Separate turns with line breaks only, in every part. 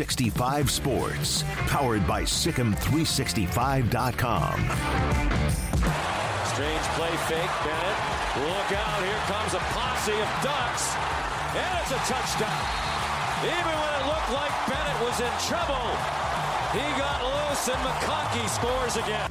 365 Sports, powered by Sikkim365.com.
Strange play fake, Bennett. Look out, here comes a posse of ducks, and it's a touchdown. Even when it looked like Bennett was in trouble, he got loose and McConkey scores again.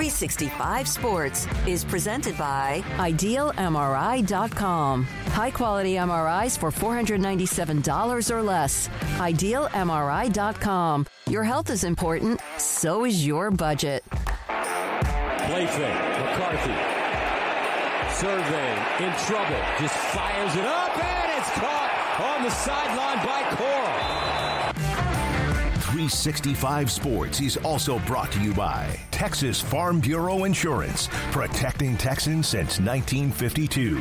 365 Sports is presented by IdealMRI.com. High quality MRIs for $497 or less. IdealMRI.com. Your health is important, so is your budget.
Play fake, McCarthy. Survey in trouble, just fires it up, and it's caught on the sideline by.
365 Sports is also brought to you by Texas Farm Bureau Insurance, protecting Texans since 1952.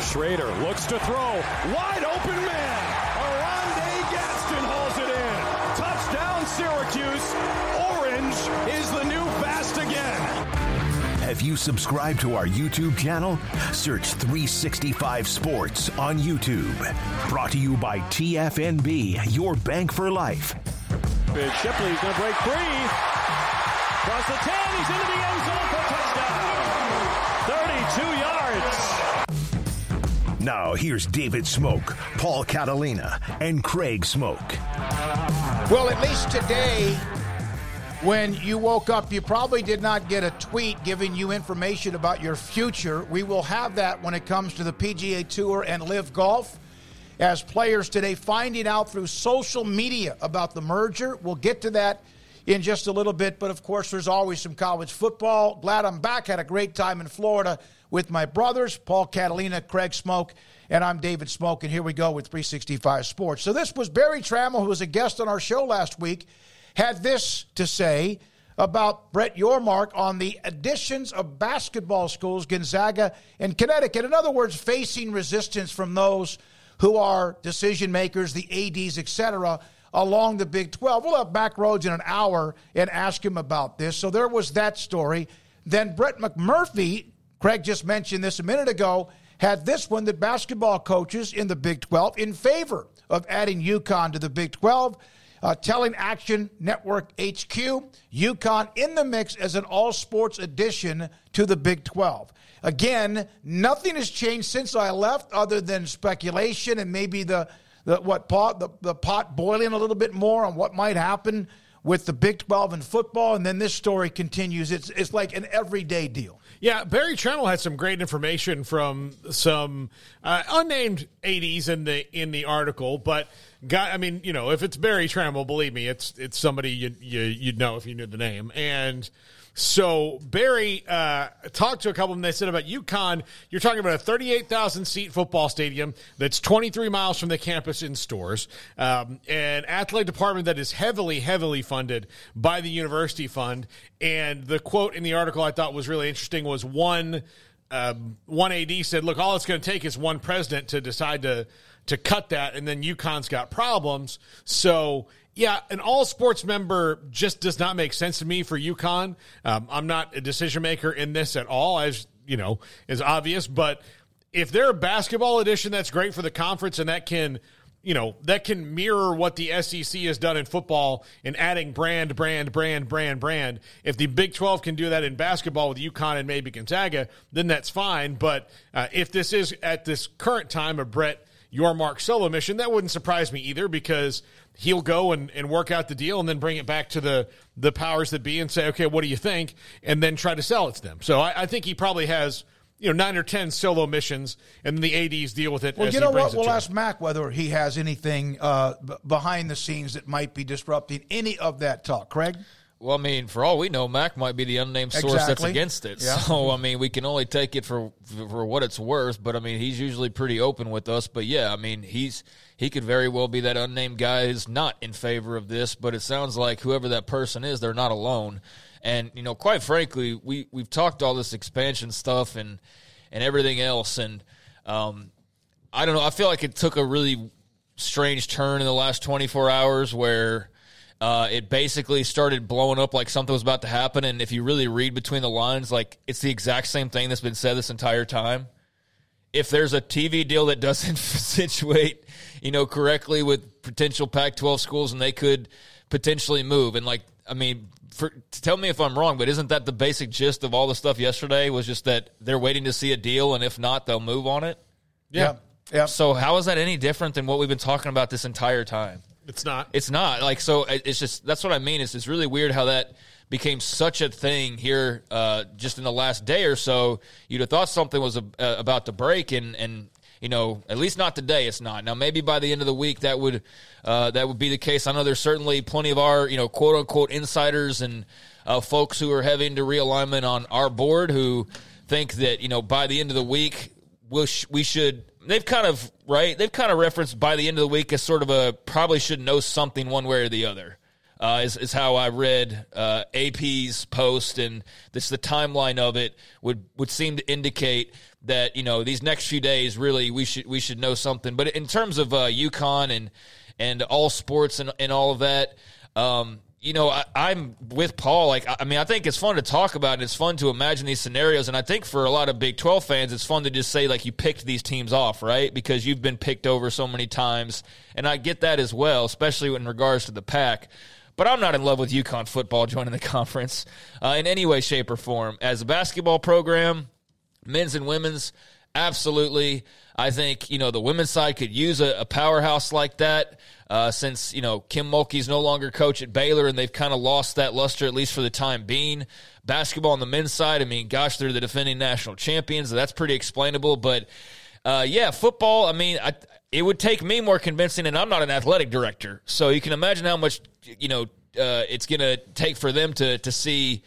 Shrader looks to throw. Wide open man. Oronde Gadsden hauls it in. Touchdown, Syracuse. Orange is the new.
Have you subscribed to our YouTube channel? Search 365 Sports on YouTube. Brought to you by TFNB, your bank for life.
Big Shipley's going to break free. Across the 10, he's into the end zone for touchdown. 32 yards.
Now, here's David Smoak, Paul Catalina, and Craig Smoak.
Well, at least today, when you woke up, you probably did not get a tweet giving you information about your future. We will have that when it comes to the PGA Tour and LIV Golf. As players today finding out through social media about the merger. We'll get to that in just a little bit, but of course, there's always some college football. Glad I'm back. Had a great time in Florida with my brothers, Paul Catalina, Craig Smoak, and I'm David Smoak. And here we go with 365 Sports. So this was Berry Tramel, who was a guest on our show last week, had this to say about Brett Yormark on the additions of basketball schools, Gonzaga and Connecticut. In other words, facing resistance from those who are decision makers, the ADs, etc., along the Big 12. We'll have Mack Rhoades in an hour and ask him about this. So there was that story. Then Brett McMurphy, Craig just mentioned this a minute ago, had this one that basketball coaches in the Big 12 in favor of adding UConn to the Big 12. Uh, telling Action Network HQ, UConn in the mix as an all sports addition to the Big 12. Again, nothing has changed since I left other than speculation and maybe the, the what pot the, the pot boiling a little bit more on what might happen with the Big 12 and football. And then this story continues. It's, it's like an everyday deal.
Yeah, Berry Tramel had some great information from some uh, unnamed '80s in the in the article, but got I mean, you know, if it's Berry Tramel, believe me, it's it's somebody you, you you'd know if you knew the name. And so Berry uh, talked to a couple of them. They said about UConn, you're talking about a 38,000 seat football stadium that's 23 miles from the campus in Storrs, um, an athletic department that is heavily, heavily funded by the university fund. And the quote in the article I thought was really interesting was one. Um, one AD said, "Look, all it's going to take is one president to decide to to cut that, and then UConn's got problems." So yeah, an all sports member just does not make sense to me for UConn. Um, I'm not a decision maker in this at all, as you know, is obvious. But if they're a basketball edition, that's great for the conference, and that can you know that can mirror what the SEC has done in football in adding brand, brand, brand, brand, brand. If the Big Twelve can do that in basketball with UConn and maybe Gonzaga, then that's fine. But uh, if this is at this current time a Brett Yormark solo mission, that wouldn't surprise me either because he'll go and, and work out the deal and then bring it back to the the powers that be and say, okay, what do you think, and then try to sell it to them. So I, I think he probably has you know nine or ten solo missions, and then the ads deal with it.
Well, you know what? We'll ask Mack whether he has anything uh, b- behind the scenes that might be disrupting any of that talk. Craig.
Well, I mean, for all we know, Mack might be the unnamed source
exactly.
that's against it.
Yeah.
So, I mean, we can only take it for for what it's worth. But I mean, he's usually pretty open with us. But yeah, I mean, he's he could very well be that unnamed guy who's not in favor of this. But it sounds like whoever that person is, they're not alone. And you know, quite frankly, we we've talked all this expansion stuff and and everything else, and um, I don't know. I feel like it took a really strange turn in the last 24 hours where uh, it basically started blowing up like something was about to happen. And if you really read between the lines, like it's the exact same thing that's been said this entire time. If there's a TV deal that doesn't situate, you know, correctly with potential Pac-12 schools, and they could potentially move, and like, I mean, for, tell me if I'm wrong, but isn't that the basic gist of all the stuff yesterday? Was just that they're waiting to see a deal, and if not, they'll move on it.
Yeah. Yeah.
So how is that any different than what we've been talking about this entire time?
It's not.
It's not like so. It's just that's what I mean. It's it's really weird how that became such a thing here uh, just in the last day or so. You'd have thought something was uh, about to break, and and you know at least not today. It's not. Now maybe by the end of the week that would uh, that would be the case. I know there's certainly plenty of our you know quote unquote insiders and uh, folks who are heavy to realignment on our board who think that you know by the end of the week we'll sh- we should they've kind of right they've kind of referenced by the end of the week as sort of a probably should know something one way or the other uh, is, is how I read uh, AP's post and this the timeline of it would would seem to indicate that you know these next few days really we should we should know something. But in terms of uh, UConn and and all sports and, and all of that um, you know, I, I'm with Paul. Like, I mean, I think it's fun to talk about and it's fun to imagine these scenarios. And I think for a lot of Big 12 fans, it's fun to just say, like, you picked these teams off, right? Because you've been picked over so many times. And I get that as well, especially in regards to the Pac. But I'm not in love with UConn football joining the conference uh, in any way, shape, or form. As a basketball program, men's and women's, absolutely. I think, you know, the women's side could use a, a powerhouse like that. Uh, since you know Kim Mulkey's no longer coach at Baylor, and they've kind of lost that luster at least for the time being. Basketball on the men's side, I mean, gosh, they're the defending national champions. So that's pretty explainable. But uh, yeah, football. I mean, I, it would take me more convincing, and I'm not an athletic director, so you can imagine how much you know uh, it's going to take for them to to see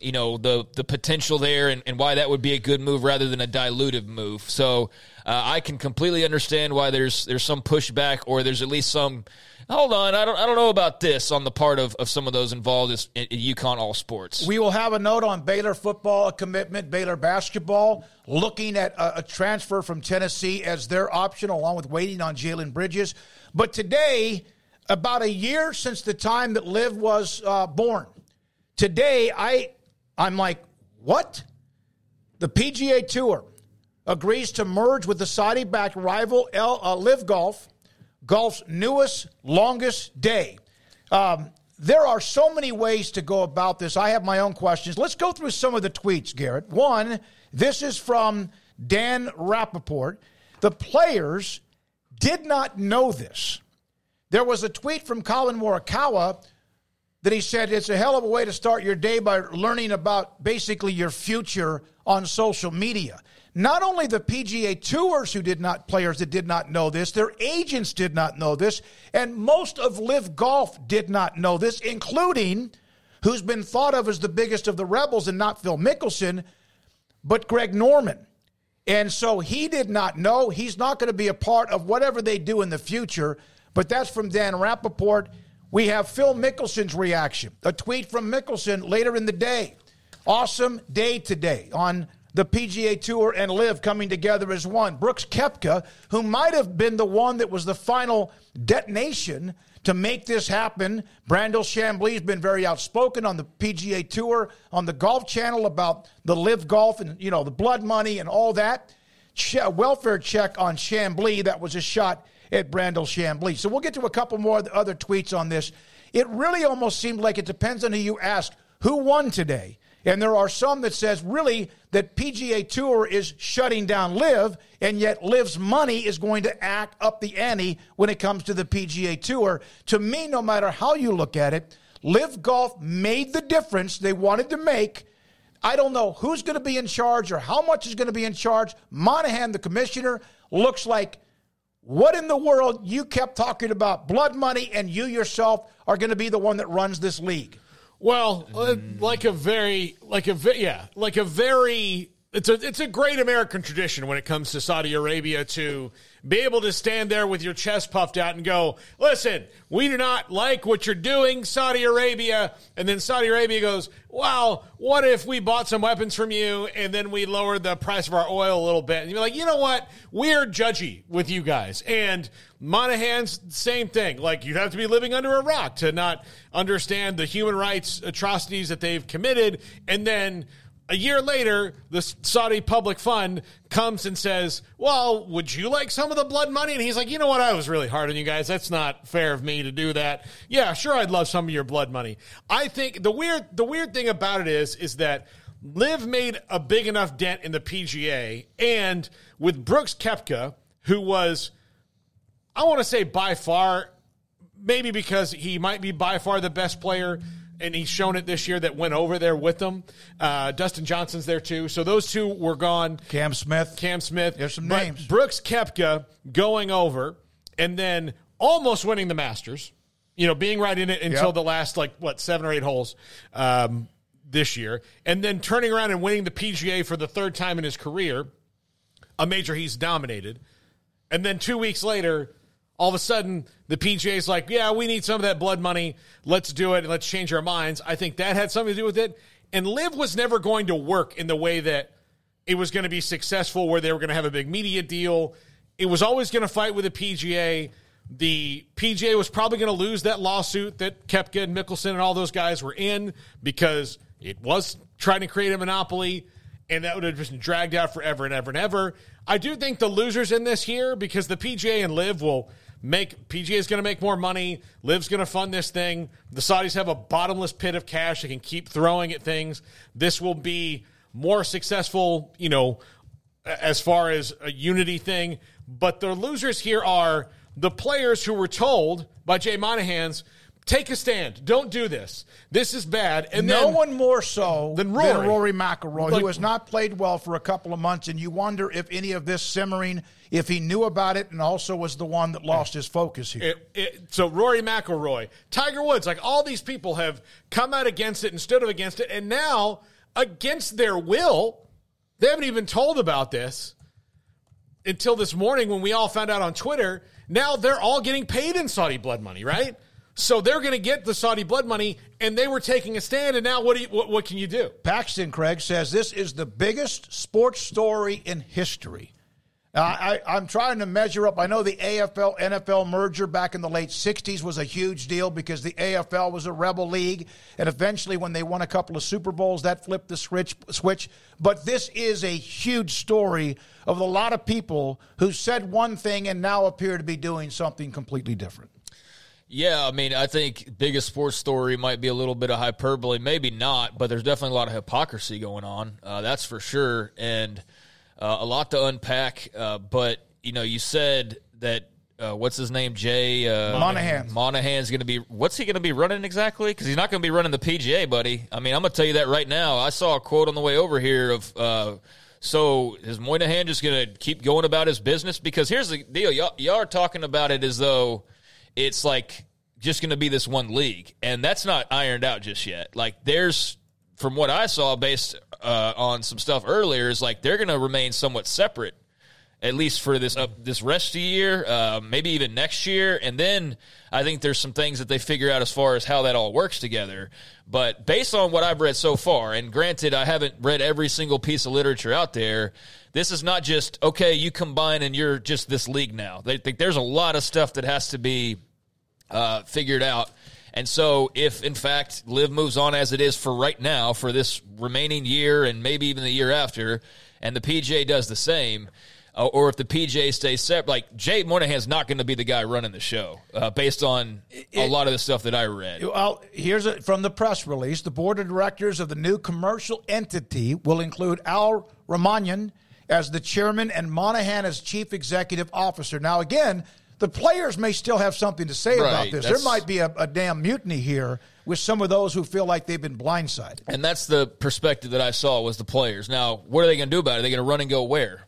you know the the potential there and, and why that would be a good move rather than a dilutive move. So uh, I can completely understand why there's there's some pushback or there's at least some hold on I don't I don't know about this on the part of, of some of those involved in, in UConn all sports.
We will have a note on Baylor football, a commitment, Baylor basketball, looking at a, a transfer from Tennessee as their option, along with waiting on Jalen Bridges. But today, about a year since the time that LIV was uh, born, today I I'm like, what? The PGA Tour agrees to merge with the Saudi-backed rival L, uh, LIV Golf, golf's newest, longest day. Um, there are so many ways to go about this. I have my own questions. Let's go through some of the tweets, Garrett. One, this is from Dan Rapaport. The players did not know this. There was a tweet from Collin Morikawa that he said it's a hell of a way to start your day by learning about basically your future on social media. Not only the PGA tours who did not players that did not know this, their agents did not know this, and most of LIV Golf did not know this, including who's been thought of as the biggest of the rebels and not Phil Mickelson, but Greg Norman. And so he did not know. He's not going to be a part of whatever they do in the future. But that's from Dan Rapaport. We have Phil Mickelson's reaction. A tweet from Mickelson later in the day. Awesome day today on the PGA Tour and LIV coming together as one. Brooks Koepka, who might have been the one that was the final detonation to make this happen. Brandel Chamblee has been very outspoken on the PGA Tour, on the Golf Channel about the LIV Golf and you know the blood money and all that. Che- welfare check on Chamblee that was a shot at Brandel Chamblee. So we'll get to a couple more other tweets on this. It really almost seemed like it depends on who you ask. Who won today? And there are some that says really that PGA Tour is shutting down LIV, and yet LIV's money is going to act up the ante when it comes to the PGA Tour. To me, no matter how you look at it, LIV Golf made the difference they wanted to make. I don't know who's going to be in charge or how much is going to be in charge. Monahan, the commissioner, looks like what in the world you kept talking about blood money and you yourself are going to be the one that runs this league.
Well, uh, like a very, like a yeah, like a very. It's a it's a great American tradition when it comes to Saudi Arabia to be able to stand there with your chest puffed out and go, "Listen, we do not like what you're doing, Saudi Arabia." And then Saudi Arabia goes, "Well, what if we bought some weapons from you and then we lowered the price of our oil a little bit?" And you're like, "You know what? We're judgy with you guys." And Monahan's same thing. Like you'd have to be living under a rock to not understand the human rights atrocities that they've committed, and then a year later, the Saudi public fund comes and says, Well, would you like some of the blood money? And he's like, You know what? I was really hard on you guys. That's not fair of me to do that. Yeah, sure, I'd love some of your blood money. I think the weird the weird thing about it is, is that LIV made a big enough dent in the PGA, and with Brooks Koepka, who was, I want to say by far, maybe because he might be by far the best player and he's shown it this year that went over there with them. Uh, Dustin Johnson's there too. So those two were gone.
Cam Smith.
Cam Smith.
There's some
But
names.
Brooks Koepka going over and then almost winning the Masters. You know, being right in it until
Yep.
the last like what seven or eight holes um, this year, and then turning around and winning the PGA for the third time in his career, a major he's dominated. And then two weeks later, all of a sudden, the PGA's like, yeah, we need some of that blood money. Let's do it and let's change our minds. I think that had something to do with it. And LIV was never going to work in the way that it was going to be successful, where they were going to have a big media deal. It was always going to fight with the PGA. The PGA was probably going to lose that lawsuit that Koepka and Mickelson and all those guys were in because it was trying to create a monopoly and that would have just dragged out forever and ever and ever. I do think the losers in this here because the PGA and LIV will make PGA is going to make more money. LIV's going to fund this thing. The Saudis have a bottomless pit of cash they can keep throwing at things. This will be more successful, you know, as far as a unity thing. But the losers here are the players who were told by Jay Monahan's, take a stand. Don't do this. This is bad. And
no
then,
one more so
Than
than
Rory.
Rory, McIlroy,
Like-
who has not played well for a couple of months, and you wonder if any of this simmering, if he knew about it, and also was the one that lost his focus here.
It, it, so Rory McIlroy, Tiger Woods, like all these people have come out against it and stood up against it, and now against their will, they haven't even told about this until this morning when we all found out on Twitter. Now they're all getting paid in Saudi blood money, right? So they're going to get the Saudi blood money, and they were taking a stand. And now, what do you, what, what can you do?
Paxton Craig says this is the biggest sports story in history. Now, I, I'm trying to measure up. I know the AFL NFL merger back in the late 60s was a huge deal because the AFL was a rebel league. And eventually, when they won a couple of Super Bowls, that flipped the switch. switch. But this is a huge story of a lot of people who said one thing and now appear to be doing something completely different.
Yeah, I mean, I think biggest sports story might be a little bit of hyperbole, maybe not, but there's definitely a lot of hypocrisy going on. Uh, that's for sure, and uh, a lot to unpack. Uh, but you know, you said that uh, what's his name, Jay uh,
Monahan.
Monahan's going to be what's he going to be running exactly? Because he's not going to be running the PGA, buddy. I mean, I'm going to tell you that right now. I saw a quote on the way over here of. Uh, so is Moynihan just going to keep going about his business? Because here's the deal: y'all, y'all are talking about it as though it's like just going to be this one league, and that's not ironed out just yet. Like there's, from what I saw, based uh, on some stuff earlier, is like they're going to remain somewhat separate, at least for this up this rest of the year, uh, maybe even next year, and then I think there's some things that they figure out as far as how that all works together. But based on what I've read so far, and granted, I haven't read every single piece of literature out there. This is not just okay. You combine and you're just this league now. They think there's a lot of stuff that has to be uh, figured out. And so, if in fact LIV moves on as it is for right now, for this remaining year and maybe even the year after, and the PJ does the same, uh, or if the PJ stays separate. Like Jay Monahan's not going to be the guy running the show, uh, based on a lot of the stuff that I read.
Well, here's a, from the press release: the board of directors of the new commercial entity will include Al Rumayyan as the chairman and Monahan as chief executive officer. Now, again, the players may still have something to say
Right,
about this. There might be a, a damn mutiny here with some of those who feel like they've been blindsided.
And that's the perspective that I saw was the players. Now, what are they going to do about it? Are they going to run and go where?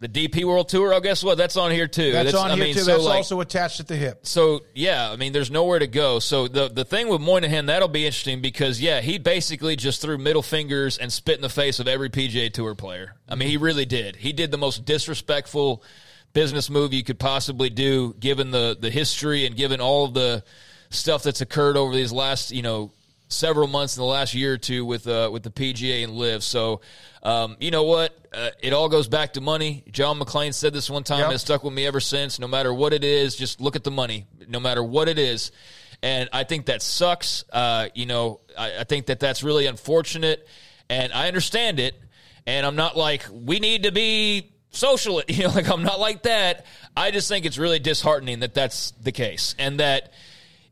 The DP World Tour? Oh, guess what? That's on here too.
That's, on
I
here
mean,
too.
so,
That's
like,
also attached at the hip.
So yeah, I mean, there's nowhere to go. So the the thing with Moynihan that'll be interesting because yeah, he basically just threw middle fingers and spit in the face of every PGA Tour player. I mean, he really did. He did the most disrespectful business move you could possibly do, given the the history and given all of the stuff that's occurred over these last you know several months in the last year or two with uh, with the PGA and LIV. So, um, you know what? Uh, it all goes back to money. John McClain said this one time.
Yep.
and It's stuck with me ever since. No matter what it is, just look at the money. No matter what it is. And I think that sucks. Uh, you know, I, I think that that's really unfortunate, and I understand it. And I'm not like we need to be social. You know, like I'm not like that. I just think it's really disheartening that that's the case, and that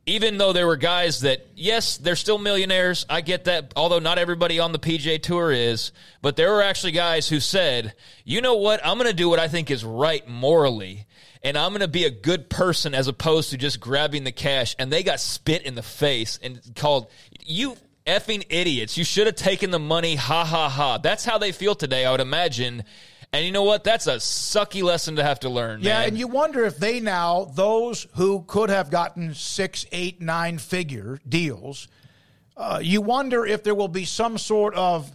even though there were guys that, yes, they're still millionaires. I get that. Although not everybody on the PJ Tour is, but there were actually guys who said, you know what? I'm going to do what I think is right morally. And I'm going to be a good person as opposed to just grabbing the cash. And they got spit in the face and called, you effing idiots. You should have taken the money. Ha ha ha. That's how they feel today, I would imagine. And you know what? That's a sucky lesson to have to learn.
Yeah,
man.
and you wonder if they now, those who could have gotten six, eight, nine figure deals, uh, you wonder if there will be some sort of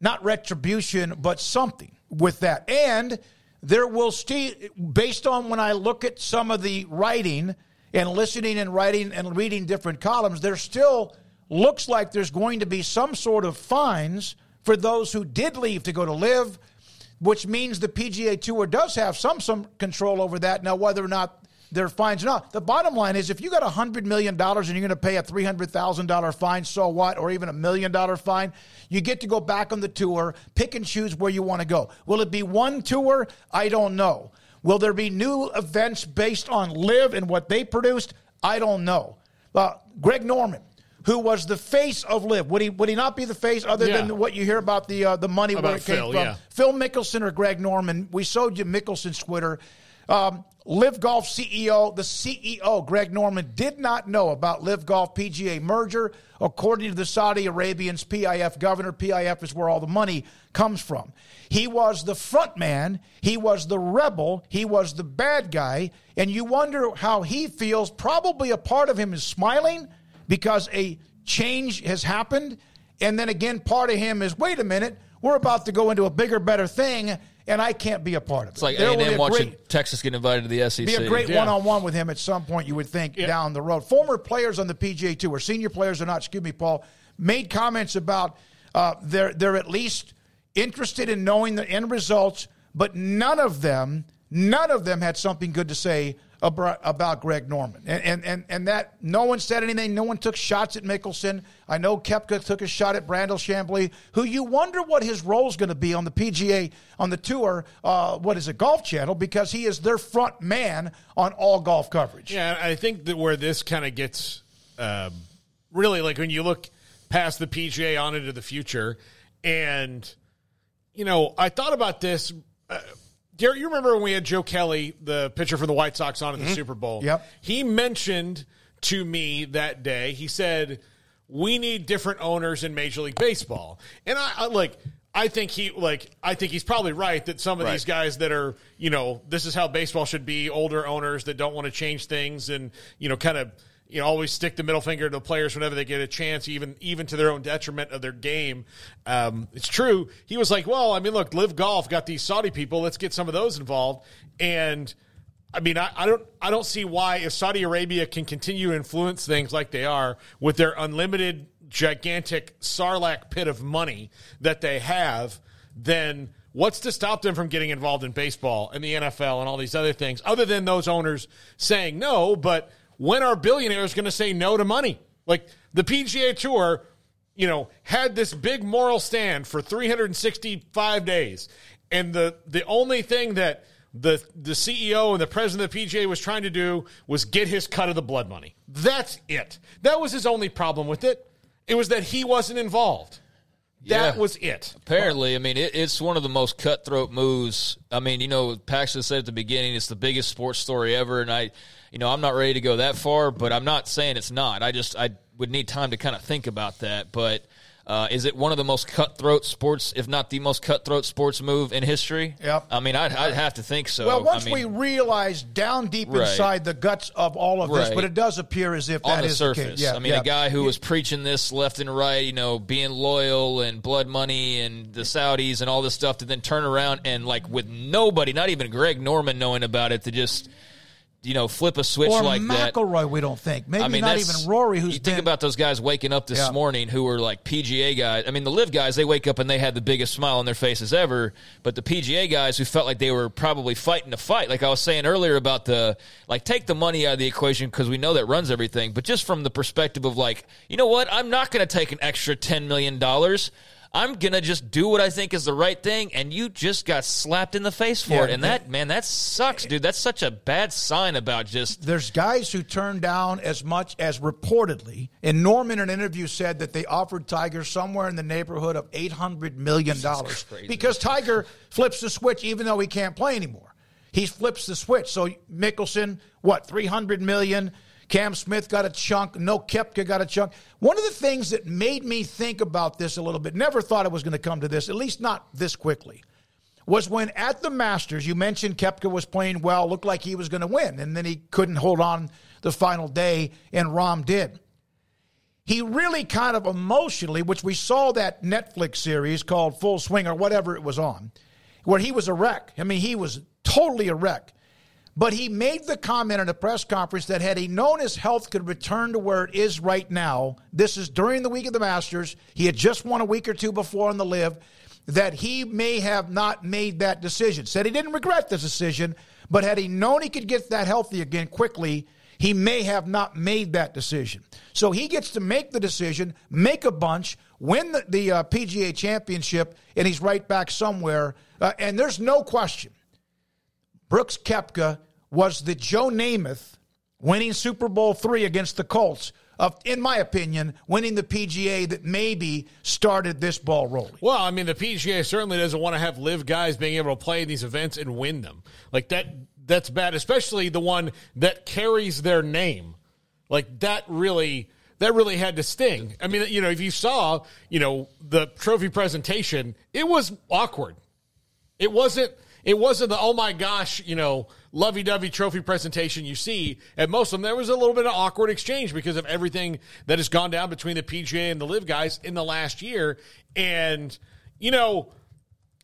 not retribution, but something with that. And there will still, based on when I look at some of the writing and listening and writing and reading different columns, there still looks like there's going to be some sort of fines for those who did leave to go to LIV which means the PGA Tour does have some some control over that. Now, whether or not they're fines or not, the bottom line is if you got hundred million dollars and you're going to pay a three hundred thousand dollar fine, so what? Or even a million dollar fine, you get to go back on the tour, pick and choose where you want to go. Will it be one tour? I don't know. Will there be new events based on LIV and what they produced? I don't know. Uh, Greg Norman. Who was the face of LIV? Would he would he not be the face other
Yeah.
than what you hear about the uh, the money where
About
it came
Phil,
from?
yeah.
Phil Mickelson or Greg Norman. We showed you Mickelson's Twitter. Um, LIV Golf CEO, the CEO, Greg Norman, did not know about LIV Golf PGA merger. According to the Saudi Arabians, PIF governor, PIF is where all the money comes from. He was the front man. He was the rebel. He was the bad guy. And you wonder how he feels. Probably a part of him is smiling because a change has happened. And then again, part of him is, wait a minute, we're about to go into a bigger, better thing, and I can't be a part of it.
it's like
There
A&M
a
watching
great-
Texas get invited to the SEC.
be a great
Yeah.
one-on-one with him at some point. You would think
Yeah.
down the road. Former players on the PGA Tour, or senior players or not, excuse me, Paul, made comments about uh, they're they're at least interested in knowing the end results, but none of them, none of them had something good to say about, Greg Norman. And, and and and that no one said anything. No one took shots at Mickelson. I know Koepka took a shot at Brandel Chamblee, who you wonder what his role is going to be on the PGA on the tour. Uh, what is a Golf Channel? Because he is their front man on all golf coverage.
Yeah, I think that where this kind of gets um, really like when you look past the PGA on into the future, and you know, I thought about this. Uh, Garrett, you remember when we had Joe Kelly, the pitcher for the White Sox, on at the mm-hmm. Super Bowl?
Yep.
He mentioned to me that day. He said, "We need different owners in Major League Baseball," and I, I like. I think he like I think he's probably right that some of
Right.
these guys that are you know this is how baseball should be older owners that don't want to change things and you know kind of you know always stick the middle finger to the players whenever they get a chance even even to their own detriment of their game. Um, it's true. He was like well I mean look LIV golf got these Saudi people. Let's get some of those involved. And I mean, I, I don't, I don't see why if Saudi Arabia can continue to influence things like they are with their unlimited, gigantic Sarlacc pit of money that they have, then what's to stop them from getting involved in baseball and the NFL and all these other things, other than those owners saying no? But when are billionaires going to say no to money? Like the PGA Tour, you know, had this big moral stand for 365 days. and the the only thing that the the CEO and the president of the PGA was trying to do was get his cut of the blood money. That's it. That was his only problem with it. It was that he wasn't involved. That
Yeah.
was it.
Apparently, I mean, it, it's one of the most cutthroat moves. I mean, you know, Paxton said at the beginning, it's the biggest sports story ever, and I, you know, I'm not ready to go that far, but I'm not saying it's not. I just I would need time to kind of think about that. But uh, is it one of the most cutthroat sports, if not the most cutthroat sports move in history?
Yep.
I mean, I'd, I'd have to think so.
Well, once
I mean,
we realize down deep
Right.
inside the guts of all of this, but it does appear as if
on
that
the
is
surface.
the case. Yeah,
I mean,
yeah.
a guy who was preaching this left and right, you know, being loyal and blood money and the Saudis and all this stuff to then turn around and like with nobody, not even Greg Norman knowing about it, to just you know flip a switch
or
like that.
McIlroy, we don't think. Maybe
I mean,
not even Rory, who's
you think
been-
about those guys waking up this
Yeah.
morning who were like PGA guys. I mean, the LIV guys they wake up and they had the biggest smile on their faces ever. But the PGA guys who felt like they were probably fighting to fight, like I was saying earlier about the like take the money out of the equation because we know that runs everything. But just from the perspective of like, you know what, I'm not going to take an extra ten million dollars. I'm gonna just do what I think is the right thing, and you just got slapped in the face for
Yeah,
it, and that man, that sucks, dude. That's such a bad sign about just
There's guys who turn down as much as reportedly, and Norman in an interview said that they offered Tiger somewhere in the neighborhood of eight hundred million dollars because Tiger flips the switch even though he can't play anymore. He flips the switch. So Mickelson, what three hundred million? Cam Smith got a chunk. No Koepka got a chunk. One of the things that made me think about this a little bit, never thought it was going to come to this, at least not this quickly was when at the Masters, you mentioned Koepka was playing well, looked like he was going to win, and then he couldn't hold on the final day, and Rahm did. He really kind of emotionally, which we saw that Netflix series called Full Swing or whatever it was on, where he was a wreck. I mean, he was totally a wreck. But he made the comment in a press conference that had he known his health could return to where it is right now, this is during the week of the Masters, he had just won a week or two before on the LIV, that he may have not made that decision. Said he didn't regret the decision, but had he known he could get that healthy again quickly, he may have not made that decision. So he gets to make the decision, make a bunch, win the, the uh, PGA championship, and he's right back somewhere. Uh, and there's no question. Brooks Koepka was the Joe Namath winning Super Bowl three against the Colts of, in my opinion, winning the PGA that maybe started this ball rolling.
Well, I mean, the PGA certainly doesn't want to have LIV guys being able to play in these events and win them. Like that, that's bad, especially the one that carries their name. Like that really, that really had to sting. I mean, you know, if you saw, you know, the trophy presentation, it was awkward. It wasn't. It wasn't the oh my gosh, you know, lovey-dovey trophy presentation you see at most of them. There was a little bit of awkward exchange because of everything that has gone down between the PGA and the LIV guys in the last year, and you know,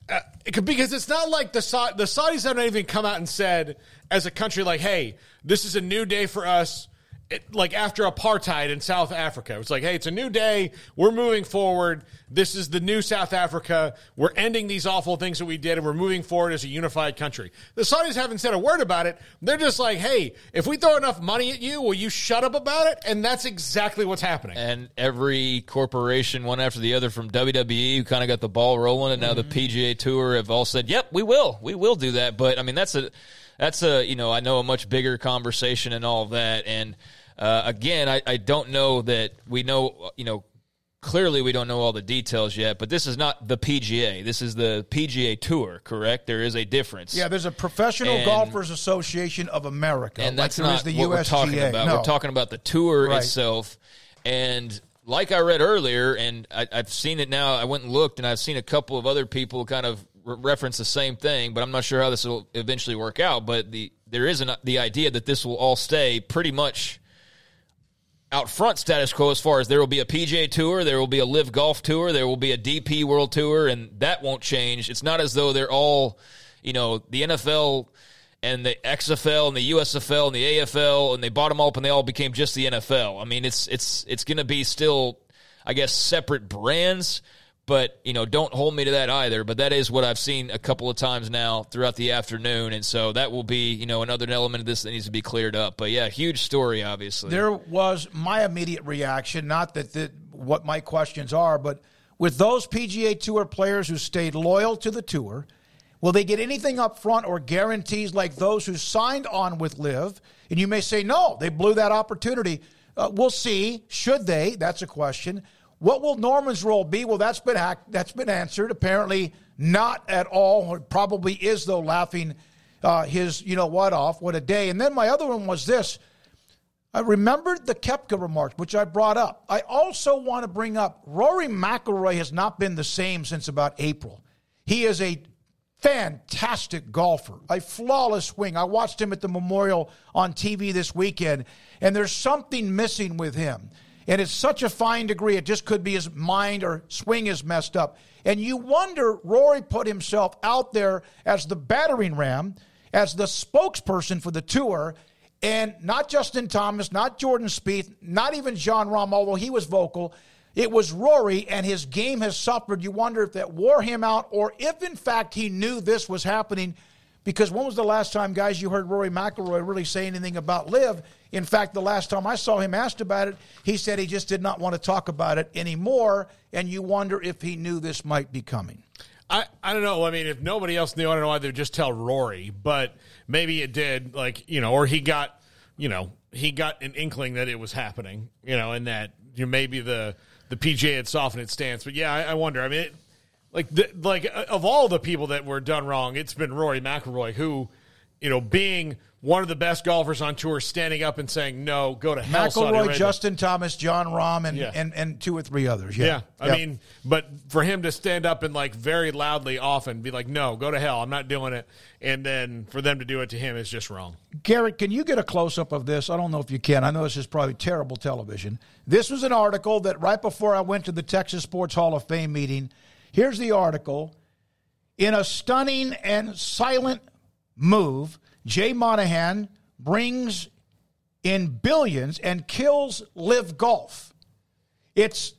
uh, it could, because it's not like the Sa- the Saudis haven't even come out and said as a country like, hey, this is a new day for us. It, like after apartheid in South Africa, it's like, hey, it's a new day. We're moving forward. This is the new South Africa. We're ending these awful things that we did, and we're moving forward as a unified country. The Saudis haven't said a word about it. They're just like, hey, if we throw enough money at you, will you shut up about it? And that's exactly what's happening.
and every corporation, one after the other, from WWE, who kind of got the ball rolling, and now the mm-hmm. PGA Tour have all said, "Yep, we will, we will do that." But I mean, that's a that's a you know I know a much bigger conversation and all of that. And uh, again, I, I don't know that we know you know clearly we don't know all the details yet. But this is not the PGA. This is the PGA Tour. Correct? There is a difference.
Yeah, there's a Professional
And-
Golfers Association of America,
and that's
there
not
the
what
USGA.
we're talking about.
No.
We're talking about the tour
Right.
itself, and like I read earlier, and I, I've seen it now. I went and looked, and I've seen a couple of other people kind of re- reference the same thing, but I'm not sure how this will eventually work out. But the there is an, the idea that this will all stay pretty much out front status quo as far as there will be a PGA Tour, there will be a LIV Golf Tour, there will be a DP World Tour, and that won't change. It's not as though they're all, you know, the NFL and the XFL and the USFL and the AFL, and they bought them up and they all became just the NFL. I mean, it's it's it's going to be still, I guess, separate brands. But you know, don't hold me to that either. But that is what I've seen a couple of times now throughout the afternoon, and so that will be you know another element of this that needs to be cleared up. But yeah, huge story, obviously.
There was my immediate reaction, not that the, what my questions are, but with those PGA Tour players who stayed loyal to the tour, Will they get anything up front or guarantees like those who signed on with LIV? And you may say, no, they blew that opportunity. Uh, we'll see. Should they? That's a question. What will Norman's role be? Well, that's been that's been answered. Apparently, not at all. Probably is though. Laughing uh, his, you know what, off. What a day. And then my other one was this. I remembered the Koepka remarks, which I brought up. I also want to bring up Rory McIlroy has not been the same since about April. He is a fantastic golfer, a flawless swing. I watched him at the Memorial on TV this weekend, and there's something missing with him. And it's such a fine degree, it just could be his mind or swing is messed up. And you wonder, Rory put himself out there as the battering ram, as the spokesperson for the tour, and not Justin Thomas, not Jordan Spieth, not even Jon Rahm, although he was vocal. It was Rory, and his game has suffered. You wonder if that wore him out, or if in fact he knew this was happening. Because when was the last time, guys, you heard Rory McIlroy really say anything about LIV? In fact, the last time I saw him asked about it, he said he just did not want to talk about it anymore. And you wonder if he knew this might be coming.
I, I don't know. I mean, if nobody else knew, I don't know why they would just tell Rory, but maybe it did. Like, you know, or he got, you know, he got an inkling that it was happening, you know, and that you know, maybe the the PGA had softened its stance. But yeah, I, I wonder. I mean, it, like the, like uh, of all the people that were done wrong, it's been Rory McIlroy who, you know, being one of the best golfers on tour, standing up and saying no, go to hell.
McIlroy, Justin Thomas, Jon Rahm, and, yeah. and and two or three others. Yeah,
yeah. I yep. mean, but for him to stand up and like very loudly, often be like, no, go to hell, I'm not doing it, and then for them to do it to him is just wrong.
Garrett, can you get a close up of this? I don't know if you can. I know this is probably terrible television. This was an article that right before I went to the Texas Sports Hall of Fame meeting. Here's the article. In a stunning and silent move, Jay Monahan brings in billions and kills LIV Golf. It's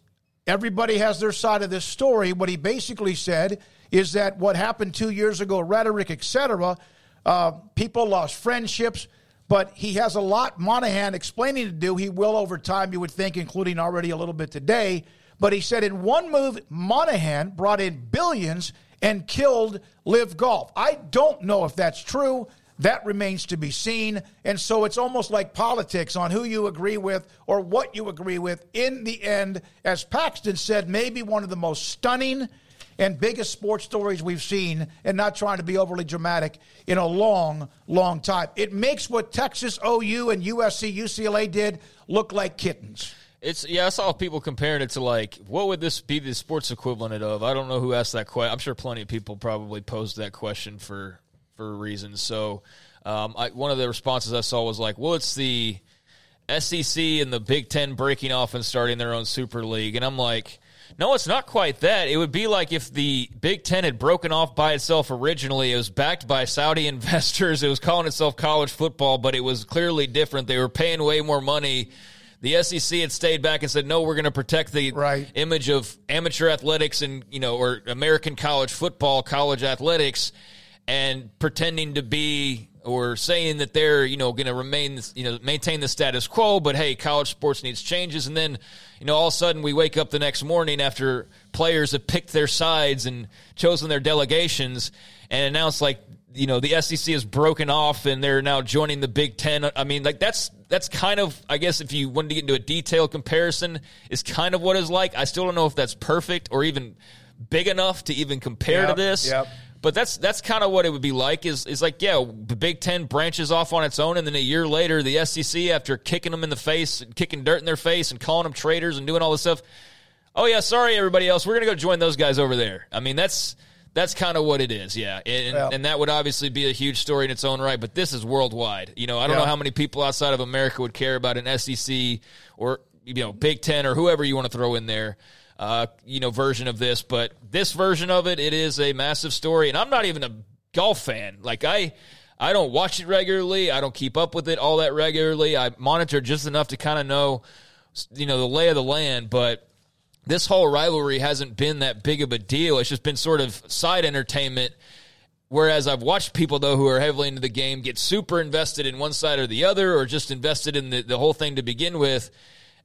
everybody has their side of this story. What he basically said is that what happened two years ago, rhetoric, etc. Uh, people lost friendships, but he has a lot Monahan explaining to do. He will over time, you would think, including already a little bit today. But he said in one move, Monahan brought in billions and killed LIV Golf. I don't know if that's true. That remains to be seen. And so it's almost like politics on who you agree with or what you agree with. In the end, as Paxton said, maybe one of the most stunning and biggest sports stories we've seen, and not trying to be overly dramatic, in a long, long time. It makes what Texas OU and USC, UCLA did look like kittens.
It's yeah, I saw people comparing it to like what would this be the sports equivalent of? I don't know who asked that question. I'm sure plenty of people probably posed that question for for reasons. So um, I, one of the responses I saw was like, well, it's the SEC and the Big Ten breaking off and starting their own super league, and I'm like. No, it's not quite that. It would be like if the Big Ten had broken off by itself originally. It was backed by Saudi investors. It was calling itself college football, but it was clearly different. They were paying way more money the SEC had stayed back and said, "No, we're going to protect the
right.
image of amateur athletics and you know, or American college football, college athletics, and pretending to be or saying that they're you know going to remain you know maintain the status quo. But hey, college sports needs changes, and then you know all of a sudden we wake up the next morning after players have picked their sides and chosen their delegations and announced like you know the SEC is broken off and they're now joining the Big Ten. I mean, like that's that's kind of I guess if you wanted to get into a detailed comparison, is kind of what it's like. I still don't know if that's perfect or even big enough to even compare
yep,
to this.
Yep.
But that's that's kind of what it would be like. Is is like yeah, the Big Ten branches off on its own, and then a year later, the SEC after kicking them in the face, and kicking dirt in their face, and calling them traitors and doing all this stuff. Oh yeah, sorry everybody else, we're gonna go join those guys over there. I mean that's that's kind of what it is, yeah. And, yeah. and, that would obviously be a huge story in its own right, but this is worldwide. You know, I don't yeah. know how many people outside of America would care about an SEC or, you know, Big Ten or whoever you want to throw in there, uh, you know, version of this. But this version of it, it is a massive story. And I'm not even a golf fan. Like, I. I don't watch it regularly. I don't keep up with it all that regularly. I monitor just enough to kind of know, you know, the lay of the land. But this whole rivalry hasn't been that big of a deal. It's just been sort of side entertainment. Whereas I've watched people though who are heavily into the game get super invested in one side or the other, or just invested in the, the whole thing to begin with.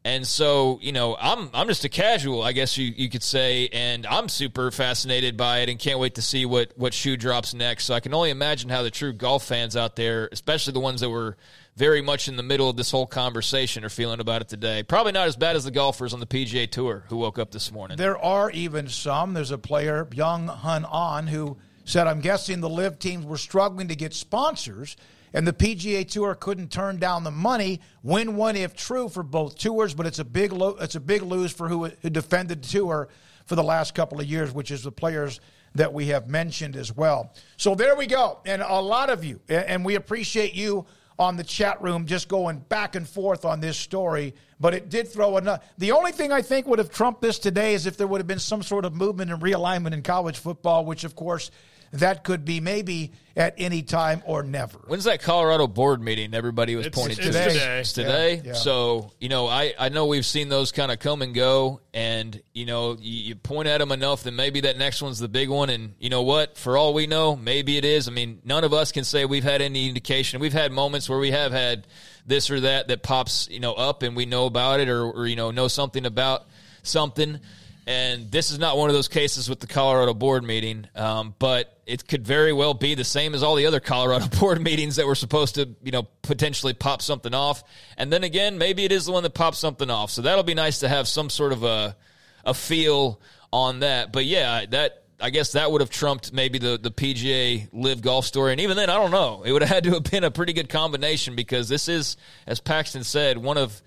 And so, you know, I'm I'm just a casual, I guess you, you could say, and I'm super fascinated by it and can't wait to see what what shoe drops next. So I can only imagine how the true golf fans out there, especially the ones that were very much in the middle of this whole conversation, are feeling about it today. Probably not as bad as the golfers on the PGA Tour who woke up this morning.
There are even some. There's a player, Byeong Hun An, who said, "I'm guessing the LIV teams were struggling to get sponsors." And the PGA Tour couldn't turn down the money. Win one if true for both tours, but it's a big lo- it's a big lose for who, who defended the tour for the last couple of years, which is the players that we have mentioned as well. So there we go, and a lot of you, and we appreciate you on the chat room just going back and forth on this story. But it did throw enough. The only thing I think would have trumped this today is if there would have been some sort of movement and realignment in college football, which of course that could be maybe at any time or never.
When's that Colorado board meeting? Everybody was
It's-
pointing
it's
to
today.
It's today.
Yeah, yeah.
So you know, I I know we've seen those kind of come and go, and you know, you, you point at them enough, then maybe that next one's the big one. And you know what? For all we know, maybe it is. I mean, none of us can say we've had any indication. We've had moments where we have had this or that that pops you know up, and we know about it, or, or you know know something about something. And this is not one of those cases with the Colorado board meeting, um, but it could very well be the same as all the other Colorado board meetings that were supposed to, you know, potentially pop something off. And then again, maybe it is the one that pops something off. So that'll be nice to have some sort of a a feel on that. But yeah, that I guess that would have trumped maybe the the PGA LIV Golf story. And even then, I don't know. It would have had to have been a pretty good combination because this is, as Paxton said, one of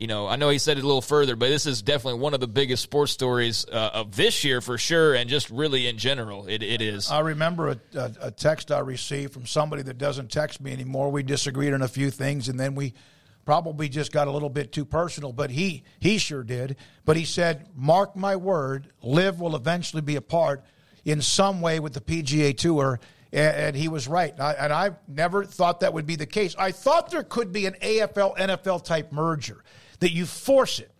you know, I know he said it a little further, but this is definitely one of the biggest sports stories uh, of this year for sure, and just really in general, it, it is.
I remember a, a, a text I received from somebody that doesn't text me anymore. We disagreed on a few things, and then we probably just got a little bit too personal. But he he sure did. But he said, "Mark my word, LIV will eventually be a part in some way with the PGA Tour." And, he was right. And I never thought that would be the case. I thought there could be an AFL NFL type merger that you force it.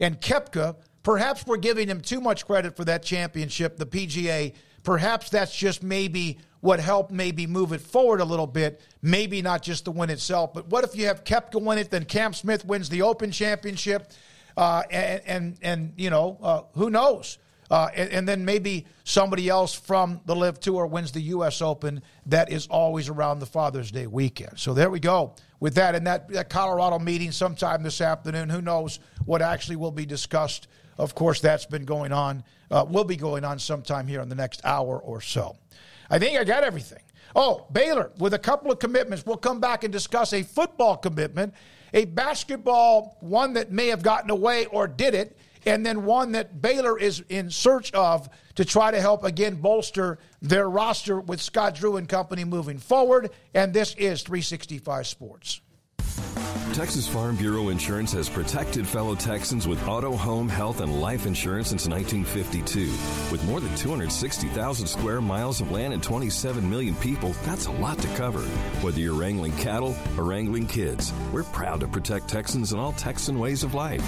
And Koepka, perhaps we're giving him too much credit for that championship, the PGA. Perhaps that's just maybe what helped maybe move it forward a little bit. Maybe not just the win itself, but what if you have Koepka win it, then Cam Smith wins the Open Championship, uh, and, and and you know uh, who knows, uh, and, and then maybe somebody else from the LIV Tour wins the U.S. Open. That is always around the Father's Day weekend. So there we go with that. And that, that Colorado meeting sometime this afternoon. Who knows what actually will be discussed? Of course, that's been going on, uh, will be going on sometime here in the next hour or so. I think I got everything. Oh, Baylor with a couple of commitments. We'll come back and discuss a football commitment, a basketball one that may have gotten away or did it, and then one that Baylor is in search of to try to help again bolster their roster with Scott Drew and company moving forward. And this is 365 Sports.
Texas Farm Bureau Insurance has protected fellow Texans with auto, home, health, and life insurance since 1952. With more than 260,000 square miles of land and 27 million people, that's a lot to cover. Whether you're wrangling cattle or wrangling kids, we're proud to protect Texans in all Texan ways of life.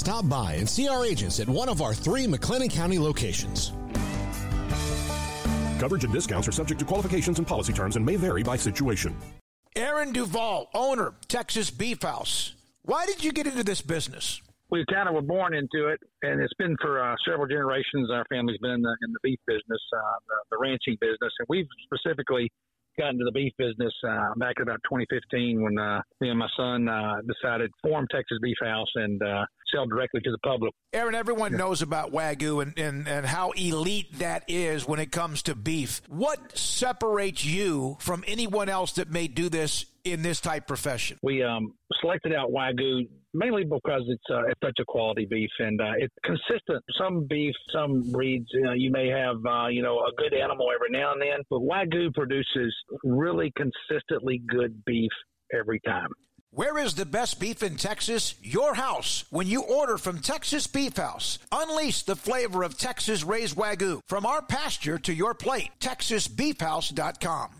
Stop by and see our agents at one of our three McLennan County locations.
Coverage and discounts are subject to qualifications and policy terms and may vary by situation.
Aaron Duvall, owner, Texas Beef House. Why did you get into this business?
we kind of were born into it, and it's been for uh, several generations. Our family's been in the, in the beef business, uh, the, the ranching business, and we've specifically got into the beef business uh, back in about 2015 when uh, me and my son uh, decided to form Texas Beef House and uh, sell directly to the public.
Aaron, everyone knows about Wagyu and, and, and how elite that is when it comes to beef. What separates you from anyone else that may do this in this type profession?
We um, selected out Wagyu mainly because it's uh, it's such a quality beef and uh, it's consistent. Some beef, some breeds, you, know, you may have uh, you know a good animal every now and then, but Wagyu produces really consistently good beef every time.
Where is the best beef in Texas? Your house. When you order from Texas Beef House, unleash the flavor of Texas raised Wagyu from our pasture to your plate. TexasBeefHouse.com.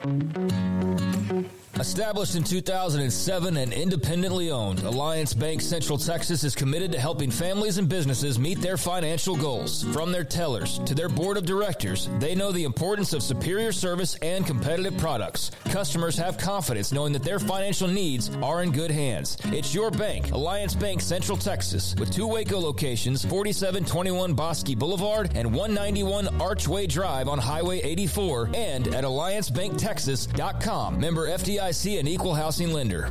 フフフ。
Established in 2007 and independently owned, Alliance Bank Central Texas is committed to helping families and businesses meet their financial goals. From their tellers to their board of directors, they know the importance of superior service and competitive products. Customers have confidence knowing that their financial needs are in good hands. It's your bank, Alliance Bank Central Texas, with two Waco locations 4721 Bosque Boulevard and 191 Archway Drive on Highway 84, and at AllianceBankTexas.com. Member FDIC an equal housing lender.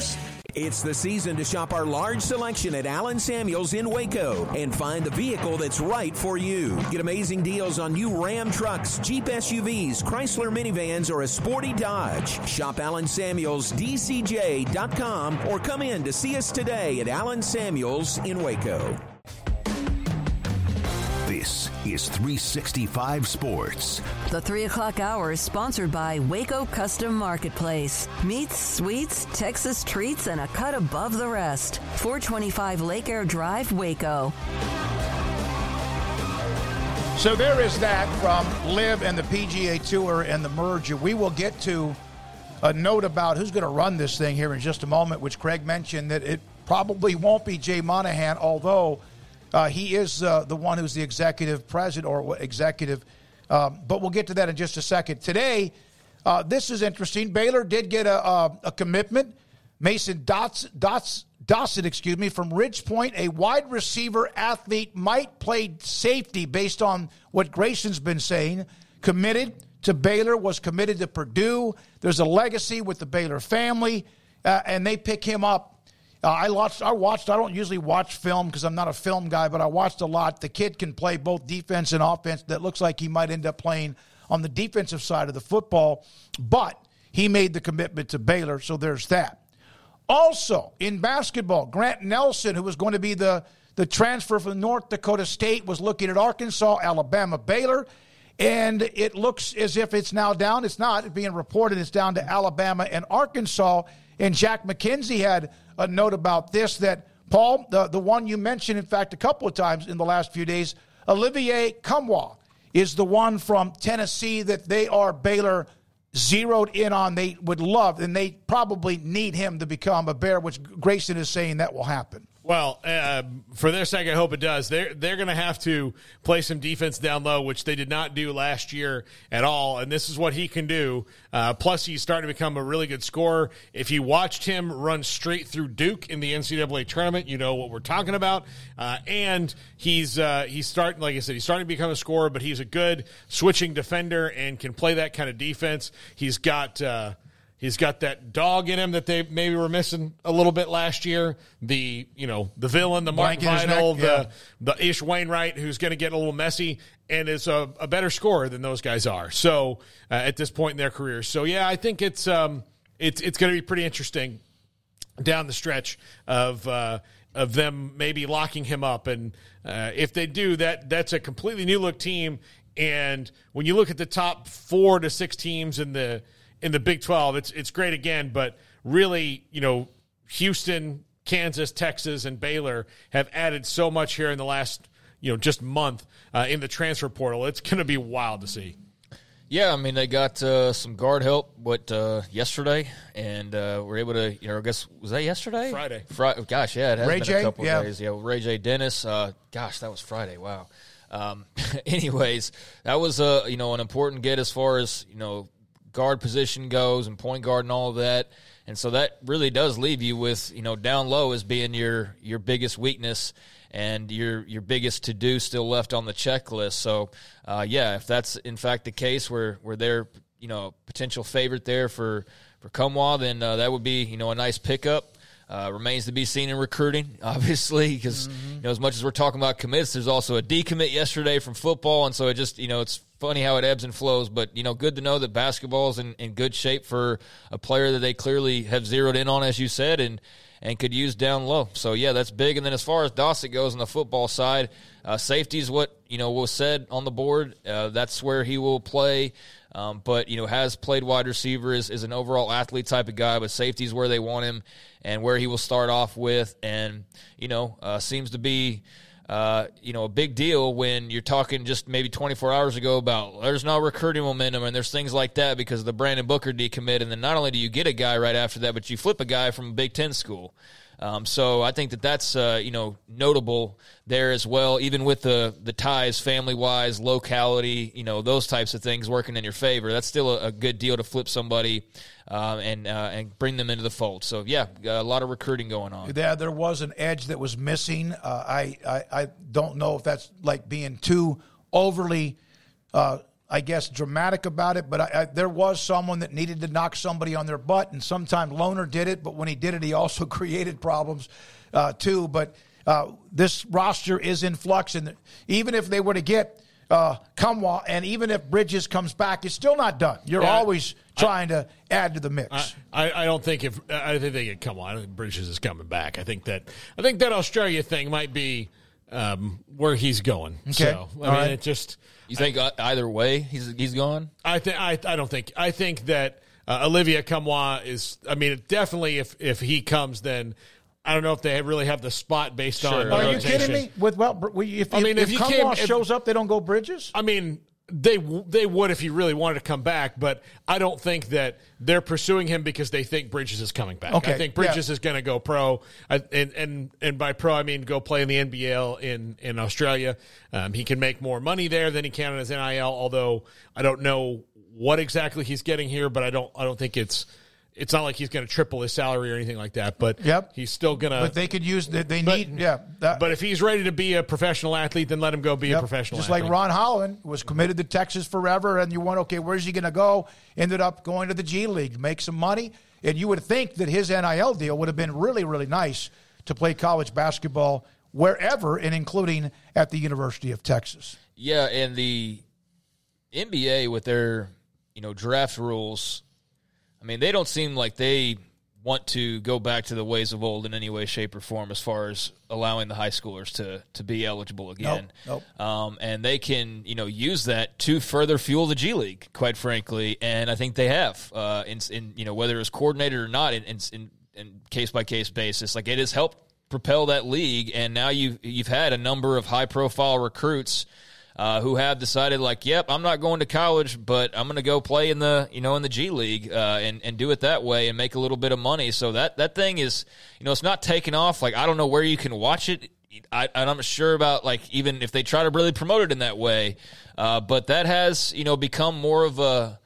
Bears.
It's the season to shop our large selection at Allen Samuels in Waco and find the vehicle that's right for you. Get amazing deals on new Ram trucks, Jeep SUVs, Chrysler minivans, or a sporty Dodge. Shop AllenSamuelsDCJ.com or come in to see us today at Allen Samuels in Waco.
This is 365 Sports.
The 3 o'clock hour is sponsored by Waco Custom Marketplace. Meats, sweets, Texas treats, and a cut above the rest. 425 Lake Air Drive, Waco.
So there is that from LIV and the PGA Tour and the merger. We will get to a note about who's going to run this thing here in just a moment, which Craig mentioned that it probably won't be Jay Monahan, although uh, he is uh, the one who's the executive president or executive. Um, but we'll get to that in just a second. Today, uh, this is interesting. Baylor did get a, a, a commitment. Mason Dots, Dots, Dawson, excuse me, from Ridgepoint, a wide receiver athlete, might play safety based on what Grayson's been saying. Committed to Baylor, was committed to Purdue. There's a legacy with the Baylor family, uh, and they pick him up. Uh, I watched. I watched. I don't usually watch film because I'm not a film guy, but I watched a lot. The kid can play both defense and offense. That looks like he might end up playing on the defensive side of the football, but he made the commitment to Baylor, so there's that. Also, in basketball, Grant Nelson, who was going to be the, the transfer from North Dakota State, was looking at Arkansas, Alabama, Baylor, and it looks as if it's now down. It's not. It's being reported it's down to Alabama and Arkansas. And Jack McKenzie had a note about this that, Paul, the, the one you mentioned, in fact, a couple of times in the last few days, Olivier Nkamhoua is the one from Tennessee that they are Baylor – zeroed in on. They would love and they probably need him to become a bear which grayson is saying that will happen
well, uh, for their sake, I hope it does. They're they're going to have to play some defense down low, which they did not do last year at all. And this is what he can do. Uh, plus, he's starting to become a really good scorer. If you watched him run straight through Duke in the NCAA tournament, you know what we're talking about. Uh, and he's uh, he's starting, like I said, he's starting to become a scorer. But he's a good switching defender and can play that kind of defense. He's got uh, He's got that dog in him that they maybe were missing a little bit last year. The you know the villain, the Mark Vital, the the Ish Wainwright, who's going to get a little messy and is a, a, better scorer than those guys are. So uh, at this point in their careers, so yeah, I think it's um it's it's going to be pretty interesting down the stretch of. Uh, of them maybe locking him up, and uh, if they do that, that's a completely new look team. And when you look at the top four to six teams in the in the Big 12. It's it's great again, but really, you know, Houston, Kansas, Texas, and Baylor have added so much here in the last, you know, just month uh, in the transfer portal. It's going to be wild to see.
Yeah, I mean they got uh, some guard help, but uh, yesterday, and uh, we're able to. You know, I guess was that yesterday?
Friday.
Friday. Gosh, yeah, it has
Ray
been
J?
a couple
yeah.
days. Yeah, Ray J. Dennis. Uh, gosh, that was Friday. Wow. um, anyways, that was a you know an important get as far as you know guard position goes and point guard and all of that. And so that really does leave you with you know down low as being your your biggest weakness and your your biggest to do still left on the checklist. So uh, yeah, if that's in fact the case, where where they're you know potential favorite there for for Nkamhoua, then uh, that would be you know a nice pickup. Uh, remains to be seen in recruiting, obviously, because mm-hmm. you know as much as we're talking about commits, there's also a decommit yesterday from football, and so it just you know it's funny how it ebbs and flows. But you know, good to know that basketball is in, in good shape for a player that they clearly have zeroed in on, as you said, and and could use down low. So yeah, that's big. And then as far as Dossick goes on the football side, uh, safety is what you know was said on the board. Uh, that's where he will play. Um, but you know has played wide receiver is, is an overall athlete type of guy but safety is where they want him and where he will start off with and you know uh, seems to be uh, you know, a big deal when you're talking just maybe 24 hours ago about there's no recruiting momentum and there's things like that because the Brandon Booker decommit. And then not only do you get a guy right after that, but you flip a guy from a Big Ten school. Um, so I think that that's uh, you know notable there as well, even with the the ties, family wise, locality, you know those types of things working in your favor. That's still a, a good deal to flip somebody uh, and uh, and bring them into the fold. So yeah, a lot of recruiting going on.
Yeah, there was an edge that was missing. Uh, I, I I don't know if that's like being too overly uh, I guess, dramatic about it, but I, I, there was someone that needed to knock somebody on their butt, and sometimes Loner did it, but when he did it, he also created problems uh, too. But uh, this roster is in flux, and even if they were to get uh, Nkamhoua, and even if Bridges comes back, it's still not done. You're yeah, always trying I, to add to the mix.
I, I, don't think if I think they get Nkamhoua. I don't think Bridges is coming back. I think that I think that Australia thing might be um, where he's going. Okay, so, I mean, right. it just
you think I, either way he's he's gone?
I think I I don't think I think that uh, Olivier Nkamhoua is. I mean, definitely if if he comes, then I don't know if they really have the spot based sure. on.
Are you kidding me? With well, if, I mean, if, if, if Nkamhoua shows up, they don't go Bridges.
I mean, they they would if he really wanted to come back, but I don't think that they're pursuing him because they think Bridges is coming back. Okay, I think Bridges yeah. is going to go pro, I, and and and by pro I mean go play in the NBL in in Australia. Um, he can make more money there than he can in his NIL. Although I don't know what exactly he's getting here, but I don't I don't think it's it's not like he's going to triple his salary or anything like that, but
yep.
he's still going to.
But they could use that. They need, but, yeah.
That, but if he's ready to be a professional athlete, then let him go be yep. a professional.
Just
athlete.
like Ron Holland was committed to Texas forever, and you went, okay, where's he going to go? Ended up going to the G League, make some money, and you would think that his NIL deal would have been really, really nice to play college basketball wherever, and including at the University of Texas.
Yeah, and the NBA with their you know draft rules I mean, they don't seem like they want to go back to the ways of old in any way, shape, or form as far as allowing the high schoolers to to be eligible again.
Nope,
nope. Um, and they can, you know, use that to further fuel the G League, quite frankly. And I think they have, uh, in, in you know, whether it's coordinated or not, in in, in case by case basis, like it has helped propel that league. And now you you've had a number of high profile recruits uh, who have decided like, yep, I'm not going to college, but I'm going to go play in the you know in the G League uh, and and do it that way and make a little bit of money. So that that thing is you know it's not taking off. Like I don't know where you can watch it. I, not sure about like even if they try to really promote it in that way, uh, but that has you know become more of a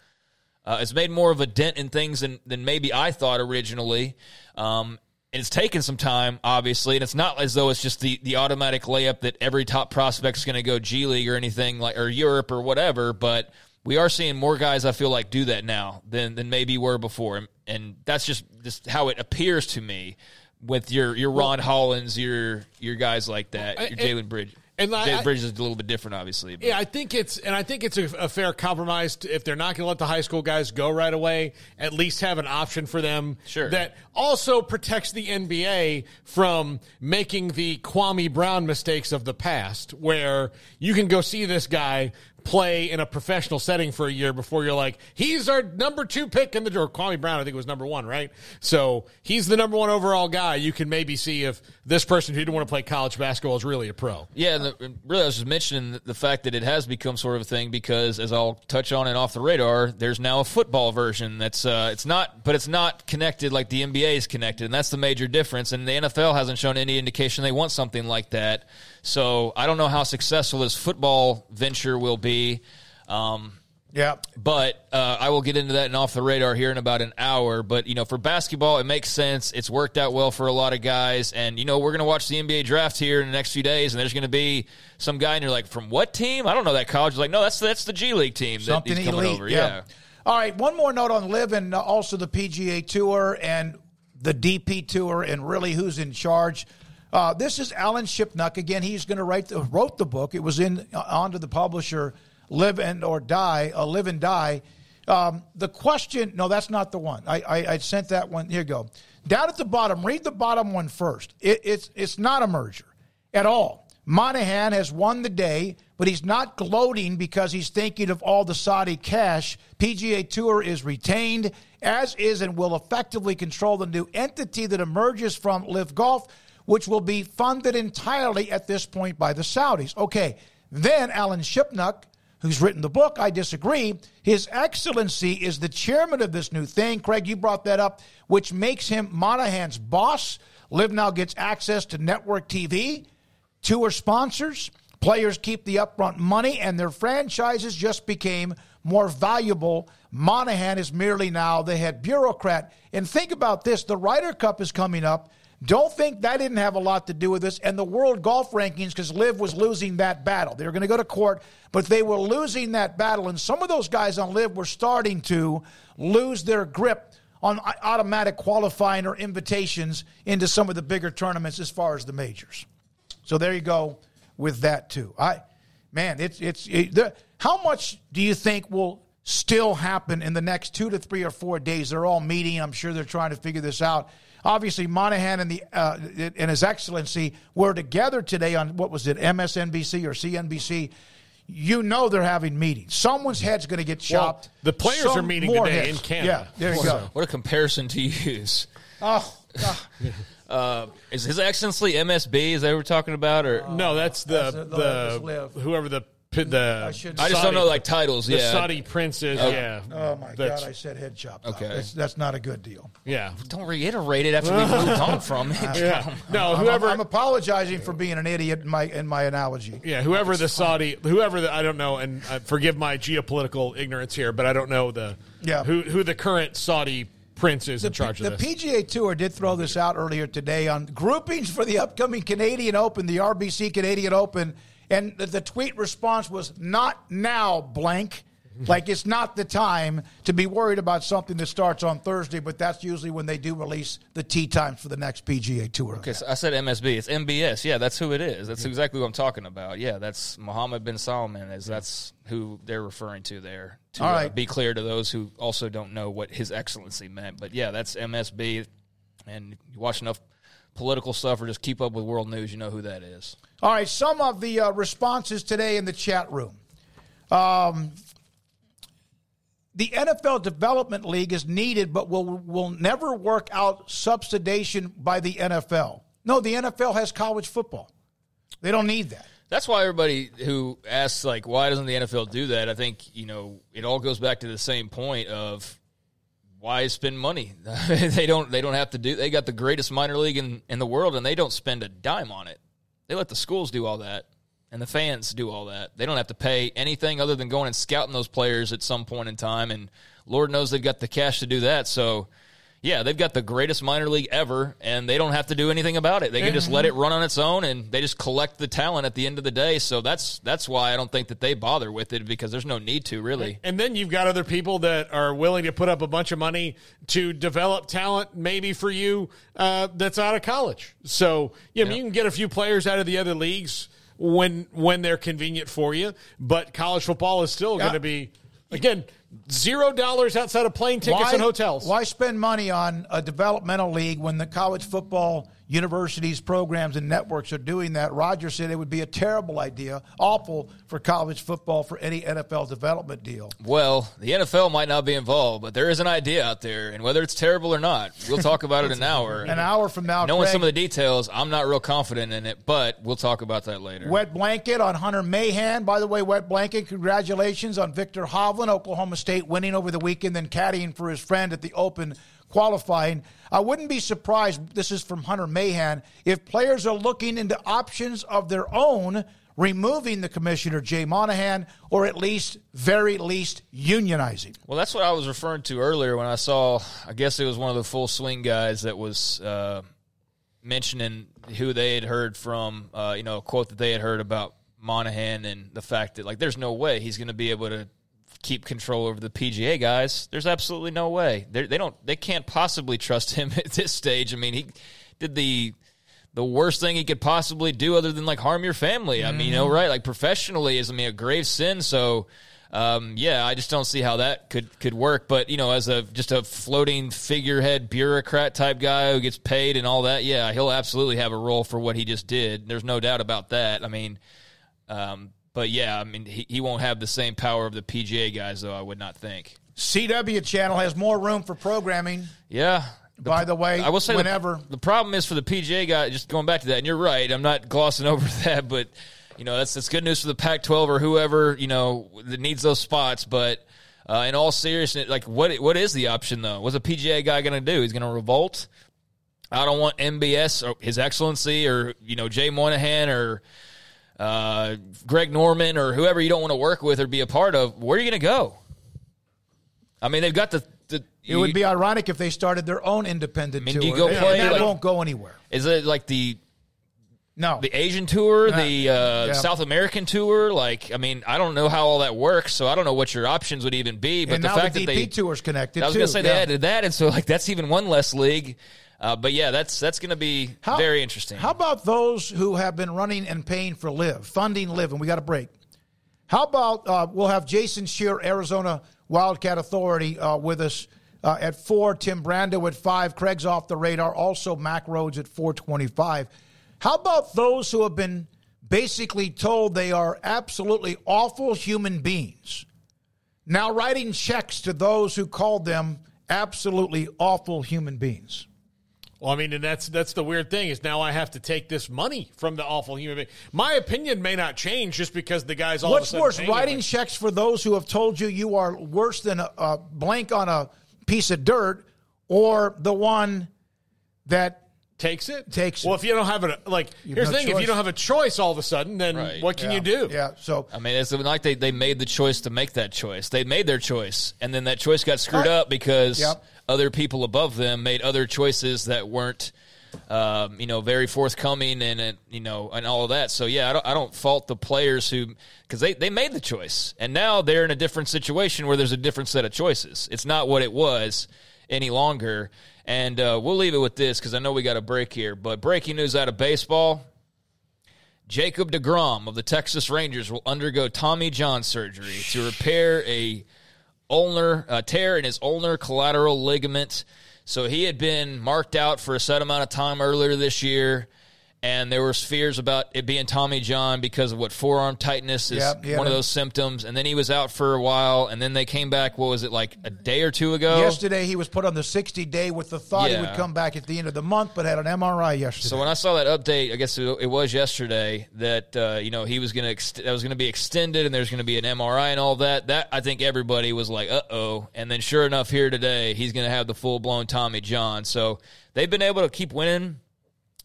uh, it's made more of a dent in things than, than maybe I thought originally. Um, and it's taken some time, obviously, and it's not as though it's just the, the automatic layup that every top prospect is going to go G League or anything like or Europe or whatever. But we are seeing more guys I feel like do that now than than maybe were before, and, and that's just just how it appears to me with your your Ron Hollins, your your guys like that, your Jalen Bridge. And I, Bridges is a little bit different, obviously.
But. Yeah, I think it's and I think it's a, a fair compromise. To, if they're not going to let the high school guys go right away, at least have an option for them.
Sure.
That also protects the NBA from making the Kwame Brown mistakes of the past, where you can go see this guy play in a professional setting for a year before you're like, he's our number two pick in the draft. Kwame Brown, I think, was number one, right? So he's the number one overall guy. You can maybe see if this person who didn't want to play college basketball is really a pro.
Yeah, and the, really, I was just mentioning the fact that it has become sort of a thing because, as I'll touch on and off the radar, there's now a football version that's uh, it's not, but it's not connected like the NBA is connected, and that's the major difference. And the NFL hasn't shown any indication they want something like that So I don't know how successful this football venture will be. Um,
yeah.
But uh, I will get into that and off the radar here in about an hour. But, you know, for basketball, it makes sense. It's worked out well for a lot of guys. And, you know, we're going to watch the NBA draft here in the next few days, and there's going to be some guy, and you're like, from what team? I don't know that college. Like, no, that's that's the G League team that
Something
he's coming
elite.
over.
yeah.
yeah.
All right. One more note on LIV and uh, also the PGA Tour and the DP Tour and really who's in charge. Uh, this is Alan Shipnuck again. He's going to write the wrote the book. It was in uh, onto the publisher. LIV and or die. Uh, live and die. Um, the question. No, that's not the one. I, I I sent that one. Here you go. Down at the bottom. Read the bottom one first. It, it's it's not a merger at all. Monahan has won the day, but he's not gloating because he's thinking of all the Saudi cash. PGA Tour is retained, as is and will effectively control the new entity that emerges from LIV Golf, which will be funded entirely at this point by the Saudis. Okay, then Alan Shipnuck, who's written the book, I disagree. His Excellency is the chairman of this new thing. Craig, you brought that up, which makes him Monahan's boss. LIV now gets access to network TV tour sponsors. Players keep the upfront money, and their franchises just became more valuable. Monahan is merely now the head bureaucrat. And think about this the Ryder Cup is coming up. Don't think that didn't have a lot to do with this. And the world golf rankings, because LIV was losing that battle. They were going to go to court, but they were losing that battle. And some of those guys on LIV were starting to lose their grip on automatic qualifying or invitations into some of the bigger tournaments as far as the majors. So there you go with that too. I, man, it's it's it, the, how much do you think will still happen in the next two to three or four days? They're all meeting. I'm sure they're trying to figure this out. Obviously, Monahan and the uh, and His Excellency were together today on what was it, MSNBC or CNBC. You know they're having meetings. Someone's head's going to get chopped.
Well, the players
Some
are meeting today
heads.
in Canada.
Yeah, there you
what,
go.
What a comparison to use.
Oh,
Uh, is His Excellency MSB? Is that what we're talking about? Or
no, that's the
That's it. No,
the whoever the the
I should-
I just don't know, like, titles,
The
yeah.
Saudi princes.
Oh.
Yeah.
oh my
That's-
God! I said head chopped.
Okay.
Okay, that's, that's not a good deal.
Yeah.
don't reiterate it after we moved on from it.
Yeah. No,
I'm-
whoever.
I'm, apologizing for being an idiot in my in my analogy.
yeah, whoever the Saudi, whoever the, I don't know, and uh, forgive my geopolitical ignorance here, but I don't know the
Yeah.
who who the current Saudi prince is in charge
the
of this.
PGA Tour did throw this out earlier today on groupings for the upcoming Canadian Open, the RBC Canadian Open, and the, the tweet response was "Not now, blank." like it's not the time to be worried about something that starts on Thursday, but that's usually when they do release the tee times for the next PGA Tour.
Okay, so I said MSB. It's MBS. Yeah, that's who it is. That's exactly what I'm talking about. Yeah, that's Mohammed bin Salman. Is that's who they're referring to there. To
All
uh, be clear to those who also don't know what His Excellency meant, but yeah, that's MSB. And you watch enough political stuff or just keep up with world news, you know who that is.
All right, some of the uh, responses today in the chat room. Um, the NFL Development League is needed, but will will never work out subsidization by the NFL. No, the NFL has college football. They don't need that.
That's why everybody who asks like why doesn't the NFL do that? I think you know it all goes back to the same point of why spend money? they don't they don't have to do. They got the greatest minor league in in the world, and they don't spend a dime on it. They let the schools do all that, and the fans do all that. They don't have to pay anything other than going and scouting those players at some point in time, and Lord knows they've got the cash to do that. So. Yeah, they've got the greatest minor league ever, and they don't have to do anything about it. They can just let it run on its own, and they just collect the talent at the end of the day. So that's that's why I don't think that they bother with it because there's no need to really.
And then you've got other people that are willing to put up a bunch of money to develop talent, maybe for you uh, that's out of college. So you, know,
Yeah.
you can get a few players out of the other leagues when when they're convenient for you, but college football is still going to be again zero dollars outside of plane tickets and hotels.
Why spend money on a developmental league when the college football universities, programs, and networks are doing that? Roger said it would be a terrible idea, awful for college football for any NFL development deal.
Well, the NFL might not be involved, but there is an idea out there, and whether it's terrible or not, we'll talk about it in an hour.
An hour from now,
Knowing some of the details, I'm not real confident in it, but we'll talk about that later.
Wet blanket on Hunter Mahan. By the way, wet blanket. Congratulations on Viktor Hovland, Oklahoma State winning over the weekend, then caddying for his friend at the Open qualifying. I wouldn't be surprised, this is from Hunter Mahan, if players are looking into options of their own, removing the commissioner, Jay Monahan, or at least, very least, unionizing.
Well, that's what I was referring to earlier when I saw, I guess it was one of the full swing guys that was uh, mentioning who they had heard from, uh, you know, a quote that they had heard about Monahan and the fact that, like, there's no way he's going to be able to keep control over the PGA guys. There's absolutely no way. They're, they don't. They can't possibly trust him at this stage. I mean, he did the the worst thing he could possibly do, other than like harm your family. Mm-hmm. I mean, you know, right? Like professionally is I mean a grave sin. So. Um, yeah, I just don't see how that could could work. But you know, as a just a floating figurehead bureaucrat type guy who gets paid and all that, yeah, he'll absolutely have a role for what he just did. There's no doubt about that. I mean, um, but yeah, I mean, he, he won't have the same power of the PGA guys, though. I would not think.
CW channel has more room for programming.
Yeah.
The, By the way, I will say whenever
the, the, problem is for the PGA guy. Just going back to that, and you're right. I'm not glossing over that, but you know that's that's good news for the Pac-12 or whoever you know that needs those spots. But uh, in all seriousness, like what what is the option though? What's a PGA guy going to do? He's going to revolt. I don't want MBS or His Excellency or you know Jay Monahan or uh, Greg Norman or whoever you don't want to work with or be a part of, where are you going to go? I mean, they've got the. the
it you, would be ironic if they started their own independent I mean,
tour.
You
go play?
that
like,
won't go anywhere.
Is it like the
no
the Asian tour, uh, the uh, yeah. South American tour? Like, I mean, I don't know how all that works, so I don't know what your options would even be. But
and
the fact
the
that they
tour's connected.
I was
going
to say
yeah.
they added that, and so like that's even one less league. Uh, but yeah, that's that's going to be
how,
very interesting.
How about those who have been running and paying for LIV, funding LIV, and we got a break? How about uh, we'll have Jason Scheer, Arizona Wildcat Authority, uh, with us uh, at four. Tim Brando at five. Craig's off the radar. Also, Mack Rhoades at four twenty-five. How about those who have been basically told they are absolutely awful human beings, now writing checks to those who called them absolutely awful human beings?
Well, I mean, and that's that's the weird thing is now I have to take this money from the awful human being. My opinion may not change just because the guy's all.
What's worse, writing checks for those who have told you you are worse than a, a blank on a piece of dirt, or the one that
takes it
takes
well
it.
if you don't have it like here's no the thing choice. if you don't have a choice all of a sudden then right. what can
yeah.
you do
yeah so
i mean it's like they, they made the choice to make that choice they made their choice and then that choice got screwed up because yep other people above them made other choices that weren't, um, you know, very forthcoming and, and, you know and all of that. So yeah, I don't, I don't fault the players who because they they made the choice and now they're in a different situation where there's a different set of choices. It's not what it was any longer. And uh, we'll leave it with this because I know we got a break here. But breaking news out of baseball. Jacob DeGrom of the Texas Rangers will undergo Tommy John surgery to repair a ulnar uh, tear in his ulnar collateral ligament. So he had been marked out for a set amount of time earlier this year and there was fears about it being Tommy John because of what forearm tightness is yep, one of those symptoms. And then he was out for a while, and then they came back. What was it like a day or two ago?
Yesterday, he was put on the 60 day with the thought yeah. he would come back at the end of the month, but had an MRI yesterday.
So when I saw that update, I guess it was yesterday that uh, you know he was going to ex- that was going to be extended, and there's going to be an MRI and all that. That I think everybody was like, uh oh. And then sure enough, here today, he's going to have the full blown Tommy John. So they've been able to keep winning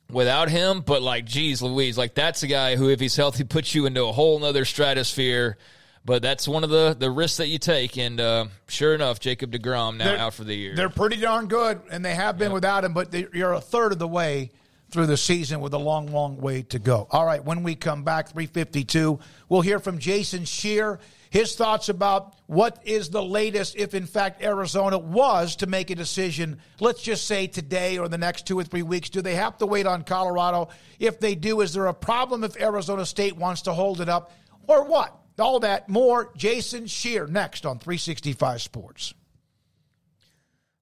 without him, but like, geez, Louise, like that's a guy who, if he's healthy, puts you into a whole other stratosphere. But that's one of the, the risks that you take. And uh, sure enough, Jacob DeGrom now
they're,
out for the year.
They're pretty darn good, and they have been yep. without him, but they, you're a third of the way through the season with a long, long way to go. All right, when we come back, 352, we'll hear from Jason Scheer his thoughts about what is the latest if, in fact, Arizona was to make a decision, let's just say today or the next two or three weeks. Do they have to wait on Colorado? If they do, is there a problem if Arizona State wants to hold it up or what? All that more. Jason Scheer next on 365 Sports.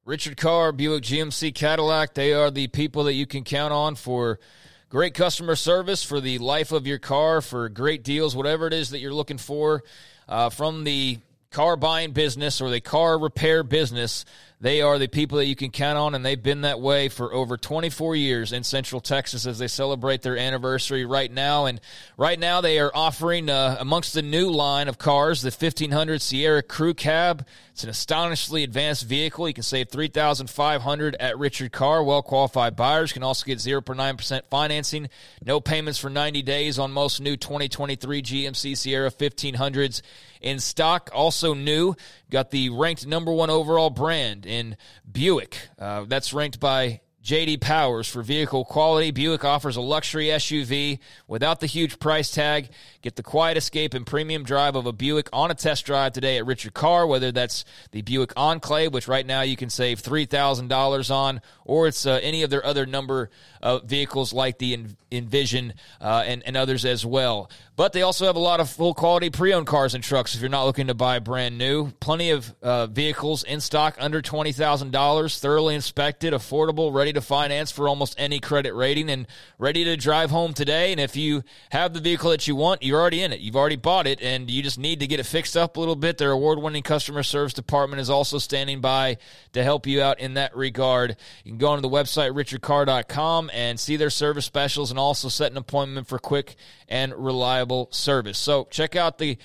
Richard Carr, Buick GMC Cadillac, they are the people that you can count on for great customer service, for the life of your car, for great deals, whatever it is that you're looking for uh, from the car buying business or the car repair business, They are the people that you can count on, and they've been that way for over 24 years in Central Texas as they celebrate their anniversary right now. And right now, they are offering uh, amongst the new line of cars the 1500 Sierra Crew Cab. It's an astonishingly advanced vehicle. You can save 3500 at Richard Carr. Well qualified buyers can also get 0.9% financing, no payments for 90 days on most new 2023 GMC Sierra 1500s in stock. Also new, got the ranked number one overall brand in Buick. Uh, that's ranked by JD Powers for vehicle quality. Buick offers a luxury SUV without the huge price tag. Get the quiet escape and premium drive of a Buick on a test drive today at Richard Carr, whether that's the Buick Enclave, which right now you can save $3,000 on, or it's uh, any of their other number of vehicles like the Envision uh, and, and others as well. But they also have a lot of full quality pre owned cars and trucks if you're not looking to buy brand new. Plenty of uh, vehicles in stock under $20,000, thoroughly inspected, affordable, ready to finance for almost any credit rating, and ready to drive home today. And if you have the vehicle that you want, you're already in it. You've already bought it, and you just need to get it fixed up a little bit. Their award winning customer service department is also standing by to help you out in that regard. You can go onto the website, richardcarr.com, and see their service specials and also set an appointment for quick and reliable service. So check out the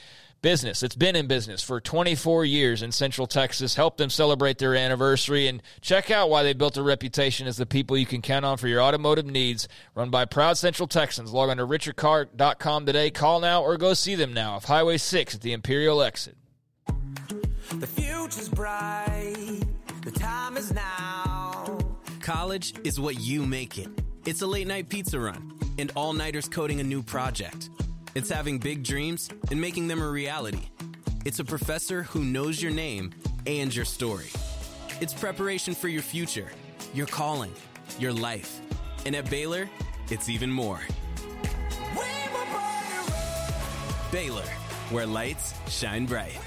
business. It's been in business for 24 years in Central Texas. Help them celebrate their anniversary and check out why they built a reputation as the people you can count on for your automotive needs. Run by proud Central Texans. Log on to richardcarr.com today. Call now or go see them now off Highway 6 at the Imperial exit.
The future's bright. The time is now.
College is what you make it. It's a late night pizza run and all nighters coding a new project. It's having big dreams and making them a reality. It's a professor who knows your name and your story. It's preparation for your future, your calling, your life. And at Baylor, it's even more. Baylor, where lights shine bright.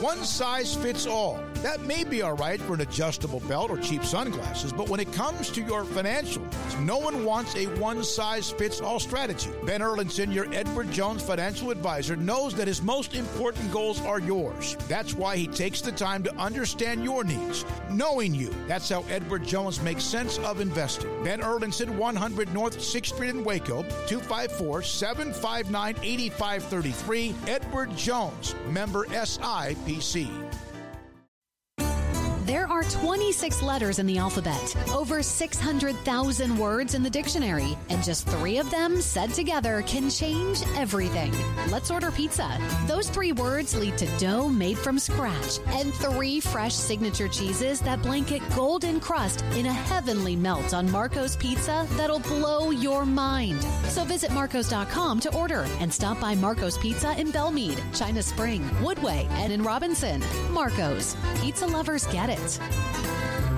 One size fits all. That may be all right for an adjustable belt or cheap sunglasses, but when it comes to your financial needs, no one wants a one size fits all strategy. Ben Erlinson, your Edward Jones financial advisor, knows that his most important goals are yours. That's why he takes the time to understand your needs, knowing you. That's how Edward Jones makes sense of investing. Ben Erlinson, 100 North 6th Street in Waco, 254 759 8533. Edward Jones, member SI. PC.
There are 26 letters in the alphabet, over 600,000 words in the dictionary, and just three of them said together can change everything. Let's order pizza. Those three words lead to dough made from scratch and three fresh signature cheeses that blanket golden crust in a heavenly melt on Marco's Pizza that'll blow your mind. So visit Marcos.com to order and stop by Marco's Pizza in Belmead, China Spring, Woodway, and in Robinson. Marco's. Pizza lovers get it it.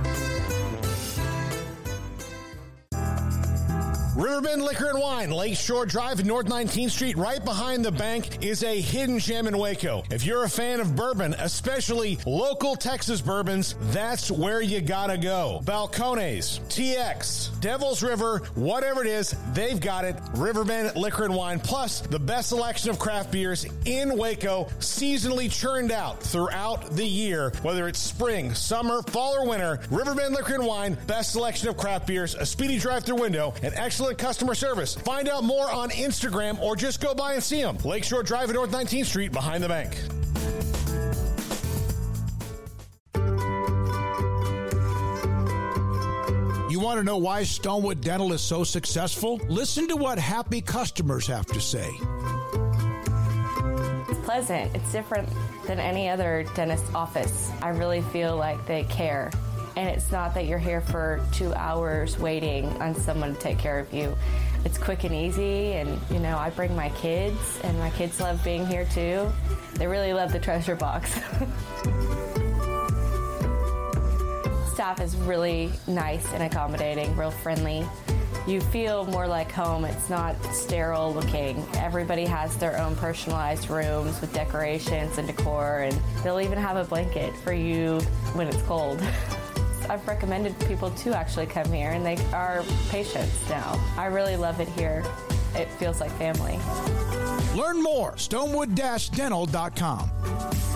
Riverbend Liquor and Wine, Lakeshore Drive, and North 19th Street, right behind the bank, is a hidden gem in Waco. If you're a fan of bourbon, especially local Texas bourbons, that's where you gotta go. Balcones, TX, Devil's River, whatever it is, they've got it. Riverbend Liquor and Wine, plus the best selection of craft beers in Waco, seasonally churned out throughout the year, whether it's spring, summer, fall, or winter. Riverbend Liquor and Wine, best selection of craft beers, a speedy drive-through window, and excellent excellent customer service. Find out more on Instagram or just go by and see them. Lakeshore Drive at North 19th Street behind the bank.
You want to know why Stonewood Dental is so successful? Listen to what happy customers have to say.
It's pleasant. It's different than any other dentist office. I really feel like they care and it's not that you're here for two hours waiting on someone to take care of you. It's quick and easy, and you know, I bring my kids, and my kids love being here too. They really love the treasure box. Staff is really nice and accommodating, real friendly. You feel more like home. It's not sterile looking. Everybody has their own personalized rooms with decorations and decor, and they'll even have a blanket for you when it's cold. I've recommended people to actually come here, and they are patients now. I really love it here. It feels like family.
Learn more, stonewood-dental.com.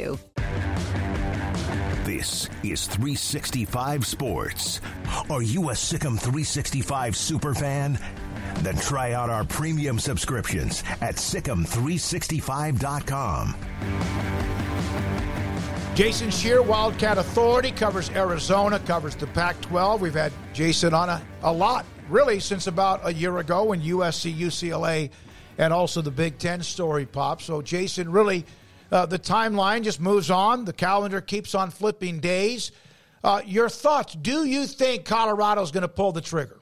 This is 365 Sports. Are you a SicEm 365 super fan? Then try out our premium subscriptions at SicEm365.com.
Jason Scheer, Wildcat Authority, covers Arizona, covers the Pac 12. We've had Jason on a, a lot, really, since about a year ago when USC, UCLA, and also the Big Ten story popped. So, Jason, really, uh, the timeline just moves on. The calendar keeps on flipping days. Uh, your thoughts? Do you think Colorado's going to pull the trigger?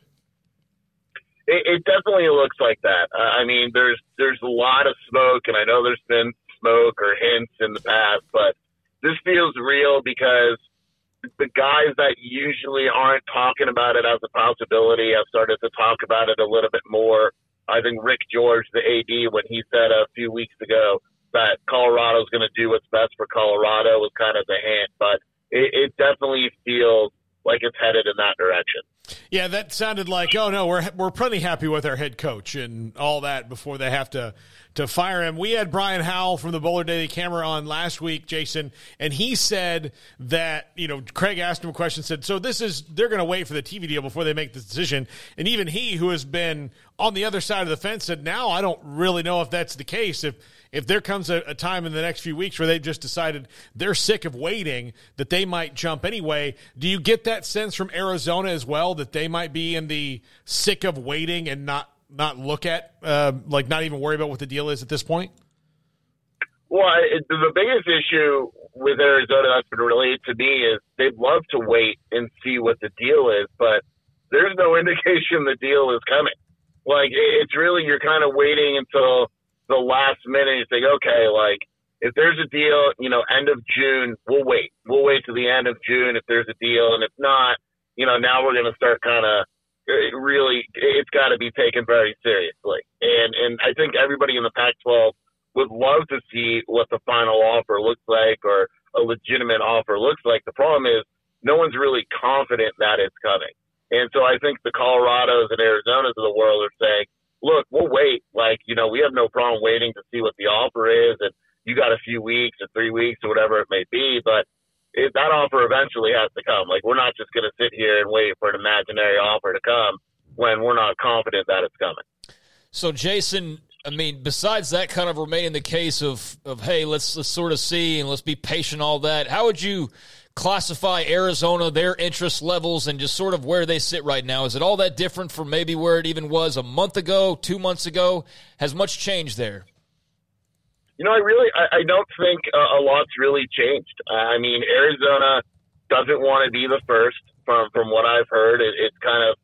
It, it definitely looks like that. Uh, I mean, there's there's a lot of smoke, and I know there's been smoke or hints in the past, but this feels real because the guys that usually aren't talking about it as a possibility have started to talk about it a little bit more. I think Rick George, the AD, when he said a few weeks ago that Colorado's going to do what's best for Colorado was kind of the hint, but it, it definitely feels like it's headed in that direction.
Yeah, that sounded like, oh no, we're we're pretty happy with our head coach and all that before they have to to fire him. We had Brian Howell from the Boulder Daily Camera on last week, Jason, and he said that you know Craig asked him a question, said, so this is they're going to wait for the TV deal before they make the decision, and even he, who has been on the other side of the fence, said, now I don't really know if that's the case if if there comes a, a, time in the next few weeks where they've just decided they're sick of waiting, that they might jump anyway, do you get that sense from Arizona as well that they might be in the sick of waiting and not not look at uh, like not even worry about what the deal is at this point?
Well, it, the biggest issue with Arizona that's been related to me is they'd love to wait and see what the deal is, but there's no indication the deal is coming. Like it's really you're kind of waiting until the last minute. You think, okay, like if there's a deal, you know, end of June, we'll wait. We'll wait to the end of June if there's a deal, and if not, you know, now we're going to start kind of really. It's got to be taken very seriously, and and I think everybody in the Pac-12 would love to see what the final offer looks like or a legitimate offer looks like. The problem is no one's really confident that it's coming. And so I think the Colorados and Arizonas of the world are saying, look, we'll wait. Like, you know, we have no problem waiting to see what the offer is. And you got a few weeks or three weeks or whatever it may be. But it, that offer eventually has to come. Like, we're not just going to sit here and wait for an imaginary offer to come when we're not confident that it's coming.
So, Jason, I mean, besides that kind of remaining the case of, of hey, let's, let's sort of see and let's be patient, all that, how would you classify Arizona, their interest levels, and just sort of where they sit right now? Is it all that different from maybe where it even was a month ago, two months ago? Has much changed there?
You know, I really, I, I don't think uh, a lot's really changed. I mean, Arizona doesn't want to be the first. From from what I've heard, it, it's kind of,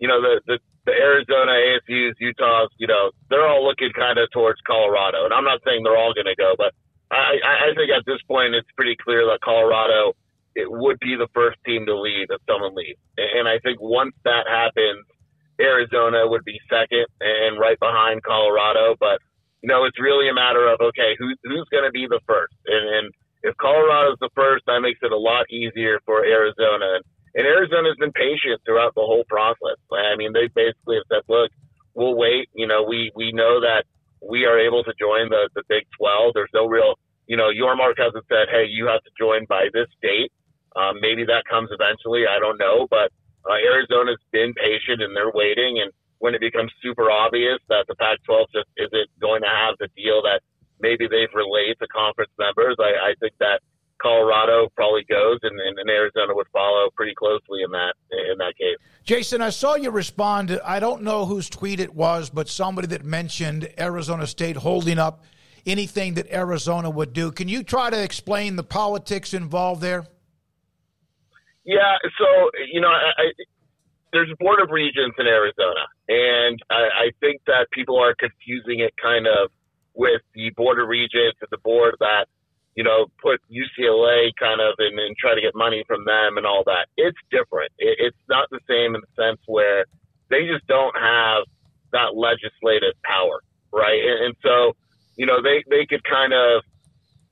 you know, the the the Arizona, ASU's, Utah's, you know, they're all looking kind of towards Colorado. And I'm not saying they're all going to go, but I, I think at this point it's pretty clear that Colorado it would be the first team to leave if someone leaves. And I think once that happens, Arizona would be second and right behind Colorado. But you know, it's really a matter of okay, who's who's going to be the first? And, and if Colorado's the first, that makes it a lot easier for Arizona. And, Arizona's been patient throughout the whole process. I mean, they basically have said, look, we'll wait. You know, we we know that we are able to join the the Big 12. There's no real you know, Yormark hasn't said, hey, you have to join by this date. Um, maybe that comes eventually. I don't know, but uh, Arizona's been patient and they're waiting. And when it becomes super obvious that the Pac-12 just isn't going to have the deal that maybe they've relayed to conference members, I, I think that Colorado probably goes, and, and, Arizona would follow pretty closely in that in that case.
Jason, I saw you respond. I don't know whose tweet it was, but somebody that mentioned Arizona State holding up anything that Arizona would do. Can you try to explain the politics involved there?
Yeah, so you know, I, I, there's a board of regents in Arizona, and I, I think that people are confusing it kind of with the board of regents and the board that you know, put UCLA kind of and, and try to get money from them and all that. It's different. It, it's not the same in the sense where they just don't have that legislative power, right? And, and so, you know, they they could kind of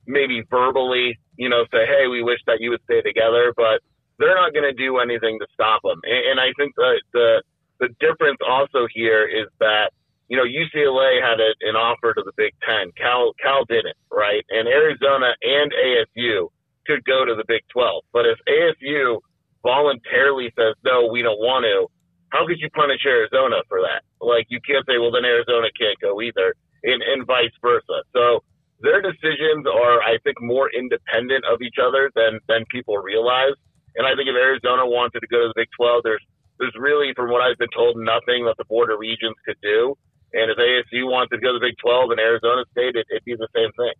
maybe verbally, you know, say, hey, we wish that you would stay together, but they're not going to do anything to stop them. And, and I think the the the difference also here is that you know, UCLA had a, an offer to the Big Ten. Cal Cal didn't, right? And Arizona and ASU could go to the Big Twelve. But if ASU voluntarily says no, we don't want to, how could you punish Arizona for that? Like you can't say, well, then Arizona can't go either, and, and vice versa. So their decisions are, I think, more independent of each other than than people realize. And I think if Arizona wanted to go to the Big Twelve, there's there's really, from what I've been told, nothing that the Board of Regents could do. And if ASU wanted to go to the Big 12 and Arizona State, it, would be the same thing.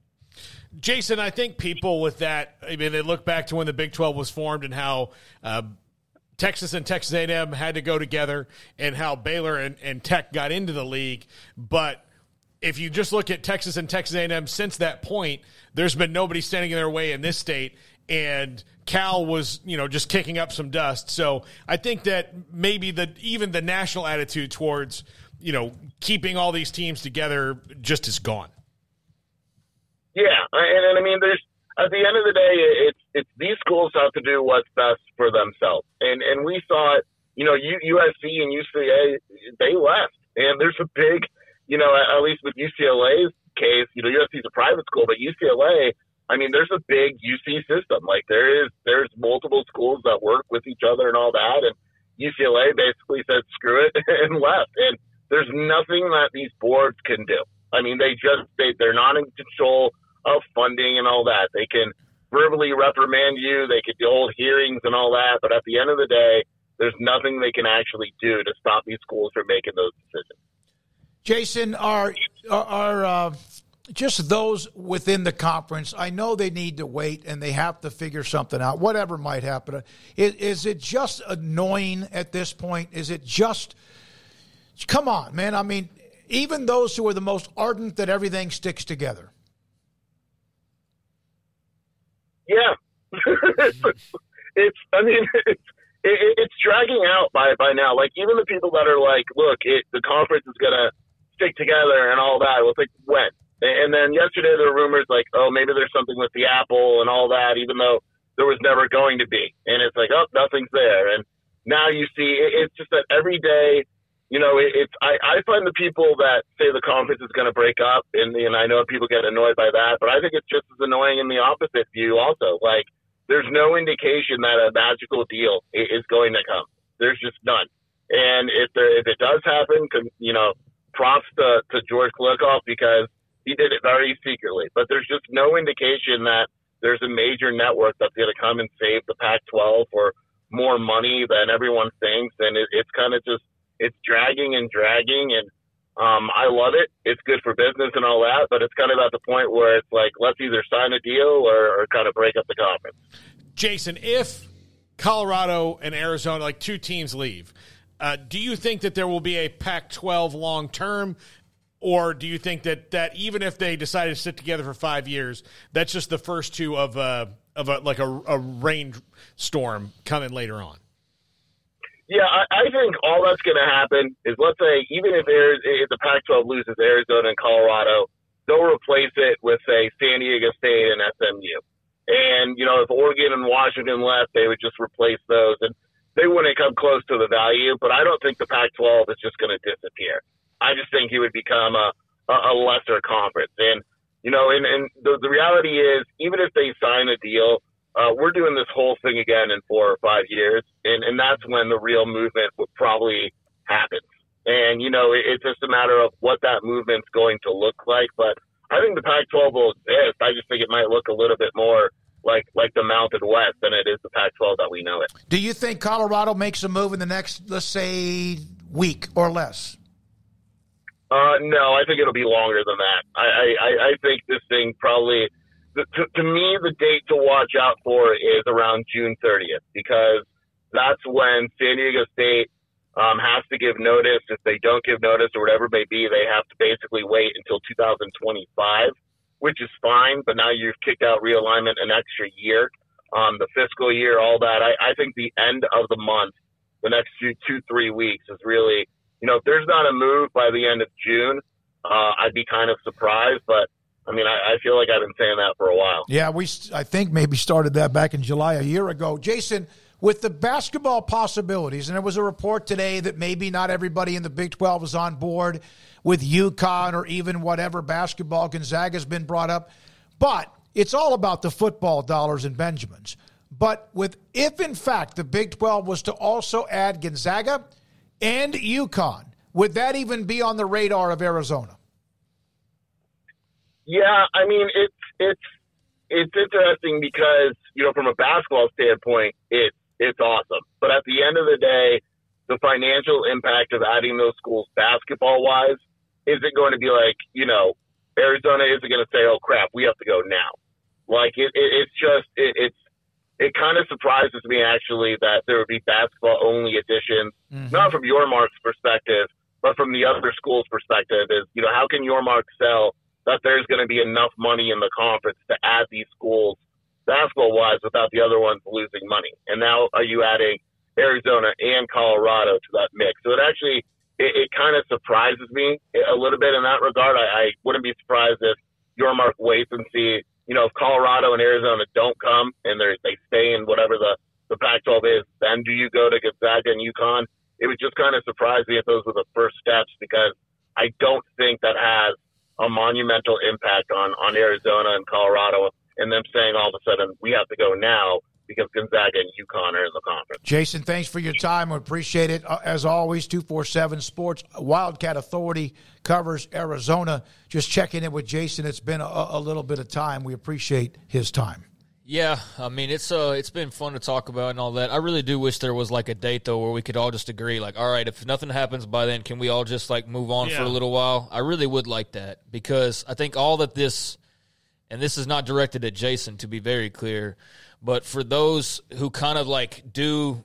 Jason, I think people with that, I mean, they look back to when the Big 12 was formed and how uh, Texas and Texas A&M had to go together and how Baylor and, and Tech got into the league. But if you just look at Texas and Texas A&M since that point, there's been nobody standing in their way in this state. And Cal was, you know, just kicking up some dust. So I think that maybe the even the national attitude towards – you know, keeping all these teams together just is gone.
Yeah, and, and I mean, there's at the end of the day, it's it's these schools have to do what's best for themselves, and and we saw it. You know, USC and UCLA they left, and there's a big, you know, at least with UCLA's case, you know, USC is a private school, but UCLA, I mean, there's a big UC system. Like there is, there's multiple schools that work with each other and all that, and UCLA basically said screw it and left, and there's nothing that these boards can do. I mean, they just they they're not in control of funding and all that. They can verbally reprimand you, they could hold hearings and all that, but at the end of the day, there's nothing they can actually do to stop these schools from making those decisions.
Jason, are are uh, just those within the conference? I know they need to wait and they have to figure something out. Whatever might happen, is, is it just annoying at this point? Is it just Come on, man. I mean, even those who are the most ardent that everything sticks together.
Yeah. it's, I mean, it's, it, it's dragging out by, by now. Like, even the people that are like, look, it, the conference is going to stick together and all that. Well, it's like, when? And then yesterday there were rumors like, oh, maybe there's something with the Apple and all that, even though there was never going to be. And it's like, oh, nothing's there. And now you see, it's just that every day you know, it, it's I, I find the people that say the conference is going to break up, and and I know people get annoyed by that, but I think it's just as annoying in the opposite view. Also, like there's no indication that a magical deal is going to come. There's just none. And if there if it does happen, you know, props to to George Kliavkoff because he did it very secretly. But there's just no indication that there's a major network that's going to come and save the Pac-12 for more money than everyone thinks, and it, it's kind of just it's dragging and dragging and um, I love it. It's good for business and all that, but it's kind of at the point where it's like, let's either sign a deal or, or kind of break up the conference.
Jason, if Colorado and Arizona, like two teams, leave, uh, do you think that there will be a Pac 12 long term? Or do you think that, that even if they decided to sit together for five years, that's just the first two of, uh, of a, like a, a rainstorm coming later on?
Yeah, I, I think all that's going to happen is let's say even if, if the Pac-12 loses Arizona and Colorado, they'll replace it with say San Diego State and SMU. And you know, if Oregon and Washington left, they would just replace those, and they wouldn't come close to the value. But I don't think the Pac-12 is just going to disappear. I just think it would become a, a lesser conference. And you know, and, and the, the reality is, even if they sign a deal uh, we're doing this whole thing again in four or five years, and, and that's when the real movement would probably happen. And, you know, it, it's just a matter of what that movement's going to look like. But I think the Pac 12 will exist. I just think it might look a little bit more like like the Mountain West than it is the Pac 12 that we know it.
Do you think Colorado makes a move in the next, let's say, week or less?
Uh, no, I think it'll be longer than that. I, I, I think this thing probably to, to me, the date to watch out for is around June 30th because that's when San Diego State um, has to give notice. If they don't give notice or whatever it may be, they have to basically wait until 2025 which is fine. But now you've kicked out realignment an extra year, um, the fiscal year, all that. I, I think the end of the month, the next two, two, three weeks is really, you know, if there's not a move by the end of June, uh, I'd be kind of surprised. But I mean, I, I feel like I've been saying that for a while.
Yeah, we I think maybe started that back in July a year ago. Jason, with the basketball possibilities, and there was a report today that maybe not everybody in the Big 12 is on board with UConn or even whatever basketball. Gonzaga's been brought up, but it's all about the football dollars and Benjamins. But with if in fact the Big 12 was to also add Gonzaga and UConn, would that even be on the radar of Arizona?
Yeah, I mean it's it's it's interesting because you know from a basketball standpoint, it's it's awesome. But at the end of the day, the financial impact of adding those schools basketball wise isn't going to be like you know Arizona isn't going to say, oh crap, we have to go now. Like it, it it's just it, it's it kind of surprises me actually that there would be basketball only additions, mm-hmm. not from Yormark's perspective, but from the other school's perspective. Is you know how can Yormark sell that there's going to be enough money in the conference to add these schools basketball wise without the other ones losing money. And now are you adding Arizona and Colorado to that mix? So it actually it, it kind of surprises me a little bit in that regard. I, I wouldn't be surprised if Yormark waits and see. You know, if Colorado and Arizona don't come and they they stay in whatever the the Pac-12 is, then do you go to Gonzaga and UConn? It would just kind of surprise me if those were the first steps because I don't think that has a monumental impact on on Arizona and Colorado, and them saying all of a sudden we have to go now because Gonzaga and UConn are in the conference.
Jason, thanks for your time. We appreciate it. Uh, as always, 247 Sports Wildcat Authority covers Arizona. Just checking in with Jason. It's been a, a little bit of time. We appreciate his time.
Yeah, I mean it's uh it's been fun to talk about and all that. I really do wish there was like a date though where we could all just agree like all right, if nothing happens by then, can we all just like move on yeah. for a little while? I really would like that because I think all that this and this is not directed at Jason to be very clear, but for those who kind of like do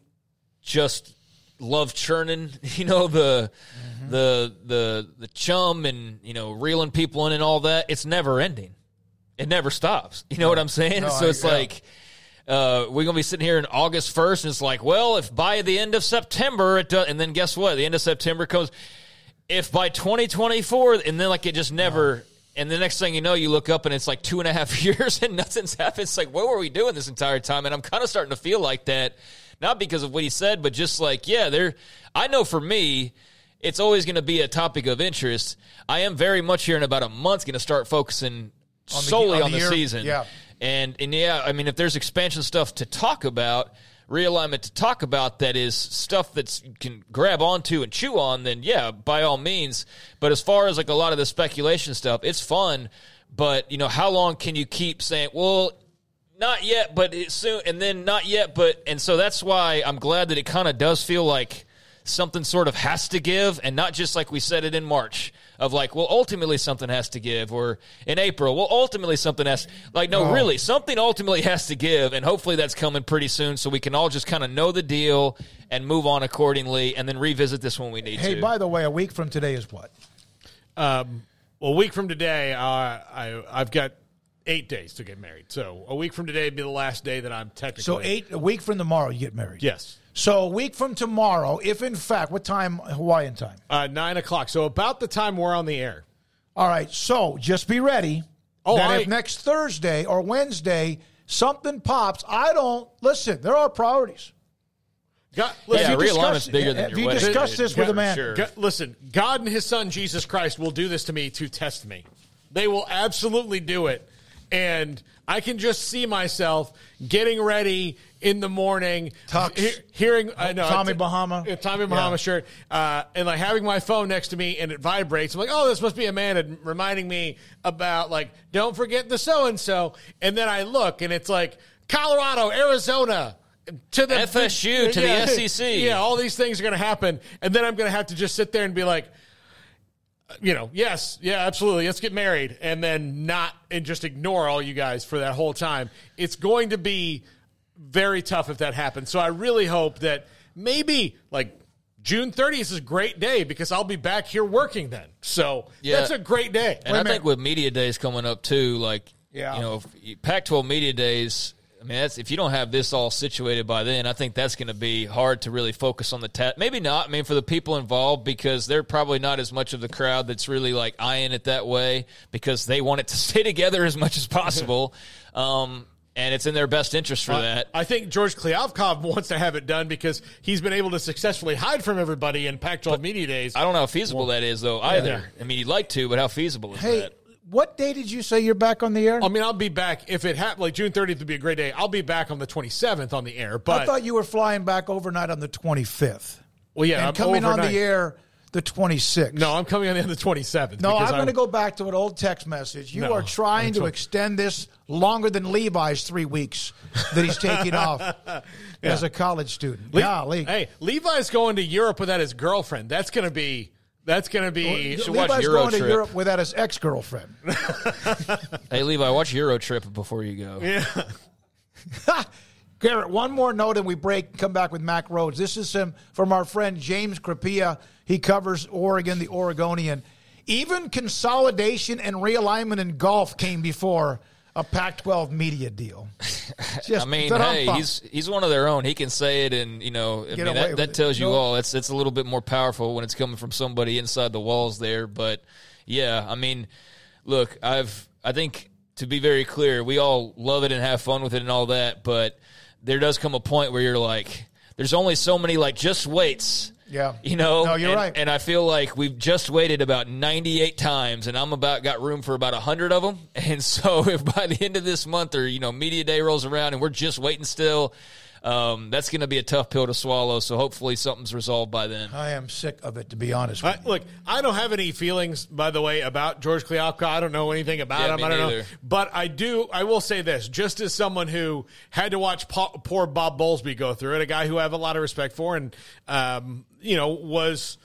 just love churning, you know, the mm-hmm. the the the chum and, you know, reeling people in and all that, it's never ending it never stops. You know no, what I'm saying? No, so it's I, like uh, we're gonna be sitting here in August first, and it's like, well, if by the end of September it does, and then guess what? The end of September comes. If by 2024, and then like it just never. And the next thing you know, you look up and it's like two and a half years and nothing's happened. It's like, what were we doing this entire time? And I'm kind of starting to feel like that, not because of what he said, but just like, yeah, there. I know for me, it's always going to be a topic of interest. I am very much here in about a month going to start focusing on the, solely on, on the, the season.
Yeah.
And and yeah, I mean, if there's expansion stuff to talk about, realignment to talk about that is stuff that you can grab onto and chew on, then yeah, by all means. But as far as like a lot of the speculation stuff, it's fun. But you know, how long can you keep saying, well, not yet, but it soon, and then not yet, but and so that's why I'm glad that it kind of does feel like something sort of has to give, and not just like we said it in March of like, well, ultimately something has to give, or in April, well, ultimately something has like, no, oh. really, something ultimately has to give, and hopefully that's coming pretty soon, so we can all just kind of know the deal and move on accordingly, and then revisit this when we need
hey,
to.
Hey, by the way, a week from today is what?
Um, well, a week from today, uh, I I've got eight days to get married. So a week from today would be the last day that I'm technically.
So eight a week from tomorrow, you get married.
Yes.
So a week from tomorrow, if in fact, what time Hawaiian time?
Uh, nine o'clock. So about the time we're on the air.
All right. So just be ready. Oh, that I, if next Thursday or Wednesday something pops, I don't listen. There are priorities.
God, listen, yeah, realignment's bigger than
your
you
wedding. discussed this with a man?
Sure. God, listen, God and His Son Jesus Christ will do this to me to test me. They will absolutely do it, and I can just see myself getting ready in the morning, he- hearing uh, no,
Tommy Bahama,
Tommy Bahama yeah. shirt, uh, and like having my phone next to me and it vibrates. I'm like, oh, this must be Amanda reminding me about like, don't forget the so and so. And then I look and it's like Colorado, Arizona. To the
FSU, to yeah, the SEC.
Yeah, all these things are going to happen. And then I'm going to have to just sit there and be like, you know, yes, yeah, absolutely. Let's get married and then not and just ignore all you guys for that whole time. It's going to be very tough if that happens. So I really hope that maybe like June 30th is a great day because I'll be back here working then. So
Yeah.
that's a great day.
And I think with media days coming up too, like
Yeah.
you know, if- Pac-12 media days. I mean, that's if you don't have this all situated by then, I think that's going to be hard to really focus on the test. Maybe not. I mean, for the people involved, because they're probably not as much of the crowd that's really like eyeing it that way because they want it to stay together as much as possible, um, and it's in their best interest for
Uh,
that.
I think George Kliavkoff wants to have it done because he's been able to successfully hide from everybody in Pac-12 media days.
I don't know how feasible that is, though. Either. I mean, you'd like to, but how feasible is that?
Hey,
that?
what day did you say you're back on the air?
I mean, I'll be back if it happened. Like June 30th would be a great day. I'll be back on the 27th on the air. But
I thought you were flying back overnight on the 25th.
well, yeah,
and
I'm
coming on the air the 26th.
No, I'm coming on the 27th.
No,
because
I'm going to go back to an old text message. You
No,
are trying to extend this longer than Levi's three weeks that he's taking off as a college student.
Le-
Golly.
Hey, Levi's going to Europe without his girlfriend. That's going to be. That's going to be.
You should watch
Levi's
Euro
going to Europe without his ex girlfriend.
Hey, Levi, watch Euro Trip before you go.
Yeah.
Garrett, one more note and we break come back with Mack Rhoades. This is some from our friend James Crepea. He covers Oregon, the Oregonian. Even consolidation and realignment in golf came before a Pac 12 media deal. Just
I mean, hey, he's he's one of their own. He can say it, and you know, I
Get
mean, that, that
it.
tells you
No.
all. It's it's a little bit more powerful when it's coming from somebody inside the walls there. But yeah, I mean, look, I've I think to be very clear, we all love it and have fun with it and all that, but there does come a point where you're like, there's only so many like just waits.
Yeah.
You know,
No, you're
and,
right.
And I feel like we've just waited about 98 times, and I'm about got room for about 100 of them. And so, if by the end of this month or you know media day rolls around and we're just waiting still, um, that's going to be a tough pill to swallow. So hopefully something's resolved by then.
I am sick of it, to be honest with
I, look, I don't have any feelings, by the way, about George Kliavkoff. I don't know anything about
Yeah,
him. I don't know, but I do. I will say this: just as someone who had to watch po- poor Bob Bowlesby go through it, a guy who I have a lot of respect for, and um, you know was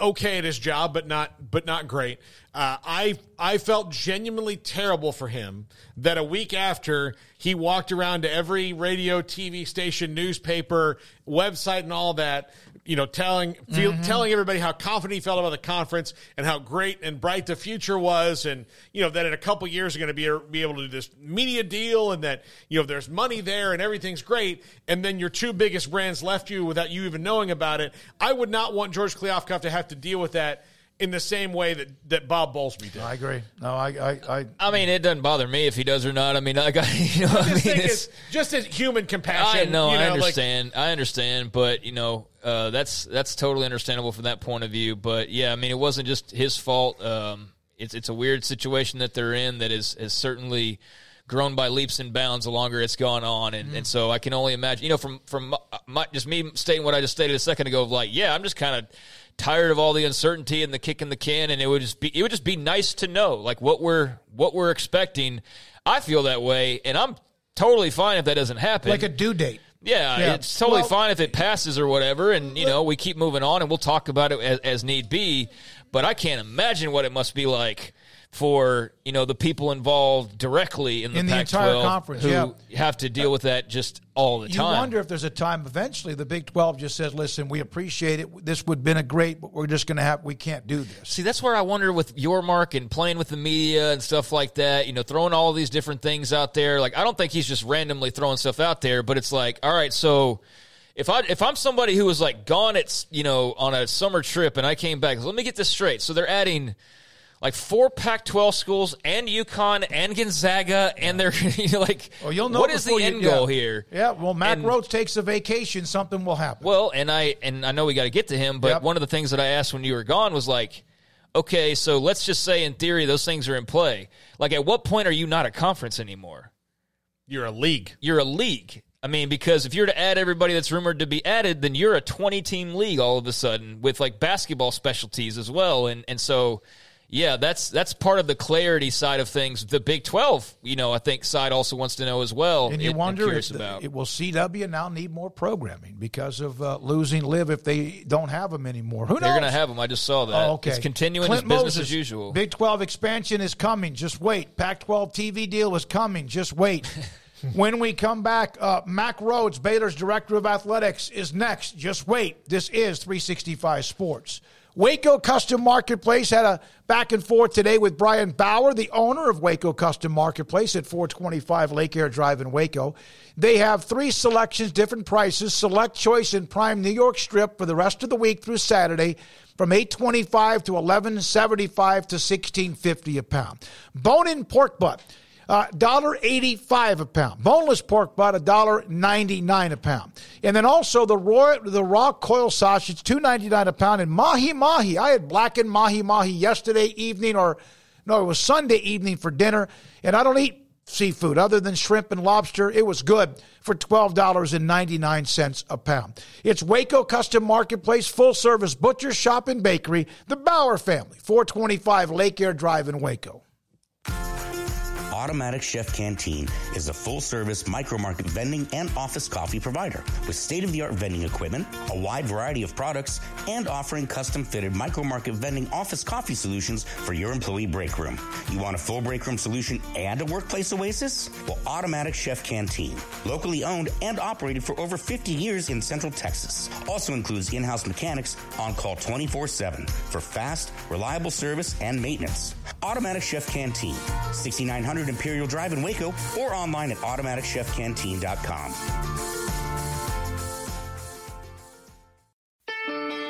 okay at his job, but not but not great. Uh, I I felt genuinely terrible for him that a week after he walked around to every radio, TV station, newspaper, website, and all that, you know, telling feel,
Mhm.
telling everybody how confident he felt about the conference and how great and bright the future was, and you know that in a couple years are going to be be able to do this media deal, and that you know there's money there and everything's great, and then your two biggest brands left you without you even knowing about it. I would not want George Kliavkoff to have to deal with that in the same way that that Bob Bowlesby did.
I agree. No, I, I, I,
I mean, it doesn't bother me if he does or not. I mean, like, I, you know, I mean,
think
it's,
it's just as human compassion.
I
compassion.
know,
you
I
like-
understand, I understand, but you know, uh, that's that's totally understandable from that point of view. But yeah, I mean, it wasn't just his fault. Um, it's it's a weird situation that they're in that is has certainly grown by leaps and bounds the longer it's gone on, and, and so I can only imagine. You know, from from my, my, just me stating what I just stated a second ago of like, yeah, I'm just kind of tired of all the uncertainty and the kick in the can, and it would just be it would just be nice to know like what we're what we're expecting. I feel that way, and I'm totally fine if that doesn't happen.
like a due date.
Yeah,
Yeah.
it's totally
Well-
fine if it passes or whatever, and you know we keep moving on, and we'll talk about it as, as need be. But I can't imagine what it must be like for you know the people involved directly in the,
In the
Pac-12
entire conference,
who
yeah.
have to deal with that just all the
You
time.
You wonder if there's a time eventually the Big 12 just says, listen, we appreciate it. This would have been a great, but we're just going to have, we can't do this.
See, that's where I wonder with Yormark and playing with the media and stuff like that, you know, throwing all these different things out there. Like, I don't think he's just randomly throwing stuff out there, but it's like, all right, so if I if I'm somebody who was like gone at you know on a summer trip and I came back, let me get this straight. So they're adding like four Pac-12 schools and UConn and Gonzaga, and they're you know, like,
Well, you'll know
what is the
you-
end
yeah.
goal here?
Yeah, well, Matt
And-
Rhoades takes a vacation, something will happen.
Well, and I and I know we got to get to him, but
Yep.
one of the things that I asked when you were gone was like, okay, so let's just say in theory those things are in play. Like, at what point are you not a conference anymore?
You're a league.
You're a league. I mean, because if you're to add everybody that's rumored to be added, then you're a 20 team league all of a sudden with like basketball specialties as well, and and so. Yeah, that's that's part of the clarity side of things. The Big Twelve, you know, I think side also wants to know as well.
and you
I'm
wonder if the,
about.
it will CW now need more programming because of uh, losing LIV if they don't have them anymore. Who knows?
They're going to have them. I just saw that.
Oh, okay.
It's continuing
Clint
as business
Moses,
as usual.
Big 12 expansion is coming. Just wait. Pac 12 TV deal is coming. Just wait. when we come back, uh, Mack Rhoades, Baylor's Director of Athletics, is next. Just wait. This is 365 Sports. Waco Custom Marketplace had a back and forth today with Brian Bauer, the owner of Waco Custom Marketplace at 425 Lake Air Drive in Waco. They have three selections, different prices, select choice in prime New York strip for the rest of the week through Saturday from 825 to 1175 to 1650 a pound. Bone-in pork butt Uh, $1.85 a pound. Boneless pork butt, $1.99 a pound. And then also the raw, the raw coil sausage, $2.99 a pound. And mahi mahi. I had blackened mahi mahi yesterday evening, or no, it was Sunday evening for dinner. And I don't eat seafood other than shrimp and lobster. It was good for $12.99 a pound. It's Waco Custom Marketplace, full service butcher, shop, and bakery. The Bauer family, 425 Lake Air Drive in Waco.
Automatic Chef Canteen is a full service micromarket vending and office coffee provider with state of the art vending equipment, a wide variety of products, and offering custom fitted micromarket vending office coffee solutions for your employee break room. You want a full break room solution and a workplace oasis? Well, Automatic Chef Canteen, locally owned and operated for over 50 years in Central Texas, also includes in house mechanics on call 24 7 for fast, reliable service and maintenance. Automatic Chef Canteen, 6900 Imperial Drive in Waco, or online at automaticchefcanteen.com.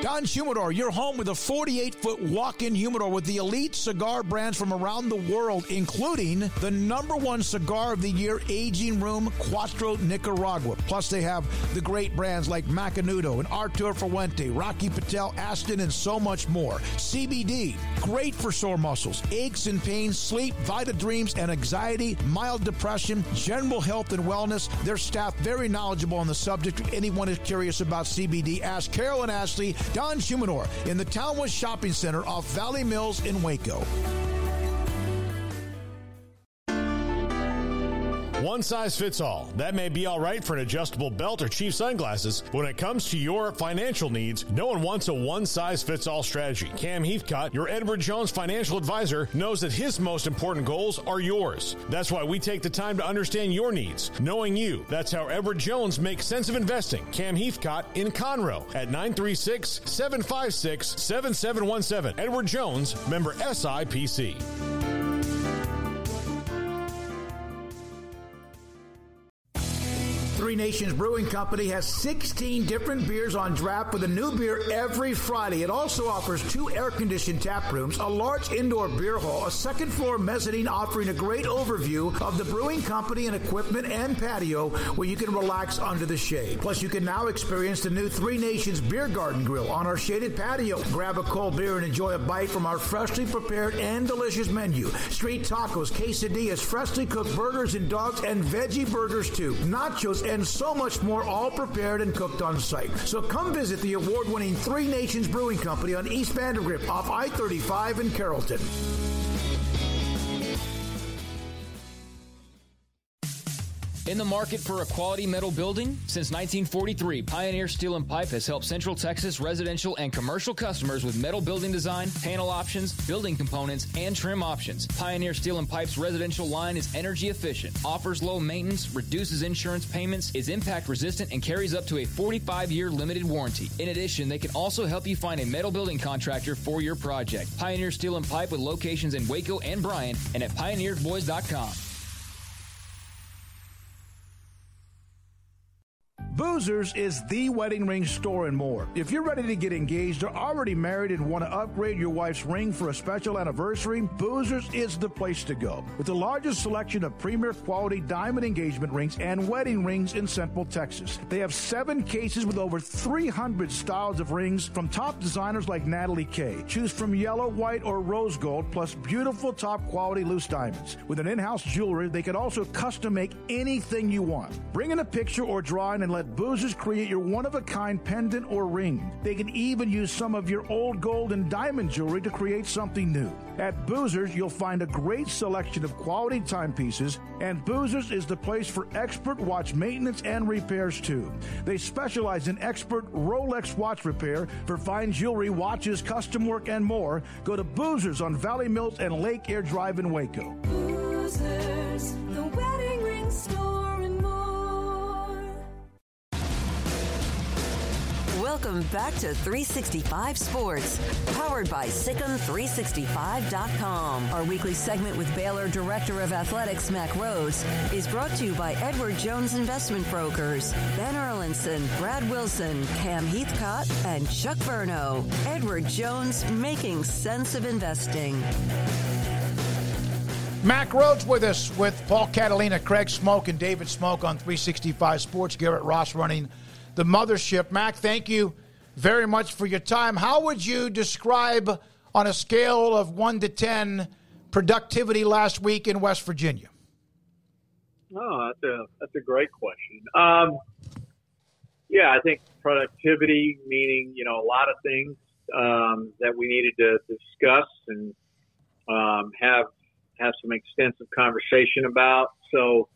Don Humidor, your home with a 48 foot walk in humidor with the elite cigar brands from around the world, including the number one cigar of the year, Aging Room Quattro Nicaragua. Plus, they have the great brands like Macanudo and Arturo Fuente, Rocky Patel, Ashton, and so much more. CBD, great for sore muscles, aches and pains, sleep, Vita Dreams, and anxiety, mild depression, general health and wellness. Their staff very knowledgeable on the subject. If anyone is curious about CBD, ask Carolyn Ashley Don Humidor in the Townwest Shopping Center off Valley Mills in Waco.
One size fits all. That may be all right for an adjustable belt or cheap sunglasses. When it comes to your financial needs, no one wants a one size fits all strategy. Cam Heathcott, your Edward Jones financial advisor, knows that his most important goals are yours. That's why we take the time to understand your needs, knowing you. That's how Edward Jones makes sense of investing. Cam Heathcott in Conroe at 936 756 7717. Edward Jones, member SIPC.
Three Nations Brewing Company has 16 different beers on draft with a new beer every Friday. It also offers two air conditioned tap rooms, a large indoor beer hall, a second floor mezzanine offering a great overview of the brewing company and equipment and patio where you can relax under the shade. Plus, you can now experience the new Three Nations Beer Garden Grill on our shaded patio. Grab a cold beer and enjoy a bite from our freshly prepared and delicious menu. Street tacos, quesadillas, freshly cooked burgers and dogs, and veggie burgers too. Nachos and so much more, all prepared and cooked on site. So come visit the award winning Three Nations Brewing Company on East Vandergrift off I 35 in Carrollton.
In the market for a quality metal building? Since 1943, Pioneer Steel and Pipe has helped Central Texas residential and commercial customers with metal building design, panel options, building components, and trim options. Pioneer Steel and Pipe's residential line is energy efficient, offers low maintenance, reduces insurance payments, is impact resistant, and carries up to a 45 year limited warranty. In addition, they can also help you find a metal building contractor for your project. Pioneer Steel and Pipe with locations in Waco and Bryan and at pioneerboys.com.
Boozers is the wedding ring store and more. If you're ready to get engaged or already married and want to upgrade your wife's ring for a special anniversary, Boozers is the place to go. With the largest selection of premier quality diamond engagement rings and wedding rings in Central Texas. They have seven cases with over 300 styles of rings from top designers like Natalie Kay. Choose from yellow, white, or rose gold, plus beautiful top quality loose diamonds. With an in house jewelry, they can also custom make anything you want. Bring in a picture or drawing and let Boozers create your one of a kind pendant or ring. They can even use some of your old gold and diamond jewelry to create something new. At Boozers, you'll find a great selection of quality timepieces, and Boozers is the place for expert watch maintenance and repairs too. They specialize in expert Rolex watch repair for fine jewelry, watches, custom work, and more. Go to Boozers on Valley Mills and Lake Air Drive in Waco.
Boozers, the wedding ring store
Welcome back to 365 Sports, powered by SicEm365.com. Our weekly segment with Baylor Director of Athletics, Mack Rhoades, is brought to you by Edward Jones Investment Brokers, Ben Erlinson, Brad Wilson, Cam Heathcott, and Chuck Verno. Edward Jones, making sense of investing.
Mack Rhoades with us with Paul Catalina, Craig Smoak, and David Smoak on 365 Sports. Garrett Ross running the mothership. Mack, thank you very much for your time. How would you describe, on a scale of 1 to 10, productivity last week in West Virginia?
Oh, that's a, that's a great question. Um, yeah, I think productivity, meaning, you know, a lot of things um, that we needed to discuss and um, have have some extensive conversation about. So,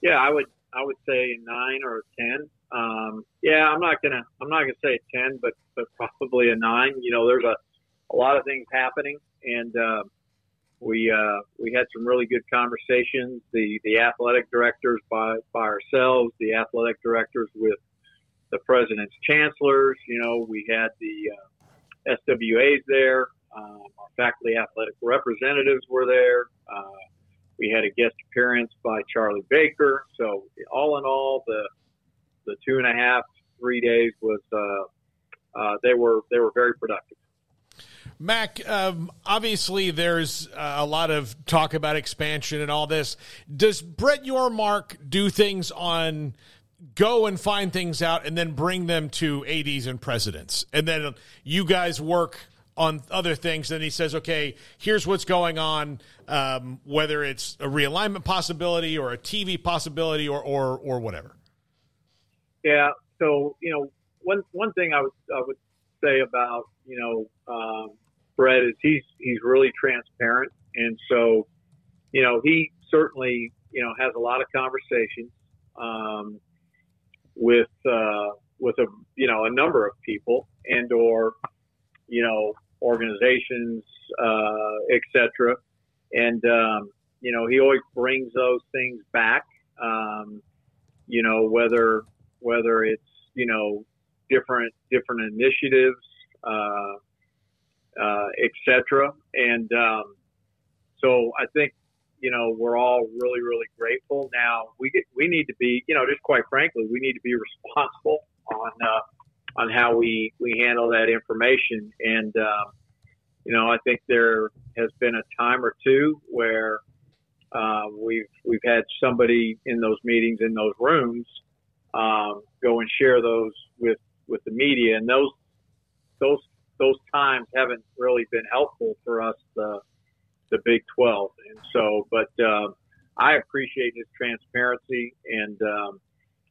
yeah, I would I would say nine or ten. Um, yeah, I'm not gonna I'm not gonna say ten, but but probably a nine. You know, there's a a lot of things happening, and uh, we uh, we had some really good conversations. The the athletic directors by by ourselves, the athletic directors with the president's chancellors. You know, we had the uh, SWAs there. Um, our faculty athletic representatives were there. Uh, we had a guest appearance by Charlie Baker. So all in all, the the two and a half, three days was uh, uh, they were they were very productive.
Mack, um, obviously there's uh, a lot of talk about expansion and all this. Does Brett Yormark do things on go and find things out and then bring them to ADs and presidents? And then you guys work on other things. And he says, okay, here's what's going on, um, whether it's a realignment possibility or a TV possibility or, or, or whatever.
Yeah. So, you know, one, one thing I would, I would say about, you know, um, Brett is he's, he's really transparent. And so, you know, he certainly, you know, has a lot of conversations, um, with, uh, with a, you know, a number of people and or, you know, organizations, uh, etc. And, um, you know, he always brings those things back. Um, you know, whether, whether it's, you know, different, different initiatives, uh, uh, etc. And, um, so I think, you know, we're all really, really grateful. Now we get, we need to be, you know, just quite frankly, we need to be responsible on, uh, on how we, we handle that information. And, um, you know, I think there has been a time or two where uh, we've we've had somebody in those meetings in those rooms um, go and share those with with the media, and those those those times haven't really been helpful for us, the the Big Twelve. And so, but uh, I appreciate his transparency and um,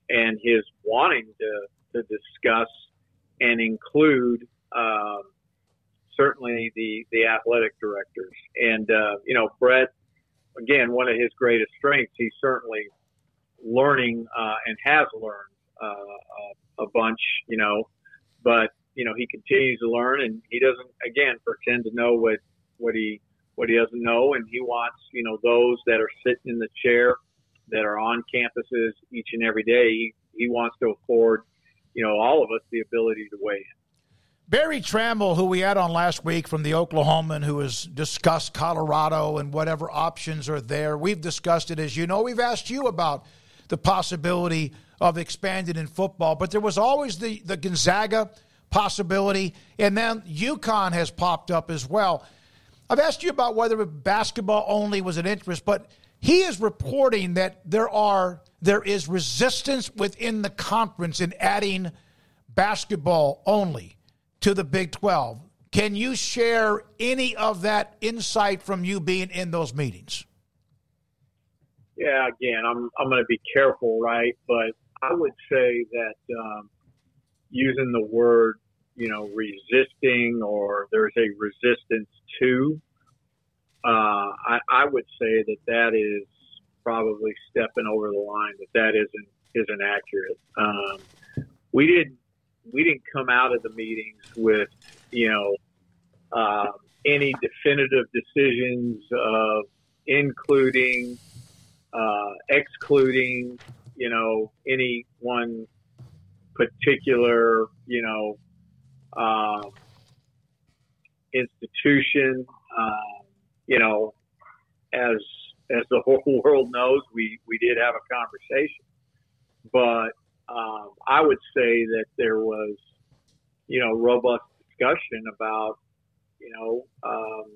and his wanting to to discuss and include. Um, certainly the the athletic directors. And uh, you know, Brett, again, one of his greatest strengths, he's certainly learning uh, and has learned uh, a bunch. You know, but you know he continues to learn, and he doesn't again pretend to know what what he what he doesn't know, and he wants you know those that are sitting in the chair that are on campuses each and every day. He, he wants to afford you know all of us the ability to weigh in.
Berry Tramel, who we had on last week from the Oklahoman, who has discussed Colorado and whatever options are there. We've discussed it, as you know. We've asked you about the possibility of expanding in football, but there was always the, the Gonzaga possibility, and then UConn has popped up as well. I've asked you about whether basketball only was an interest, but he is reporting that there are there is resistance within the conference in adding basketball only to the Big 12. Can you share any of that insight from you being in those meetings?
Yeah, again, I'm I'm going to be careful, right? But I would say that um, using the word, you know, resisting or there's a resistance to, uh, I, I would say that that is probably stepping over the line. That that isn't isn't accurate. Um, we didn't we didn't come out of the meetings with, you know, uh, any definitive decisions of including, uh, excluding, you know, any one particular, you know, um, institution. Um, you know, as as the whole world knows, we we did have a conversation, but um, I would say that there was, you know, robust discussion about, you know, um,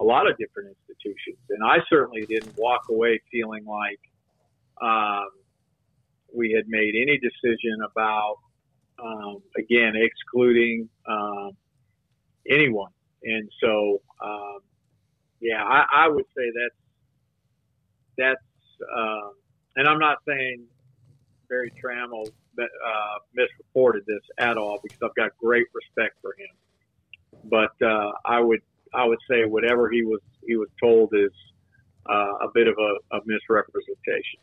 a lot of different institutions, and I certainly didn't walk away feeling like um, we had made any decision about, um, again, excluding um, anyone. And so, um, yeah, I, I would say that's that's, uh, and I'm not saying Berry Tramel uh, misreported this at all because I've got great respect for him. But uh, I would I would say whatever he was he was told is uh, a bit of a, a misrepresentation.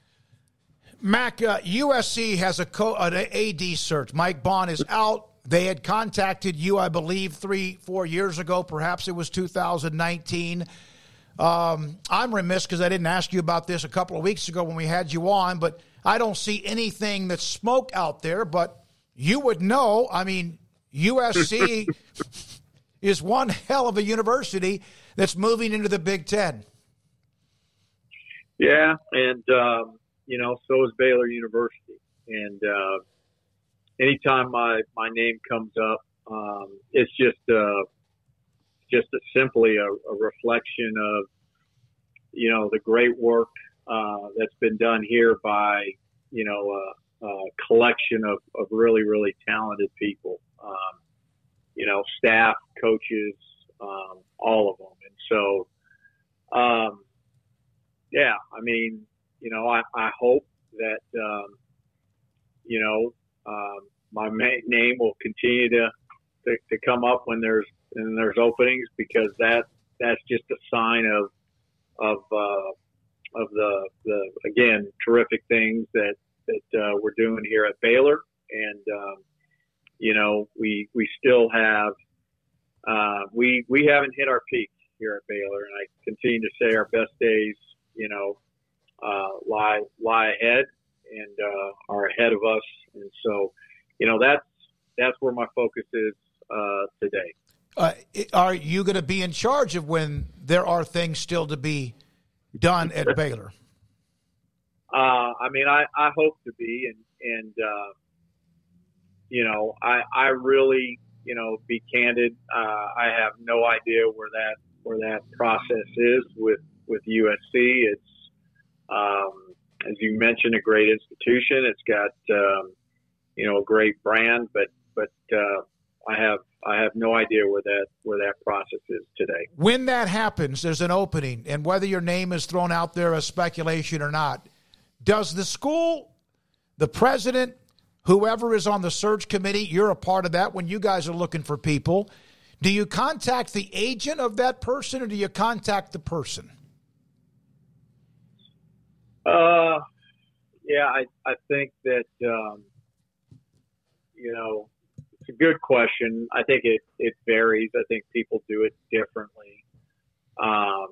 Mack, uh, USC has a co- an AD search. Mike Bohn is out. They had contacted you, I believe, three, four years ago. Perhaps it was 2019. Um, I'm remiss because I didn't ask you about this a couple of weeks ago when we had you on, but I don't see anything that's smoke out there. But you would know. I mean, USC is one hell of a university that's moving into the Big Ten.
Yeah, and um, you know, so is Baylor University. And uh, anytime my my name comes up, um, it's just uh, just a, simply a, a, reflection of you know the great work uh, that's been done here by you know a, a collection of, of really really talented people, um, you know staff, coaches, um, all of them, and so um, yeah, I mean you know I, I hope that um, you know um, my name will continue to, to to come up when there's when there's openings because that that's just a sign of of uh, of the the again terrific things that that uh, we're doing here at Baylor, and um, you know we we still have uh, we we haven't hit our peak here at Baylor, and I continue to say our best days you know uh, lie lie ahead and uh, are ahead of us, and so you know that's that's where my focus is uh, today.
Uh, are you going to be in charge of when there are things still to be done at Baylor?
Uh, I mean, I, I hope to be, and and uh, you know, I I really you know be candid. Uh, I have no idea where that where that process is with with USC. It's um, as you mentioned, a great institution. It's got um, you know a great brand, but but uh, I have I have no idea where that where that process is today.
When that happens, there's an opening, and whether your name is thrown out there as speculation or not, does the school, the president, whoever is on the search committee, you're a part of that when you guys are looking for people. Do you contact the agent of that person, or do you contact the person?
Uh, yeah, I I think that um, you know it's a good question. I think it it varies. I think people do it differently. Um,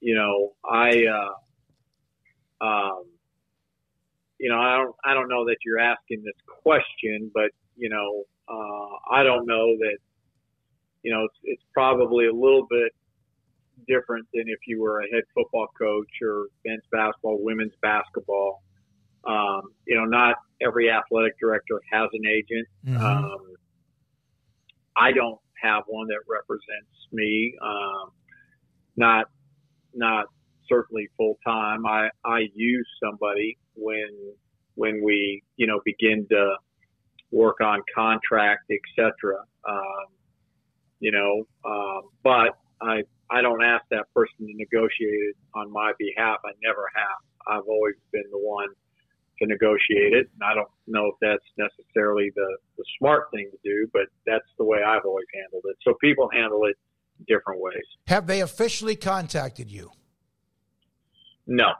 you know, I uh, um, you know, I don't I don't know that you're asking this question, but you know, uh, I don't know that you know it's, it's probably a little bit different than if you were a head football coach or men's basketball, women's basketball. Um, you know, not every athletic director has an agent. Mm-hmm. Um, I don't have one that represents me. Um, not, not certainly full time. I, I use somebody when, when we, you know, begin to work on contract, etc. Um, you know, um, but I I don't ask that person to negotiate it on my behalf. I never have. I've always been the one to negotiate it. And I don't know if that's necessarily the, the smart thing to do, but that's the way I've always handled it. So people handle it different ways.
Have they officially contacted you?
No.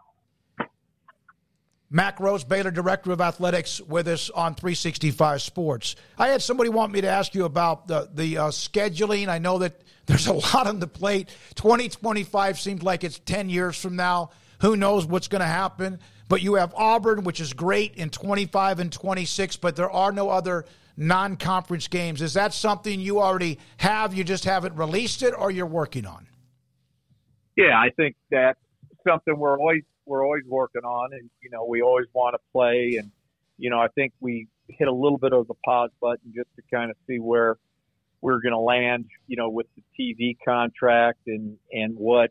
Mack Rhoades, Baylor Director of Athletics, with us on 365 Sports. I had somebody want me to ask you about the the uh, scheduling. I know that there's a lot on the plate. 2025 seems like it's 10 years from now. Who knows what's going to happen? But you have Auburn, which is great in 25 and 26, but there are no other non conference games. Is that something you already have? You just haven't released it or you're working on?
Yeah, I think that's something we're always we're always working on, and you know we always want to play, and you know I think we hit a little bit of the pause button just to kind of see where we're going to land, you know, with the TV contract and and what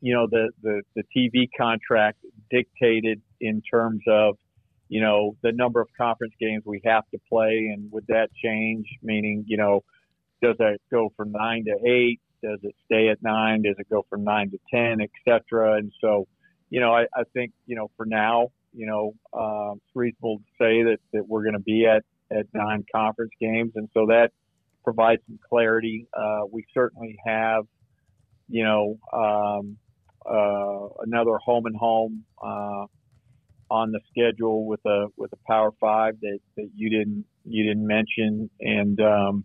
you know the the the TV contract dictated in terms of you know the number of conference games we have to play, and would that change? Meaning, you know, does that go from nine to eight? Does it stay at nine? Does it go from nine to ten, et cetera? And so, you know, I, I think you know for now, you know, uh, it's reasonable to say that that we're going to be at at nine conference games, and so that provides some clarity. Uh, we certainly have, you know, um, uh, another home and home uh, on the schedule with a with a Power Five that, that you didn't you didn't mention, and um,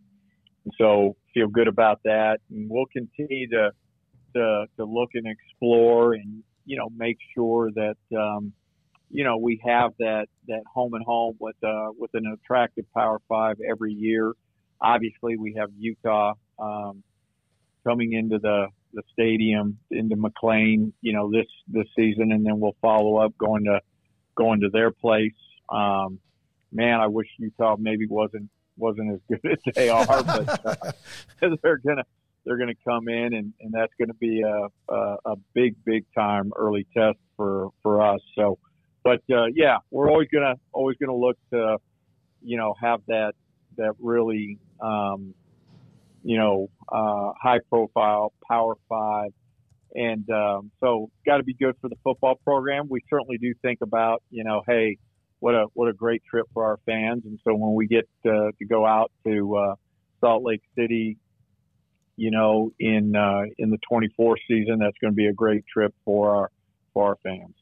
so feel good about that. And we'll continue to to, to look and explore, and you know, make sure that um, you know we have that that home and home with uh, with an attractive Power Five every year. Obviously, we have Utah um, coming into the the stadium into McLane, you know, this this season, and then we'll follow up going to going to their place. Um, man, I wish Utah maybe wasn't wasn't as good as they are, but uh, they're gonna they're gonna come in, and, and that's gonna be a, a a big big time early test for for us. So, but uh, yeah, we're always gonna always gonna look to you know have that that really um, you know, uh, high profile, Power Five. And um, so, got to be good for the football program. We certainly do think about, you know, hey, what a what a great trip for our fans. And so, when we get uh, to go out to uh, Salt Lake City, you know, in uh, in the 24 season, that's going to be a great trip for our for our fans.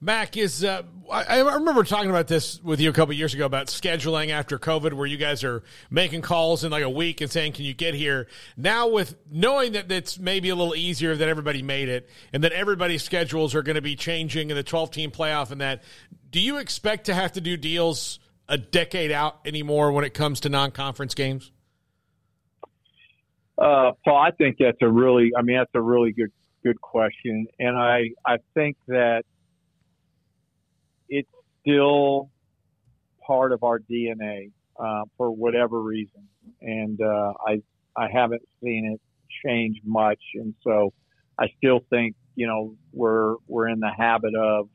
Mack is. Uh, I, I, remember talking about this with you a couple years ago about scheduling after COVID, where you guys are making calls in like a week and saying, "Can you get here?" Now, with knowing that it's maybe a little easier that everybody made it, and that everybody's schedules are going to be changing in the 12 team playoff, and that, do you expect to have to do deals a decade out anymore when it comes to non conference games?
Uh, Paul, I think that's a really. I mean, that's a really good good question, and I I think that it's still part of our DNA uh, for whatever reason, and uh, I I haven't seen it change much, and so I still think you know we're we're in the habit of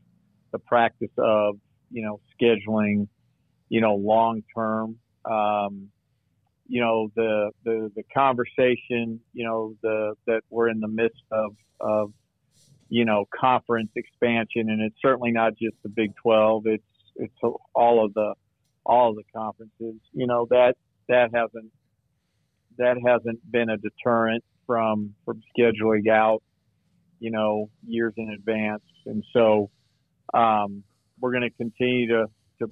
the practice of you know scheduling you know long term. Um, you know the, the the conversation you know the that we're in the midst of of you know, conference expansion, and it's certainly not just the Big 12. It's it's all of the all of the conferences. You know that that hasn't that hasn't been a deterrent from from scheduling out, you know, years in advance, and so um, we're going to continue to to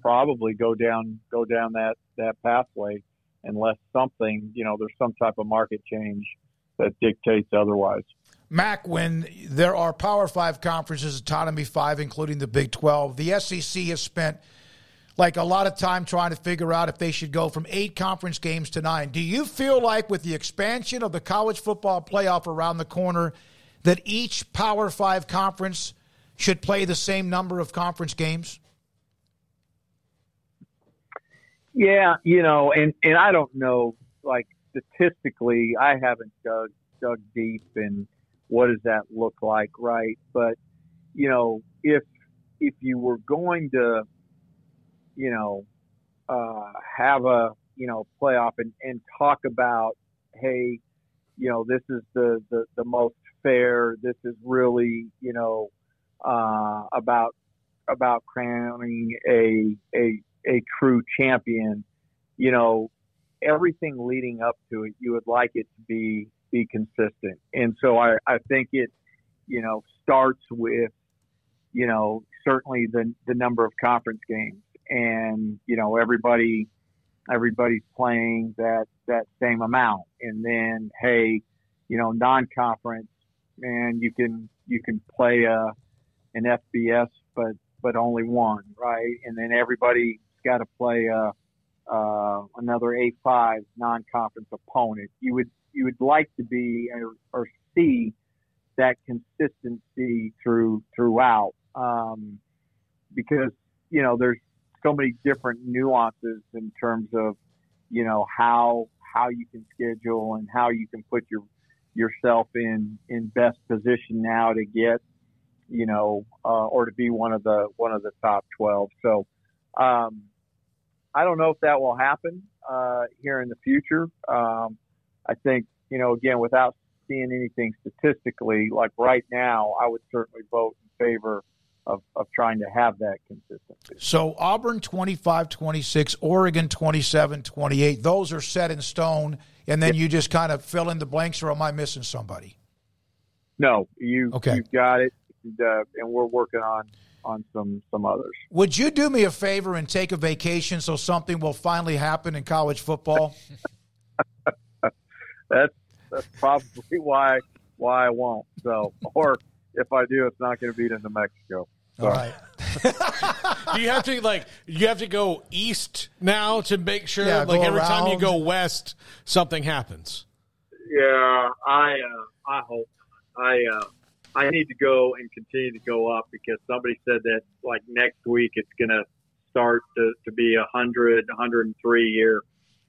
probably go down go down that that pathway unless something you know there's some type of market change that dictates otherwise.
Mack, when there are Power Five conferences, Autonomy Five, including the Big 12, the SEC has spent like a lot of time trying to figure out if they should go from eight conference games to nine. Do you feel like with the expansion of the college football playoff around the corner that each Power Five conference should play the same number of conference games?
Yeah, you know, and and I don't know, like statistically, I haven't dug dug deep and what does that look like, right? But you know, if if you were going to, you know, uh, have a you know playoff and, and talk about, hey, you know, this is the, the the most fair. This is really you know uh, about about crowning a a a true champion. You know, everything leading up to it, you would like it to be be consistent. And so I, I think it, you know, starts with, you know, certainly the the number of conference games, and you know everybody everybody's playing that that same amount, and then hey, you know, non-conference, and you can you can play a an FBS, but but only one, right? And then everybody's got to play a
uh, another A5 non-conference opponent. You would you would like to be or, or see that consistency through throughout. Um, because you know there's so many different nuances in terms of you know how how you can schedule and how you can put your yourself in in best position now to get you know uh, or to be one of the one of the top 12 so um, I don't know if that will happen uh, here in the future. Um, I think you know again without seeing anything statistically like right now I would certainly vote in favor of, of trying to have that consistency.
So Auburn 25 26, Oregon 27 28. Those are set in stone. And then you just kind of fill in the blanks, or am I missing somebody?
No, you,
okay.
you've got it. And, uh, and we're working on on some some others.
Would you do me a favor and take a vacation so something will finally happen in college football?
that's that's probably why why I won't. So, or if I do, it's not going to be to New Mexico.
All right.
do you have to like you have to go east now to make sure
Yeah,
like
go
every time you go west something happens?
Yeah, I uh, I hope I uh, I need to go and continue to go up because somebody said that like next week it's going to start to, to be a hundred, hundred and three year,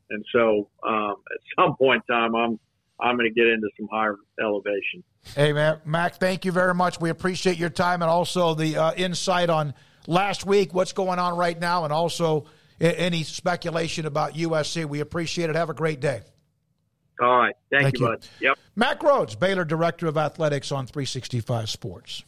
and so um, at some point in time I'm I'm going to get into some higher elevation.
Hey, man, Mack, thank you very much. We appreciate your time and also the uh, insight on last week, what's going on right now, and also a- any speculation about USC. We appreciate it. Have a great day.
All right, thank,
Thank
you,
you.
bud. Yep.
Mack Rhoades, Baylor Director of Athletics on 365 Sports.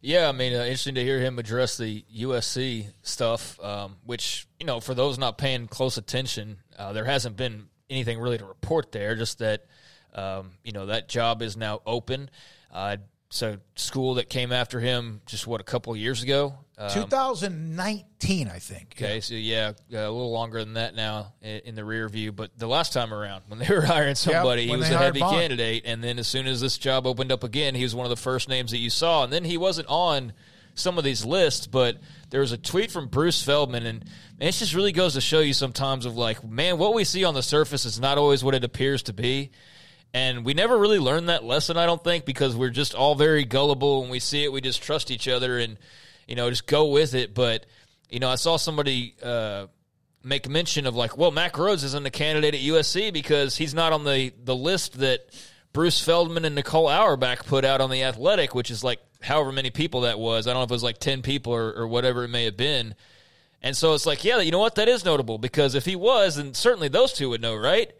Yeah, I mean, uh, interesting to hear him address the USC stuff, um, which, you know, for those not paying close attention, uh, there hasn't been anything really to report there, just that, um, you know, that job is now open. Uh, so, school that came after him just, what, a couple of years ago? Um,
2019, I think.
Okay, so yeah, uh, a little longer than that now in, the rear view. But the last time around, when they were hiring somebody, he was a heavy
Vaughn.
candidate. And then as soon as this job opened up again, he was one of the first names that you saw. And then he wasn't on some of these lists, but there was a tweet from Bruce Feldman, and it just really goes to show you sometimes of like, man, what we see on the surface is not always what it appears to be. And we never really learned that lesson, I don't think, because we're just all very gullible. When we see it, we just trust each other and, you know, just go with it. But, you know, I saw somebody uh, make mention of like, well, Mack Rhoades isn't a candidate at USC because he's not on the, the list that Bruce Feldman and Nicole Auerbach put out on the Athletic, which is like however many people that was. I don't know if it was like 10 people or, or whatever it may have been. And so it's like, yeah, you know what? That is notable because if he was, then certainly those two would know, right?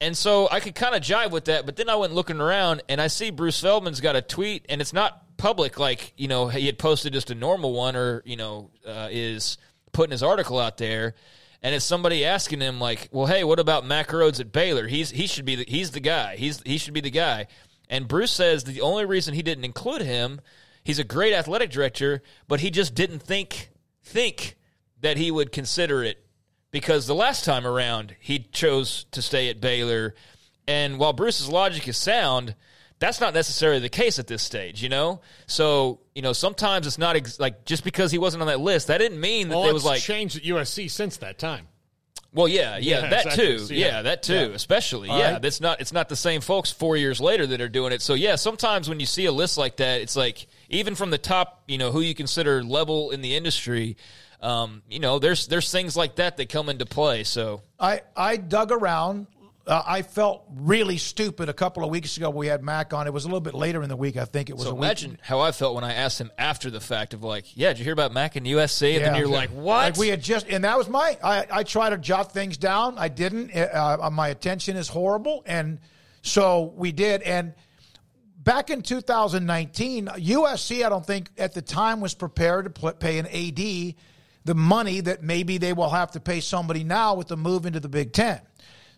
And so I could kind of jive with that, but then I went looking around and I see Bruce Feldman's got a tweet and it's not public like, you know, he had posted just a normal one or, you know, uh, is putting his article out there. And it's somebody asking him like, "Well, hey, what about Mack Rhoades at Baylor? He's he should be the, he's the guy. He's he should be the guy." And Bruce says the only reason he didn't include him, he's a great athletic director, but he just didn't think think that he would consider it because the last time around he chose to stay at Baylor. And while Bruce's logic is sound, that's not necessarily the case at this stage, you know? So, you know, sometimes it's not ex- like just because he wasn't on that list, that didn't mean that
Well,
it was like.
changed at USC since that time.
Well, yeah, yeah,
Yeah,
that
exactly.
too.
So,
yeah.
yeah.
that too,
Yeah.
especially.
All
yeah,
right.
that's not it's not the same folks 4 years later that are doing it. So, yeah, sometimes when you see a list like that, it's like even from the top, you know, who you consider level in the industry, um, you know, there's there's things like that that come into play. So,
I, I dug around. Uh, I felt really stupid a couple of weeks ago. We had Mack on. It was a little bit later in the week. I think it was
so
a week.
imagine how I felt when I asked him after the fact of like, yeah, did you hear about Mack and USC? And then you're like, what?
Like we had just, and that was my. I, I try to jot things down. I didn't. Uh, my attention is horrible, and so we did. And back in 2019, USC, I don't think at the time was prepared to pay an AD the money that maybe they will have to pay somebody now with the move into the Big Ten.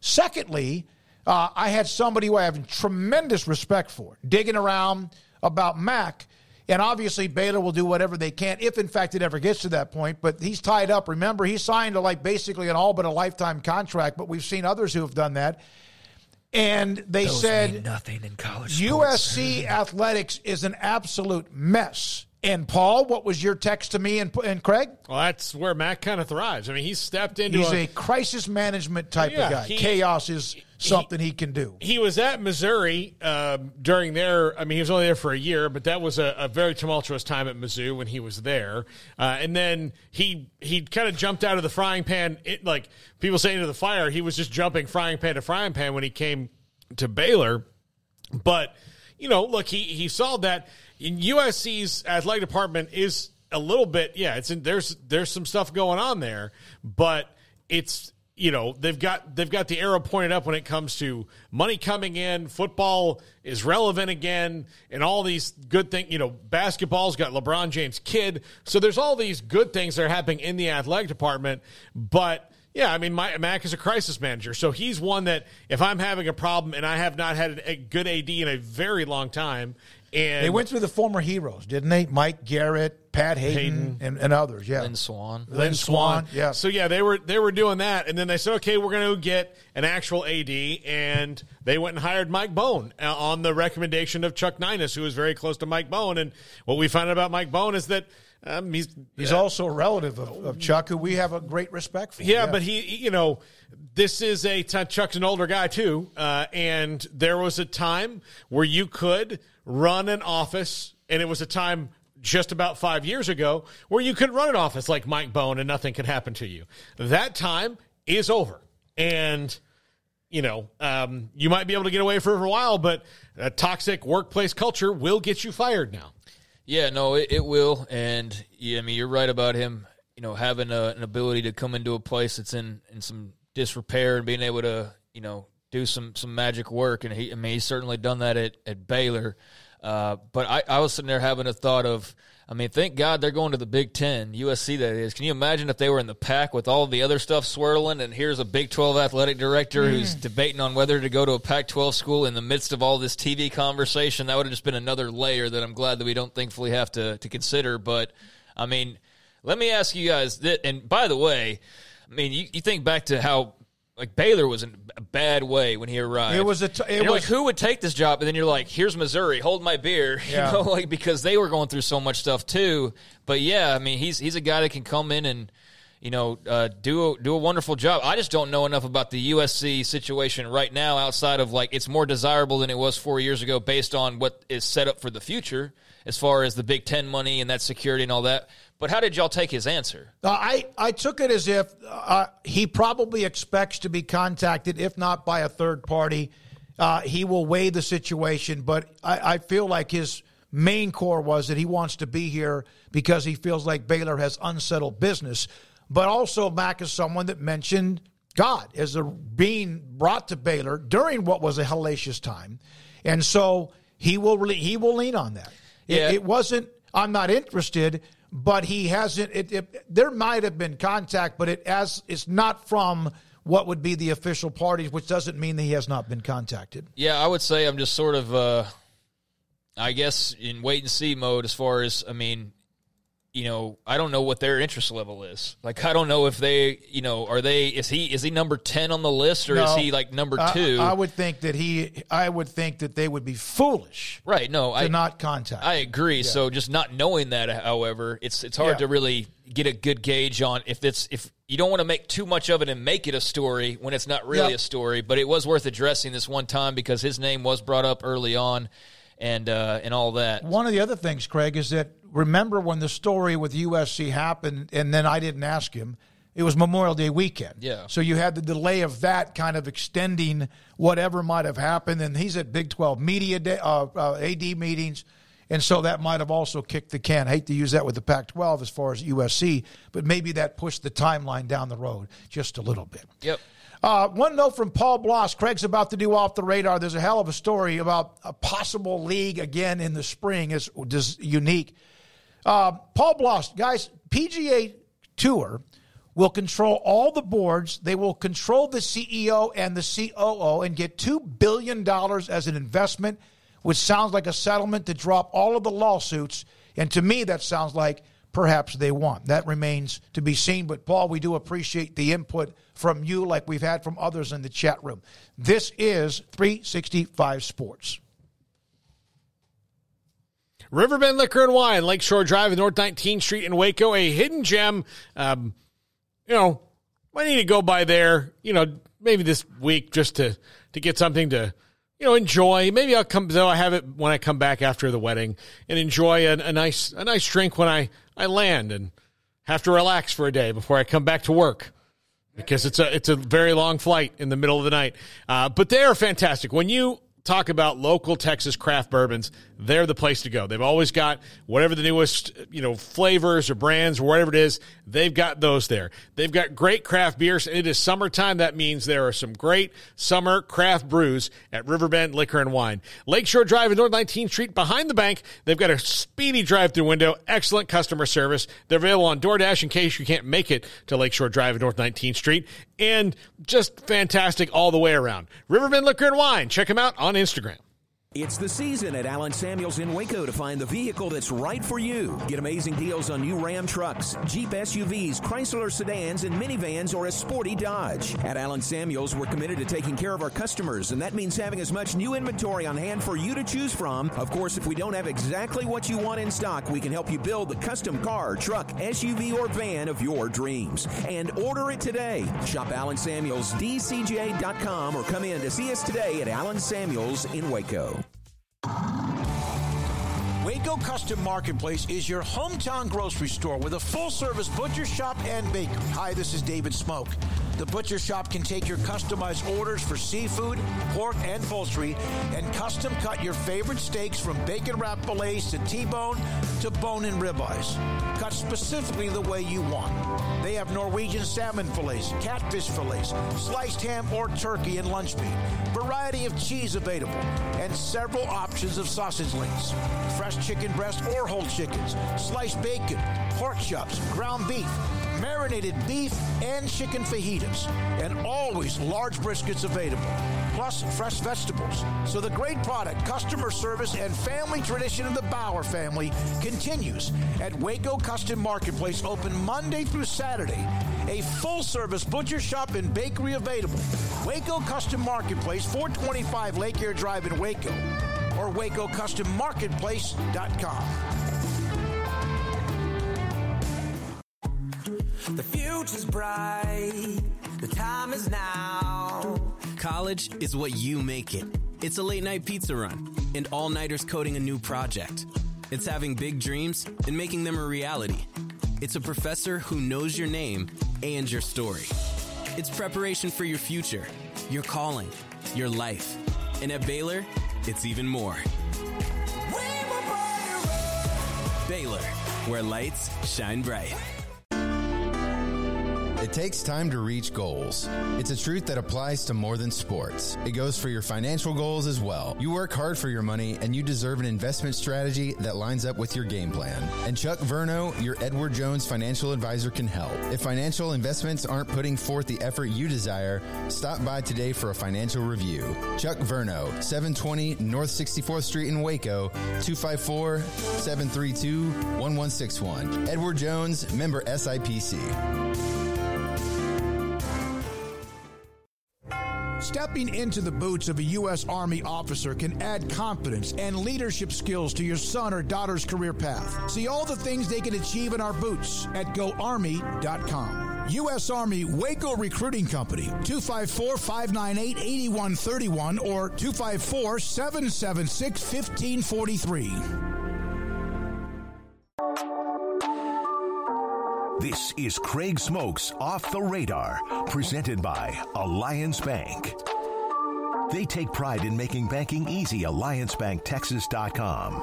Secondly, uh, I had somebody who I have tremendous respect for digging around about Mack. And obviously, Baylor will do whatever they can if, in fact, it ever gets to that point. But he's tied up. Remember, he signed a, like basically an all but a lifetime contract. But we've seen others who have done that. And they
Those
said
nothing in college.
USC athletics is an absolute mess. And Paul, what was your text to me and, and Craig?
Well, that's where Matt kind of thrives. I mean, he stepped into
He's a, crisis management type
Yeah,
of guy.
he-
Chaos is something he, can do.
he was at Missouri um, during their. I mean, he was only there for a year, but that was a, a very tumultuous time at Mizzou when he was there. Uh, and then he he kind of jumped out of the frying pan. It, like people say into the fire, he was just jumping frying pan to frying pan when he came to Baylor. But you know, look, he he saw that USC's athletic department is a little bit. Yeah, it's in, there's there's some stuff going on there, but it's you know they've got they've got the arrow pointed up when it comes to money coming in football is relevant again and all these good things you know basketball's got lebron james kid so there's all these good things that are happening in the athletic department but yeah, I mean, my, Mack is a crisis manager, so he's one that if I'm having a problem and I have not had a good AD in a very long time, and
They went through the former heroes, didn't they? Mike Garrett, Pat Haden,
Haden.
And, and others. Yeah,
Lynn Swann.
Lynn Swann. Yeah.
So yeah, they were they were doing that, and then they said, okay, we're going to get an actual AD, and they went and hired Mike Bohn uh, on the recommendation of Chuck Neinas, who was very close to Mike Bohn. And what we found out about Mike Bohn is that um, he's
He's also a relative of, of Chuck, who we have a great respect for.
yeah, but he, you know, this is a Chuck's an older guy too, uh, and there was a time where you could run an office, and it was a time just about five years ago where you could run an office like Mike Bohn and nothing could happen to you. That time is over, and you know, um, you might be able to get away for a while, but a toxic workplace culture will get you fired now.
Yeah, no, it, it will, and yeah, I mean you're right about him. You know, having a, an ability to come into a place that's in in some disrepair and being able to you know do some some magic work, and he, I mean he's certainly done that at at Baylor. Uh, but I, I was sitting there having a thought of, I mean, thank God they're going to the Big Ten, USC that is. Can you imagine if they were in the Pac with all the other stuff swirling, and here's a Big 12 athletic director who's debating on whether to go to a Pac 12 school in the midst of all this TV conversation? That would have just been another layer that I'm glad that we don't thankfully have to, to consider. But, I mean, let me ask you guys, that, and by the way, I mean, you, you think back to how like Baylor was in a bad way when he arrived.
It was a t- it was-
like, who would take this job? And then you're like, here's Missouri, hold my beer,
Yeah.
you know, like because they were going through so much stuff too. But yeah, I mean, he's he's a guy that can come in and you know uh, do a, do a wonderful job. I just don't know enough about the USC situation right now, outside of like it's more desirable than it was four years ago, based on what is set up for the future as far as the Big Ten money and that security and all that. But how did y'all take his answer?
Uh, I, I took it as if uh, he probably expects to be contacted, if not by a third party. Uh, he will weigh the situation, but I, I feel like his main core was that he wants to be here because he feels like Baylor has unsettled business. But also, Mack is someone that mentioned God as a being brought to Baylor during what was a hellacious time, and so he will really, he will lean on that. It- it wasn't I'm not interested, but he hasn't. It, it, there might have been contact, but it as it's not from what would be the official parties, which doesn't mean that he has not been contacted.
Yeah, I would say I'm just sort of, uh, I guess, in wait and see mode as far as, I mean, you know, I don't know what their interest level is. Like, I don't know if they, you know, are they, is he, is he number 10 on the list or is he like number
I-
two?
I, would think that he. I would think that they would be foolish,
right. No,
to
I,
not contact.
I agree. So just not knowing that, however, it's, it's hard
Yeah.
to really get a good gauge on if it's, if you don't want to make too much of it and make it a story when it's not really
Yeah.
a story, but it was worth addressing this one time because his name was brought up early on and, uh, and all that.
One of the other things, Craig, is that remember when the story with USC happened, and then I didn't ask him. It was Memorial Day weekend.
Yeah.
So you had the delay of that kind of extending whatever might have happened, and he's at Big Twelve media day, uh, uh, AD meetings, and so that might have also kicked the can. I hate to use that with the Pac-12 as far as USC, but maybe that pushed the timeline down the road just a little bit.
Yep.
Uh, one note from Paul Bloss. Craig's about to do off the radar. There's a hell of a story about a possible league again in the spring. Is just unique. Uh, Paul Bloss, guys, PGA Tour will control all the boards. They will control the CEO and the COO and get two billion dollars as an investment, which sounds like a settlement to drop all of the lawsuits. And to me, that sounds like perhaps they won. That remains to be seen. But Paul, we do appreciate the input from you, like we've had from others in the chat room. This is 365 Sports.
Riverbend Liquor and Wine, Lakeshore Drive, North 19th Street in Waco, a hidden gem. Um, you know, I need to go by there, you know, maybe this week just to, to get something to, you know, enjoy. Maybe I'll come, though I have it when I come back after the wedding and enjoy a, a nice, a nice drink when I, I land and have to relax for a day before I come back to work because it's a it's a very long flight in the middle of the night. Uh, but they are fantastic. When you talk about local Texas craft bourbons, they're the place to go. They've always got whatever the newest, you know, flavors or brands or whatever it is, they've got those there. They've got great craft beers. And it is summertime. That means there are some great summer craft brews at Riverbend Liquor and Wine. Lakeshore Drive in North 19th Street behind the bank. They've got a speedy drive through window, excellent customer service. They're available on DoorDash in case you can't make it to Lakeshore Drive in North 19th Street. And just fantastic all the way around. Riverbend Liquor and Wine. Check them out on Instagram.
It's the season at Allen Samuels in Waco to find the vehicle that's right for you. Get amazing deals on new Ram trucks, Jeep SUVs, Chrysler sedans, and minivans, or a sporty Dodge. At Allen Samuels, we're committed to taking care of our customers, and that means having as much new inventory on hand for you to choose from. Of course, if we don't have exactly what you want in stock, we can help you build the custom car, truck, SUV, or van of your dreams. And order it today. Shop Allen Samuels, DCJ.com, or come in to see us today at Allen Samuels in Waco.
Waco Custom Marketplace is your hometown grocery store with a full service butcher shop and bakery. Hi, this is David Smoak. The butcher shop can take your customized orders for seafood, pork, and poultry and custom cut your favorite steaks from bacon wrapped fillets to T bone to bone and ribeyes. Cut specifically the way you want. They have Norwegian salmon fillets, catfish fillets, sliced ham or turkey and lunch meat, variety of cheese available, and several options of sausage links. Fresh chicken breast or whole chickens, sliced bacon, pork chops, ground beef, marinated beef, and chicken and always large briskets available, plus fresh vegetables. So the great product, customer service, and family tradition of the Bauer family continues at Waco Custom Marketplace, open Monday through Saturday. A full service butcher shop and bakery available. Waco Custom Marketplace, 425 Lake Air Drive in Waco, or WacoCustomMarketplace.com.
The future's bright. The time is now.
College is what you make it. It's a late night pizza run and all nighters coding a new project. It's having big dreams and making them a reality. It's a professor who knows your name and your story. It's preparation for your future, your calling, your life. And at Baylor, it's even more. Baylor, where lights shine bright.
It takes time to reach goals. It's a truth that applies to more than sports. It goes for your financial goals as well. You work hard for your money and you deserve an investment strategy that lines up with your game plan. And Chuck Verno, your Edward Jones financial advisor, can help. If financial investments aren't putting forth the effort you desire, stop by today for a financial review. Chuck Verno, 720 North 64th Street in Waco, 254 732 1161. Edward Jones, member SIPC.
Stepping into the boots of a U.S. Army officer can add confidence and leadership skills to your son or daughter's career path. See all the things they can achieve in our boots at goarmy.com. U.S. Army Waco Recruiting Company, 254 598 8131 or 254 776 1543.
This is Craig Smoak's Off the Radar, presented by Alliance Bank. They take pride in making banking easy. AllianceBankTexas.com.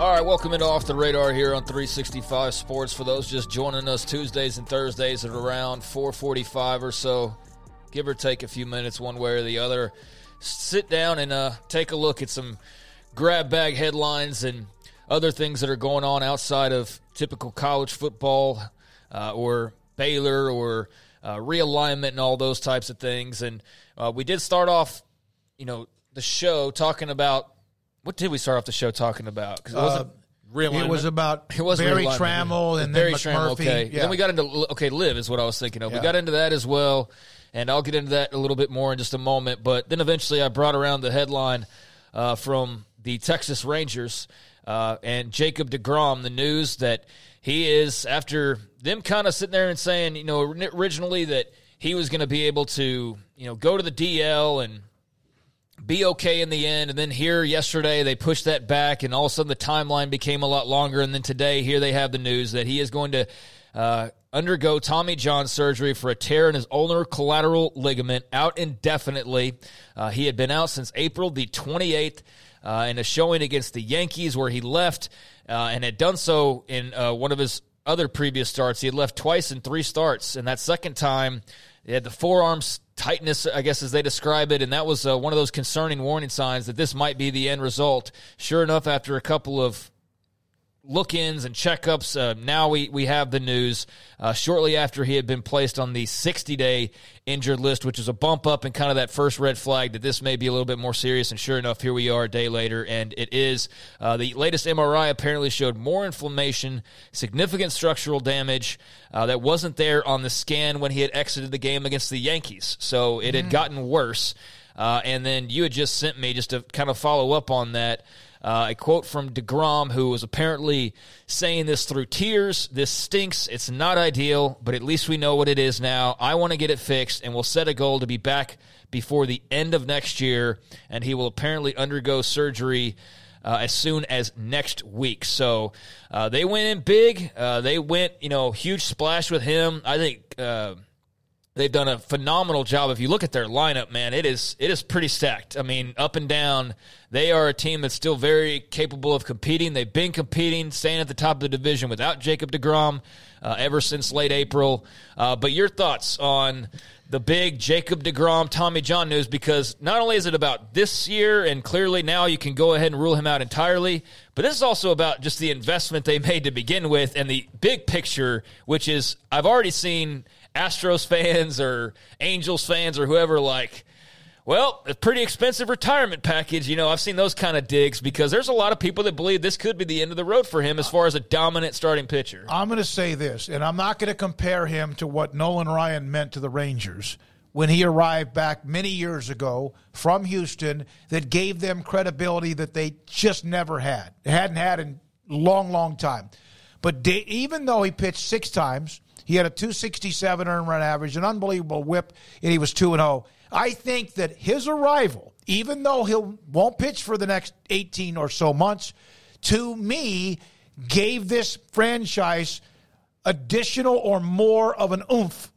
All right, welcome into Off the Radar here on 365 Sports. For those just joining us Tuesdays and Thursdays at around 445 or so, give or take a few minutes one way or the other, sit down and uh, take a look at some grab bag headlines and other things that are going on outside of typical college football uh, or Baylor or uh, realignment and all those types of things. And uh, we did start off, you know, the show talking about what did we start off the show talking about? Because it wasn't.
Realignment. It was about
it was Berry.
Tramel and
Berry
then Tramel.
Okay,
Yeah.
then we got into okay, LIV is what I was thinking of.
Yeah.
We got into that as well, and I'll get into that a little bit more in just a moment. But then eventually, I brought around the headline uh, from the Texas Rangers uh, and Jacob DeGrom. The news that he is after them kind of sitting there and saying, you know, originally that he was going to be able to, you know, go to the DL and be okay in the end. And then here yesterday, they pushed that back, and all of a sudden the timeline became a lot longer. And then today, here they have the news that he is going to uh, undergo Tommy John surgery for a tear in his ulnar collateral ligament out indefinitely. Uh, he had been out since April the 28th uh, in a showing against the Yankees where he left uh, and had done so in uh, one of his other previous starts. He had left twice in three starts, and that second time, he had the forearms tightness, I guess, as they describe it, and that was uh, one of those concerning warning signs that this might be the end result. Sure enough, after a couple of look-ins and checkups. Uh, now we, we have the news uh, shortly after he had been placed on the 60-day injured list, which is a bump up and kind of that first red flag that this may be a little bit more serious. And sure enough, here we are a day later, and it is. Uh, the latest MRI apparently showed more inflammation, significant structural damage uh, that wasn't there on the scan when he had exited the game against the Yankees. So it had mm. gotten worse. Uh, and then you had just sent me just to kind of follow up on that. Uh, a quote from DeGrom, who was apparently saying this through tears. This stinks. It's not ideal, but at least we know what it is now. I want to get it fixed, and we'll set a goal to be back before the end of next year. And he will apparently undergo surgery. Uh, as soon as next week. So uh, they went in big. Uh, they went, you know, huge splash with him. I think uh, They've done a phenomenal job. If you look at their lineup, man, it is it is pretty stacked. I mean, up and down, they are a team that's still very capable of competing. They've been competing, staying at the top of the division without Jacob Degrom uh, ever since late April. Uh, but your thoughts on the big Jacob DeGrom, Tommy John news because not only is it about this year, and clearly now you can go ahead and rule him out entirely, but this is also about just the investment they made to begin with and the big picture, which is I've already seen Astros fans or Angels fans or whoever like, well, a pretty expensive retirement package. You know, I've seen those kind of digs because there's a lot of people that believe this could be the end of the road for him as far as a dominant starting pitcher.
I'm going to say this, and I'm not going to compare him to what Nolan Ryan meant to the Rangers when he arrived back many years ago from Houston that gave them credibility that they just never had. Hadn't had in long, long time. But even though he pitched six times, he had a 267 earned run average, an unbelievable whip, and he was 2 and 0. I think that his arrival, even though he won't pitch for the next 18 or so months, to me gave this franchise additional or more of an oomph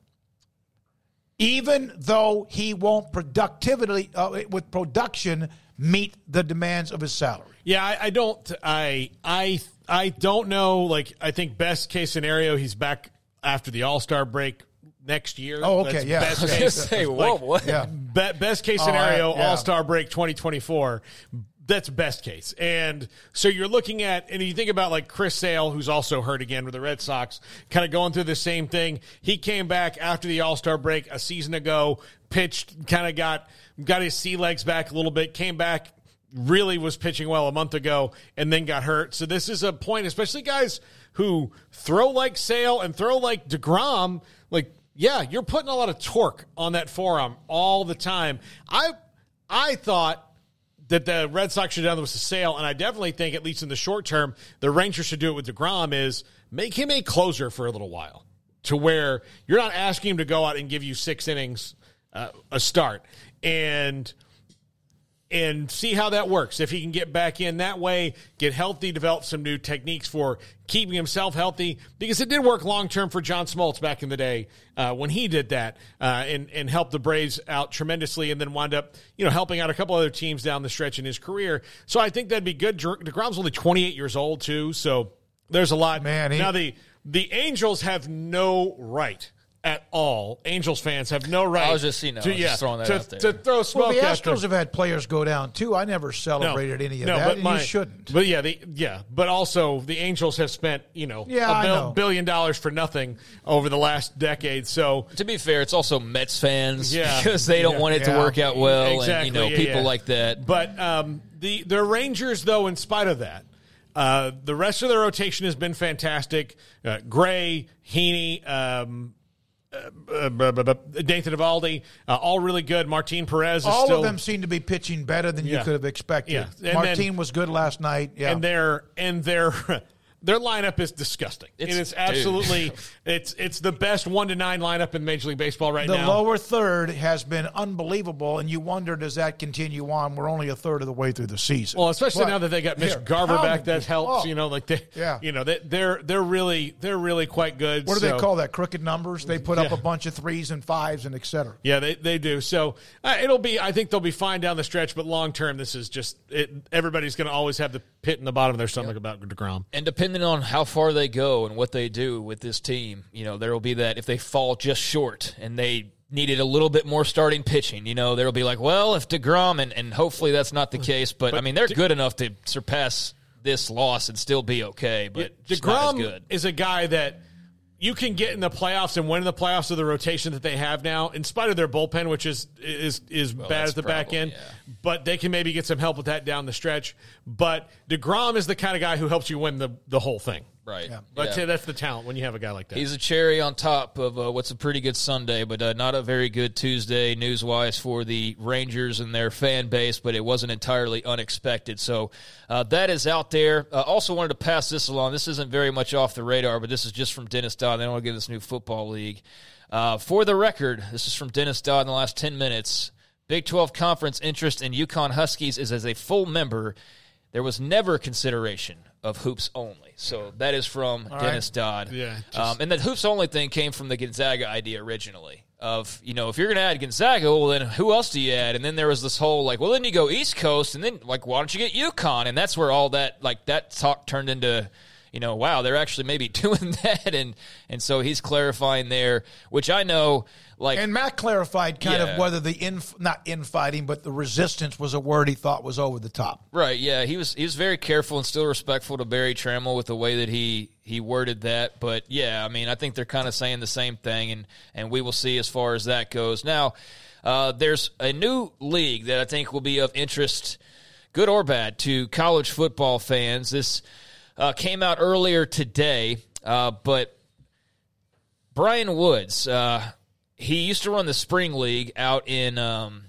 even though he won't productivity uh, with production meet the demands of his salary.
Yeah, I, I, don't. I I I don't know. Like, I think best case scenario, he's back after the All Star break next year.
Oh, okay, That's yeah.
Best case, say, whoa, like, what?
Yeah. Be, best case scenario, yeah. All Star break 2024. That's best case. And so you're looking at, and you think about like Chris Sale, who's also hurt again with the Red Sox, kind of going through the same thing. He came back after the All Star break a season ago, pitched, kind of got got his sea legs back a little bit, came back, really was pitching well a month ago, and then got hurt. So this is a point, especially guys who throw like Sale and throw like DeGrom, like, yeah, you're putting a lot of torque on that forearm all the time. I I thought that the Red Sox should have done this with Sale, and I definitely think, at least in the short term, the Rangers should do it with DeGrom is make him a closer for a little while to where you're not asking him to go out and give you six innings uh, a start. And – and see how that works. If he can get back in that way, get healthy, develop some new techniques for keeping himself healthy, because it did work long term for John Smoltz back in the day uh, when he did that uh, and and helped the Braves out tremendously, and then wound up you know helping out a couple other teams down the stretch in his career. So I think that'd be good. Degrom's only 28 years old too, so there's a lot.
Man,
he- now the the Angels have no right at all. Angels fans have no right. I
was just, you know, to, yeah, throwing that
to,
out there.
to throw smoke.
Well, the
Astros
have had players go down too. I never celebrated
no,
any of
no,
that.
But my,
you shouldn't.
But yeah, the, yeah, but also the Angels have spent you know
yeah,
a bil- billion dollars for nothing over the last decade. So
to be fair, it's also Mets fans
yeah,
because they don't
yeah,
want it
yeah,
to work out well,
exactly,
and you know
yeah,
people like that.
But um, the the Rangers, though, in spite of that. Uh, the rest of the rotation has been fantastic. Uh, Gray, Heaney, um, uh, Nathan Eovaldi, uh, all really good. Martin Perez is
All
still,
of them seem to be pitching better than
Yeah.
you could have expected.
Yeah. And
Martin
then-
was good last night. Yeah.
and their and their their lineup is disgusting.
It's-
it is absolutely it's it's the best one to nine lineup in Major League Baseball right
the
now.
The lower third has been unbelievable, and you wonder does that continue on? We're only a third of the way through the season.
Well, especially
But
now that they got Mitch
here,
Garver back, that helps.
oh,
You know, like they,
Yeah.
you know, they, they're they're really they're really quite good.
What do
so-
they call that? Crooked numbers. They put up a bunch of threes and fives and et cetera.
Yeah, they, they do. So uh, it'll be. I think they'll be fine down the stretch, but long term, this is just it, everybody's going to always have the pit in the bottom of their stomach about Degrom.
And depending on how far they go and what they do with this team, you know, there will be that if they fall just short and they needed a little bit more starting pitching, you know, there'll be like, well, if DeGrom, and, and hopefully that's not the case, but, I mean, they're good enough to surpass this loss and still be okay, but as
Degrom
good.
is a guy that you can get in the playoffs and win in the playoffs with the rotation that they have now, in spite of their bullpen, which is is is bad at the back
problem,
end. But they can maybe get some help with that down the stretch. But Degrom is the kind of guy who helps you win the the whole thing.
Right.
But
Yeah.
that's the talent when you have a guy like that.
He's a cherry on top of uh, what's a pretty good Sunday, but uh, not a very good Tuesday news wise for the Rangers and their fan base, but it wasn't entirely unexpected. So uh, that is out there. Uh, also, wanted to pass this along. This isn't very much off the radar, but this is just from Dennis Dodd. They don't want to give this new football league. Uh, for the record, this is from Dennis Dodd in the last 10 minutes. Big 12 conference interest in UConn Huskies is as a full member. There was never consideration of hoops only. So that is from
All
Dennis
right.
Dodd.
Yeah,
um, and that hoops only thing came from the Gonzaga idea originally. Of you know, if you're going to add Gonzaga, well then who else do you add? And then there was this whole like, well then you go East Coast, and then like why don't you get UConn? And that's where all that like that talk turned into. You know, wow, they're actually maybe doing that, and and so he's clarifying there, which I know, like,
And Matt clarified kind
Yeah.
of whether the in not infighting, but the resistance was a word he thought was over the top.
Right. Yeah. He was he was very careful and still respectful to Berry Tramel with the way that he he worded that. But yeah, I mean, I think they're kind of saying the same thing, and and we will see as far as that goes. Now, uh, there's a new league that I think will be of interest, good or bad, to college football fans. This uh, came out earlier today, uh, but Brian Woods, uh, he used to run the spring league out in um,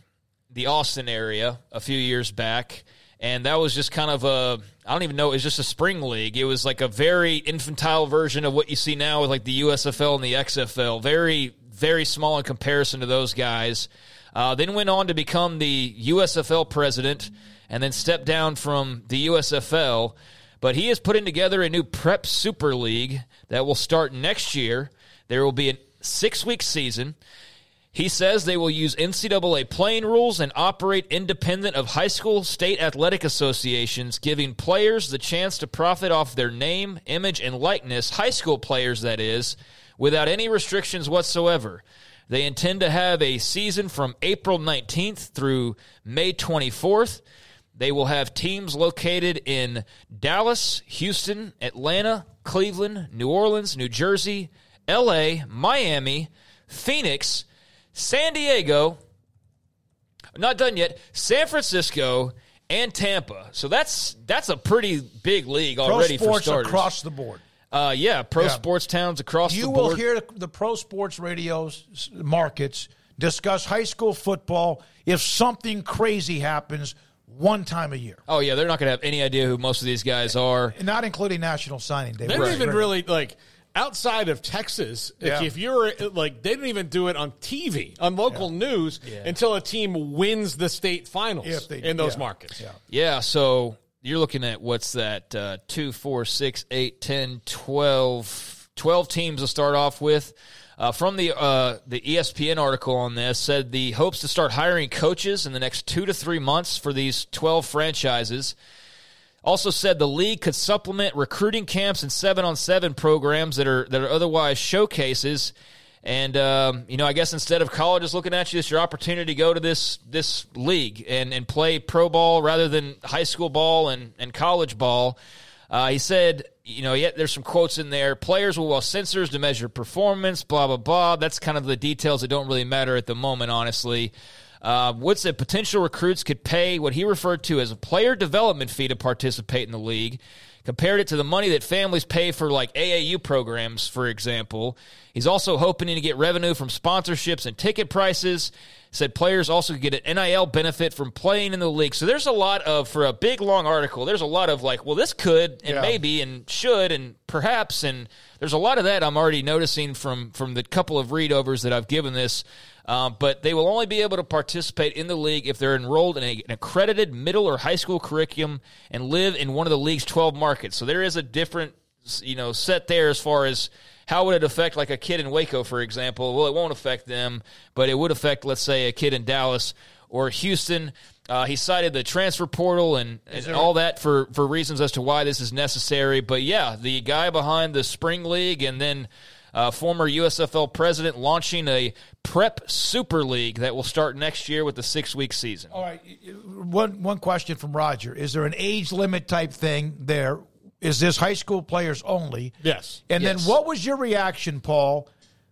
the Austin area a few years back, and that was just kind of a I don't even know it was just a spring league. It was like a very infantile version of what you see now with like the USFL and the XFL. Very very small in comparison to those guys. Uh, then went on to become the USFL president, and then stepped down from the USFL. But he is putting together a new prep super league that will start next year. There will be a six week season. He says they will use NCAA playing rules and operate independent of high school state athletic associations, giving players the chance to profit off their name, image, and likeness, high school players, that is, without any restrictions whatsoever. They intend to have a season from April 19th through May 24th. They will have teams located in Dallas, Houston, Atlanta, Cleveland, New Orleans, New Jersey, LA, Miami, Phoenix, San Diego, not done yet, San Francisco, and Tampa. So that's that's a pretty big league already
pro
for
sports
starters.
across the board.
uh, yeah, pro
Yeah.
sports towns across
You
the
will hear the pro sports radio markets discuss high school football if something crazy happens one time a year,
oh yeah, they're not going to have any idea who most of these guys are.
not including National Signing Day.
They don't
which
even really like outside of Texas. If,
Yeah.
if you're like, they didn't even do it on TV on local news until a team wins the state finals
If they-
in those
yeah.
markets.
Yeah.
Yeah, so you're looking at what's that? Uh, 2, 4, 6, 8, 10, 12, 12 teams to start off with. Uh, from the uh, the ESPN article on this, said the hopes to start hiring coaches in the next two to three months for these 12 franchises. Also said the league could supplement recruiting camps and seven on seven programs that are that are otherwise showcases. And um, you know, I guess instead of colleges looking at you, it's your opportunity to go to this this league and, and play pro ball rather than high school ball and, and college ball. Uh, he said, you know, yeah, there's some quotes in there. Players will wear sensors to measure performance, blah blah blah. That's kind of the details that don't really matter at the moment, honestly. Uh, Wood potential recruits could pay what he referred to as a player development fee to participate in the league. Compared it to the money that families pay for like AAU programs, for example. He's also hoping to get revenue from sponsorships and ticket prices. Said players also get an NIL benefit from playing in the league. So there's a lot of, for a big long article, there's a lot of like, well, this could and
Yeah.
maybe and should and perhaps. And there's a lot of that I'm already noticing from, from the couple of readovers that I've given this. Um, but they will only be able to participate in the league if they're enrolled in a, an accredited middle or high school curriculum and live in one of the league's 12 markets. So there is a different, you know, set there as far as how would it affect like a kid in Waco, for example? Well, it won't affect them, but it would affect, let's say, a kid in Dallas or Houston. Uh, he cited the transfer portal and, and
there-
all that for, for reasons as to why this is necessary. But yeah, the guy behind the Spring League and then uh, former USFL president launching a prep super league that will start next year with the six week season.
All right. One one question from Roger: Is there an age limit type thing there? Is this high school players only?
Yes.
And
Yes.
then what was your reaction, Paul,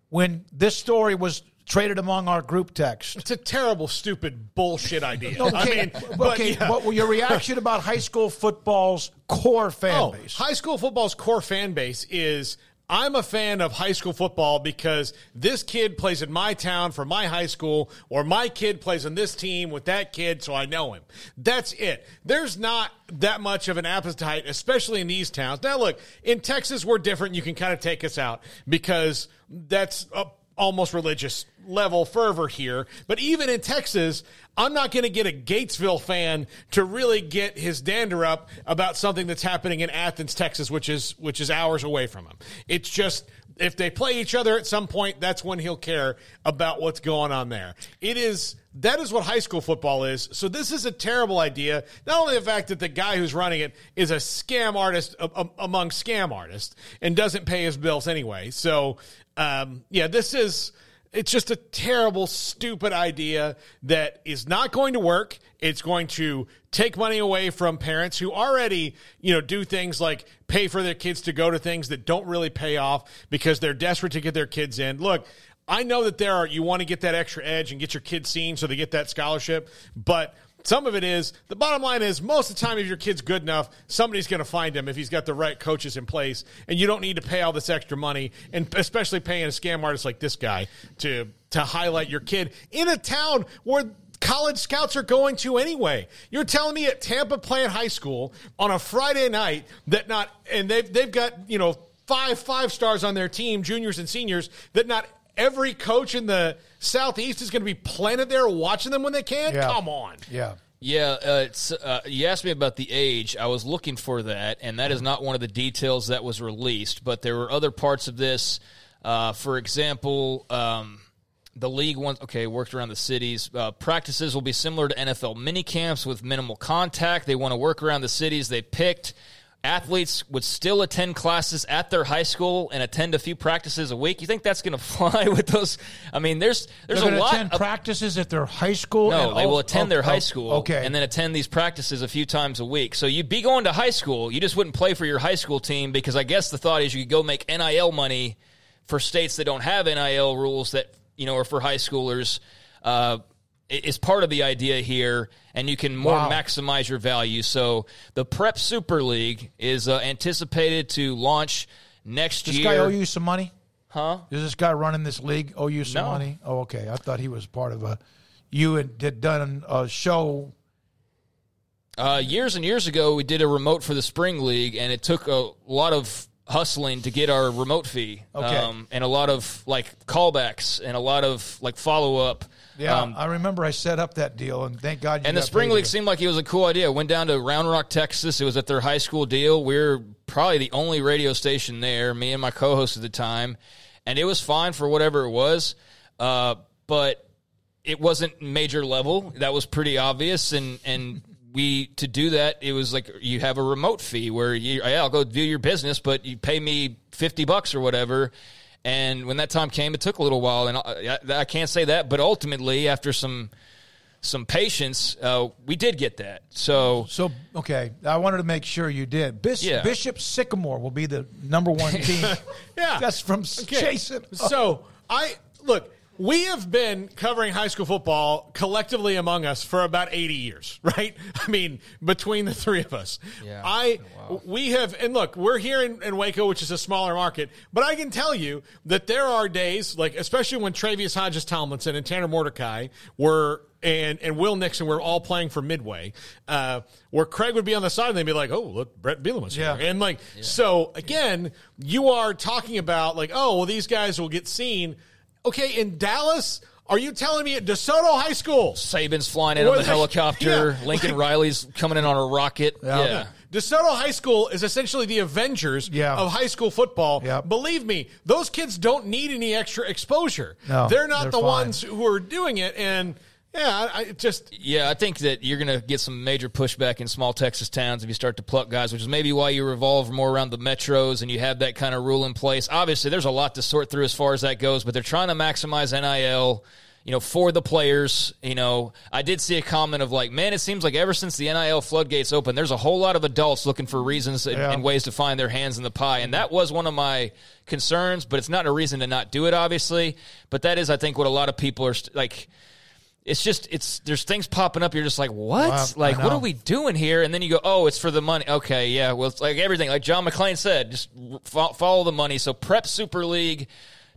when this story was traded among our group text?
It's a terrible, stupid, bullshit idea.
Okay,
I mean,
okay.
yeah.
What was your reaction about high school football's core fan
oh,
base?
High school football's core fan base is I'm a fan of high school football because this kid plays in my town for my high school, or my kid plays on this team with that kid, so I know him. That's it. There's not that much of an appetite, especially in these towns. Now, look, in Texas, we're different. You can kind of take us out because that's a almost religious level fervor here. But even in Texas, I'm not going to get a Gatesville fan to really get his dander up about something that's happening in Athens, Texas, which is which is hours away from him. It's just if they play each other at some point, that's when he'll care about what's going on there. It is that is what high school football is. So this is a terrible idea. Not only the fact that the guy who's running it is a scam artist among scam artists and doesn't pay his bills anyway. So um, yeah, this is it's just a terrible, stupid idea that is not going to work. It's going to take money away from parents who already, you know, do things like pay for their kids to go to things that don't really pay off because they're desperate to get their kids in. Look, I know that there are you want to get that extra edge and get your kids seen so they get that scholarship, but some of it is the bottom line is most of the time if your kid's good enough somebody's going to find him if he's got the right coaches in place and you don't need to pay all this extra money and especially paying a scam artist like this guy to to highlight your kid in a town where college scouts are going to anyway. You're telling me at Tampa Plant high school on a Friday night that not and they've they've got, you know, five five stars on their team, juniors and seniors, that not every coach in the southeast is going to be planted there watching them when they can?
Yeah.
Come on.
Yeah.
Yeah, uh, it's, uh, you asked me about the age. I was looking for that, and that is not one of the details that was released. But there were other parts of this. Uh, for example, um, the league wants okay worked around the cities. Uh, practices will be similar to NFL mini camps with minimal contact. They want to work around the cities they picked. Athletes would still attend classes at their high school and attend a few practices a week. You think that's going to fly with those? I mean, there's there's
They're
a lot
attend
of
practices at their high school.
no, they
all-
will attend
oh,
their
oh,
high school,
Okay,
and then attend these practices a few times a week. So you'd be going to high school. You just wouldn't play for your high school team because I guess the thought is you could go make NIL money for states that don't have NIL rules that you know are for high schoolers. Uh, is part of the idea here, and you can more
Wow.
maximize your value. So the Prep Super League is uh, anticipated to launch next
this
year.
guy owe you some money?
Huh?
Does this guy running this league owe you some
No.
money? Oh, okay. I thought he was part of a. You had did done a show.
Uh, years and years ago, we did a remote for the spring league, and it took a lot of hustling to get our remote fee,
Okay.
um, and a lot of like callbacks and a lot of like follow up.
Yeah,
Um,
I remember I set up that deal, and thank God. You
and the spring league
to-
seemed like it was a cool idea. Went down to Round Rock, Texas. It was at their high school deal. We are probably the only radio station there. Me and my co-host at the time, and it was fine for whatever it was. Uh, but it wasn't major level. That was pretty obvious, and and we to do that, it was like you have a remote fee where you yeah, I'll go do your business, but you pay me fifty bucks or whatever. And when that time came, it took a little while, and I, I can't say that, but ultimately, after some some patience, uh, we did get that. So
So okay, I wanted to make sure you did. Bis-
Yeah.
Bishop Sycamore will be the number one team.
Yeah.
that's from
Okay.
Jason.
So I look. We have been covering high school football collectively among us for about 80 years, right? I mean, between the three of us.
Yeah.
I we have and look, we're here in, in Waco, which is a smaller market, but I can tell you that there are days, like especially when Tre'Vius Hodges-Tomlinson and Tanner Mordecai were and and Will Nixon were all playing for Midway, uh, where Craig would be on the side and they'd be like, "Oh, look, Bret Bielema was
Yeah.
here," and like so again, you are talking about like, "Oh, well, these guys will get seen." Okay, in Dallas, are you telling me at DeSoto High School,
Saban's flying in on
Was
the helicopter.
Yeah.
Lincoln Riley's coming in on a rocket. Yeah.
DeSoto High School is essentially the Avengers of high school football. Believe me, those kids don't need any extra exposure.
No,
they're not
they're
the
fine.
ones who are doing it. And yeah, I, I just
Yeah, I think that you're going to get some major pushback in small Texas towns if you start to pluck guys, which is maybe why you revolve more around the metros and you have that kind of rule in place. Obviously, there's a lot to sort through as far as that goes, but they're trying to maximize NIL. You know, for the players, you know, I did see a comment of like, man, it seems like ever since the NIL floodgates open, there's a whole lot of adults looking for reasons and,
Yeah.
and ways to find their hands in the pie. And that was one of my concerns, but it's not a reason to not do it, obviously. But that is, I think, what a lot of people are st- like it's just it's there's things popping up. You're just like, what?
Wow,
like, what are we doing here? And then you go, oh, it's for the money. Okay, yeah. Well, it's like everything. Like John McClain said, just fo- follow the money. So prep Super League,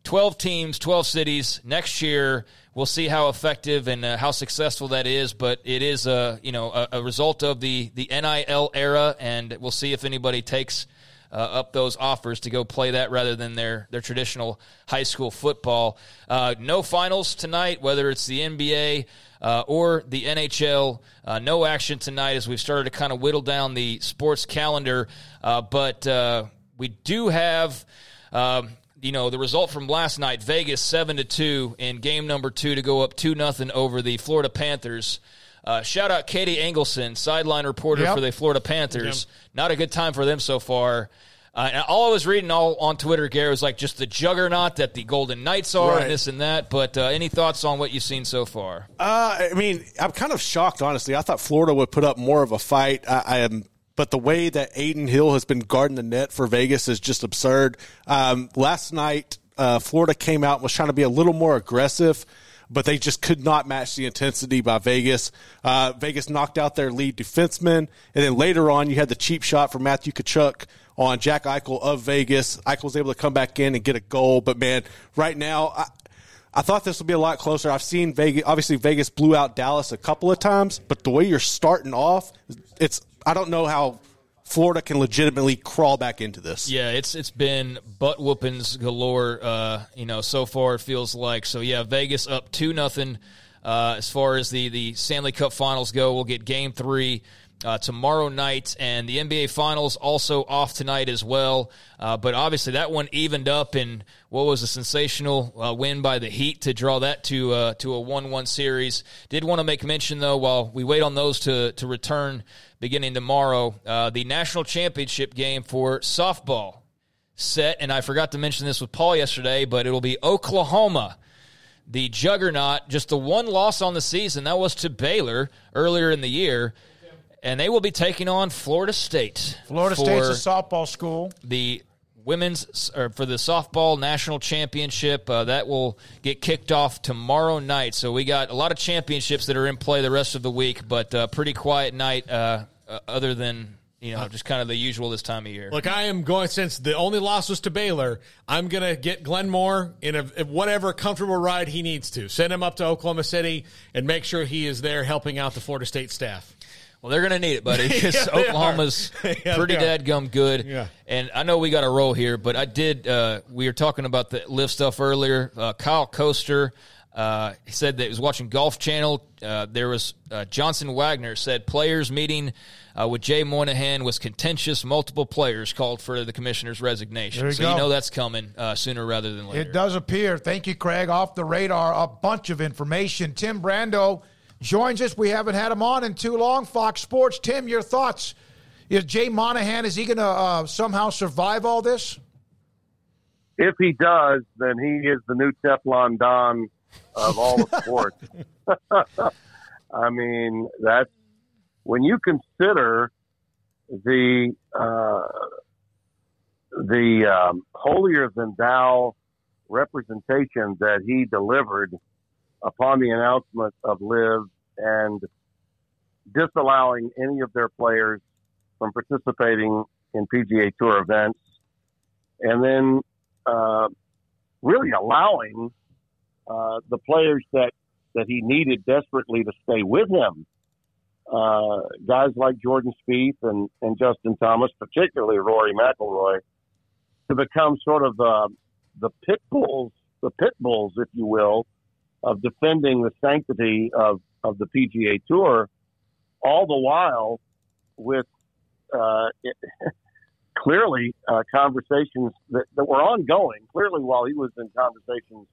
twelve teams, twelve cities next year. We'll see how effective and uh, how successful that is. But it is a you know a, a result of the the NIL era, and we'll see if anybody takes uh, up those offers to go play that rather than their their traditional high school football. Uh, no finals tonight, whether it's the NBA uh, or the NHL. Uh, no action tonight as we've started to kind of whittle down the sports calendar, uh, but uh, we do have. Um, you know the result from last night: Vegas seven to two in game number two to go up two nothing over the Florida Panthers. Uh, shout out Katie Engelson, sideline reporter
Yep.
for the Florida Panthers. Not a good time for them so far. Uh, and all I was reading all on Twitter, Gary, was like just the juggernaut that the Golden Knights are
Right.
and this and that. But uh, any thoughts on what you've seen so far?
Uh, I mean, I'm kind of shocked, honestly. I thought Florida would put up more of a fight. I, I am, but the way that Adin Hill has been guarding the net for Vegas is just absurd. Um, last night, uh, Florida came out and was trying to be a little more aggressive, but they just could not match the intensity by Vegas. Uh, Vegas knocked out their lead defenseman, and then later on, you had the cheap shot from Matthew Tkachuk on Jack Eichel of Vegas. Eichel was able to come back in and get a goal, but man, right now, I, I thought this would be a lot closer. I've seen Vegas. Obviously, Vegas blew out Dallas a couple of times, but the way you're starting off, it's. I don't know how Florida can legitimately crawl back into this.
Yeah, it's it's been butt whoopings galore. Uh, you know, so far it feels like. So yeah, Vegas up two nothing. Uh, as far as the the Stanley Cup Finals go, we'll get Game Three. Uh, tomorrow night, and the NBA Finals also off tonight as well. Uh, but obviously, that one evened up in what was a sensational uh, win by the Heat to draw that to uh, to a one-one series. Did want to make mention though, while we wait on those to to return beginning tomorrow, uh, the national championship game for softball set, and I forgot to mention this with Paul yesterday, but it'll be Oklahoma, the juggernaut, just the one loss on the season. That was to Baylor earlier in the year, and they will be taking on Florida State.
Florida
for
State's a softball school.
The women's or for the softball national championship uh, that will get kicked off tomorrow night. So we got a lot of championships that are in play the rest of the week, but uh, pretty quiet night. Uh, uh, other than you know, just kind of the usual this time of year.
Look, I am going since the only loss was to Baylor. I'm going to get Glenn Moore in a in whatever comfortable ride he needs to. Send him up to Oklahoma City and make sure he is there helping out the Florida State staff.
Well, they're going to need it, buddy, because
Yeah,
Oklahoma's.
Yeah,
pretty dadgum good.
Yeah.
And I know we got a roll here, but I did. Uh, we were talking about the LIV stuff earlier. Uh, Kyle Coaster uh, said that he was watching Golf Channel. Uh, there was uh, Johnson Wagner said players meeting uh, with Jay Monahan was contentious. Multiple players called for the commissioner's resignation.
You
so
go.
you know that's coming uh, sooner rather than later.
It does appear. Thank you, Craig. Off the radar, a bunch of information. Tim Brando joins us. We haven't had him on in too long. Fox Sports. Tim, your thoughts? Is Jay Monahan is he going to uh, somehow survive all this?
If he does, then he is the new Teflon Don of all the sports. I mean, that's when you consider the uh, the um, holier than thou representation that he delivered upon the announcement of LIV and disallowing any of their players from participating in PGA Tour events, and then uh, really allowing uh, the players that that he needed desperately to stay with him. Uh, guys like Jordan Spieth and, and Justin Thomas, particularly Rory McIlroy, to become sort of uh, the pit bulls, the pit bulls, if you will, of defending the sanctity of, of the PGA Tour, all the while with uh, clearly uh, conversations that, that were ongoing. Clearly, while he was in conversations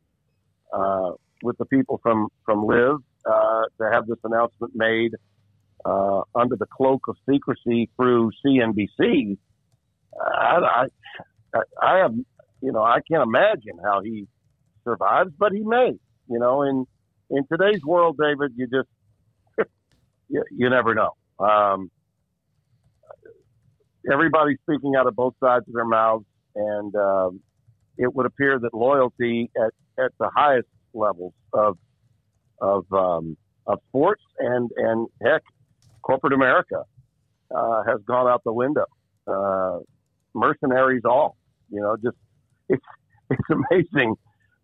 uh, with the people from from LIV uh, to have this announcement made uh, under the cloak of secrecy through CNBC. I, I, I have, you know, I can't imagine how he survives, but he may. You know, in in today's world, David, you just you, you never know. Um, everybody's speaking out of both sides of their mouths, and um, it would appear that loyalty at, at the highest levels of of um, of sports and and heck, corporate America uh, has gone out the window. Uh, mercenaries, all you know, just it's it's amazing.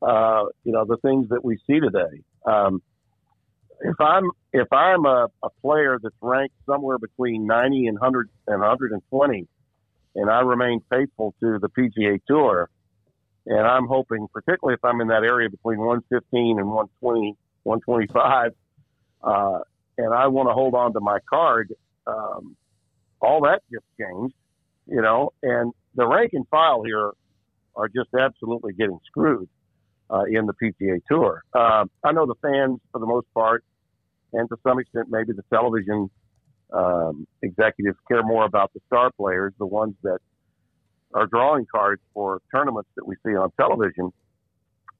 Uh, you know the things that we see today. Um, if I'm if I'm a, a player that's ranked somewhere between 90 and 100 and 120, and I remain faithful to the PGA Tour, and I'm hoping, particularly if I'm in that area between 115 and 120, 125, uh, and I want to hold on to my card, um, all that just changed, you know, and the rank and file here are just absolutely getting screwed uh, in the PGA Tour. Uh, I know the fans, for the most part, and to some extent, maybe the television um, executives care more about the star players, the ones that are drawing cards for tournaments that we see on television.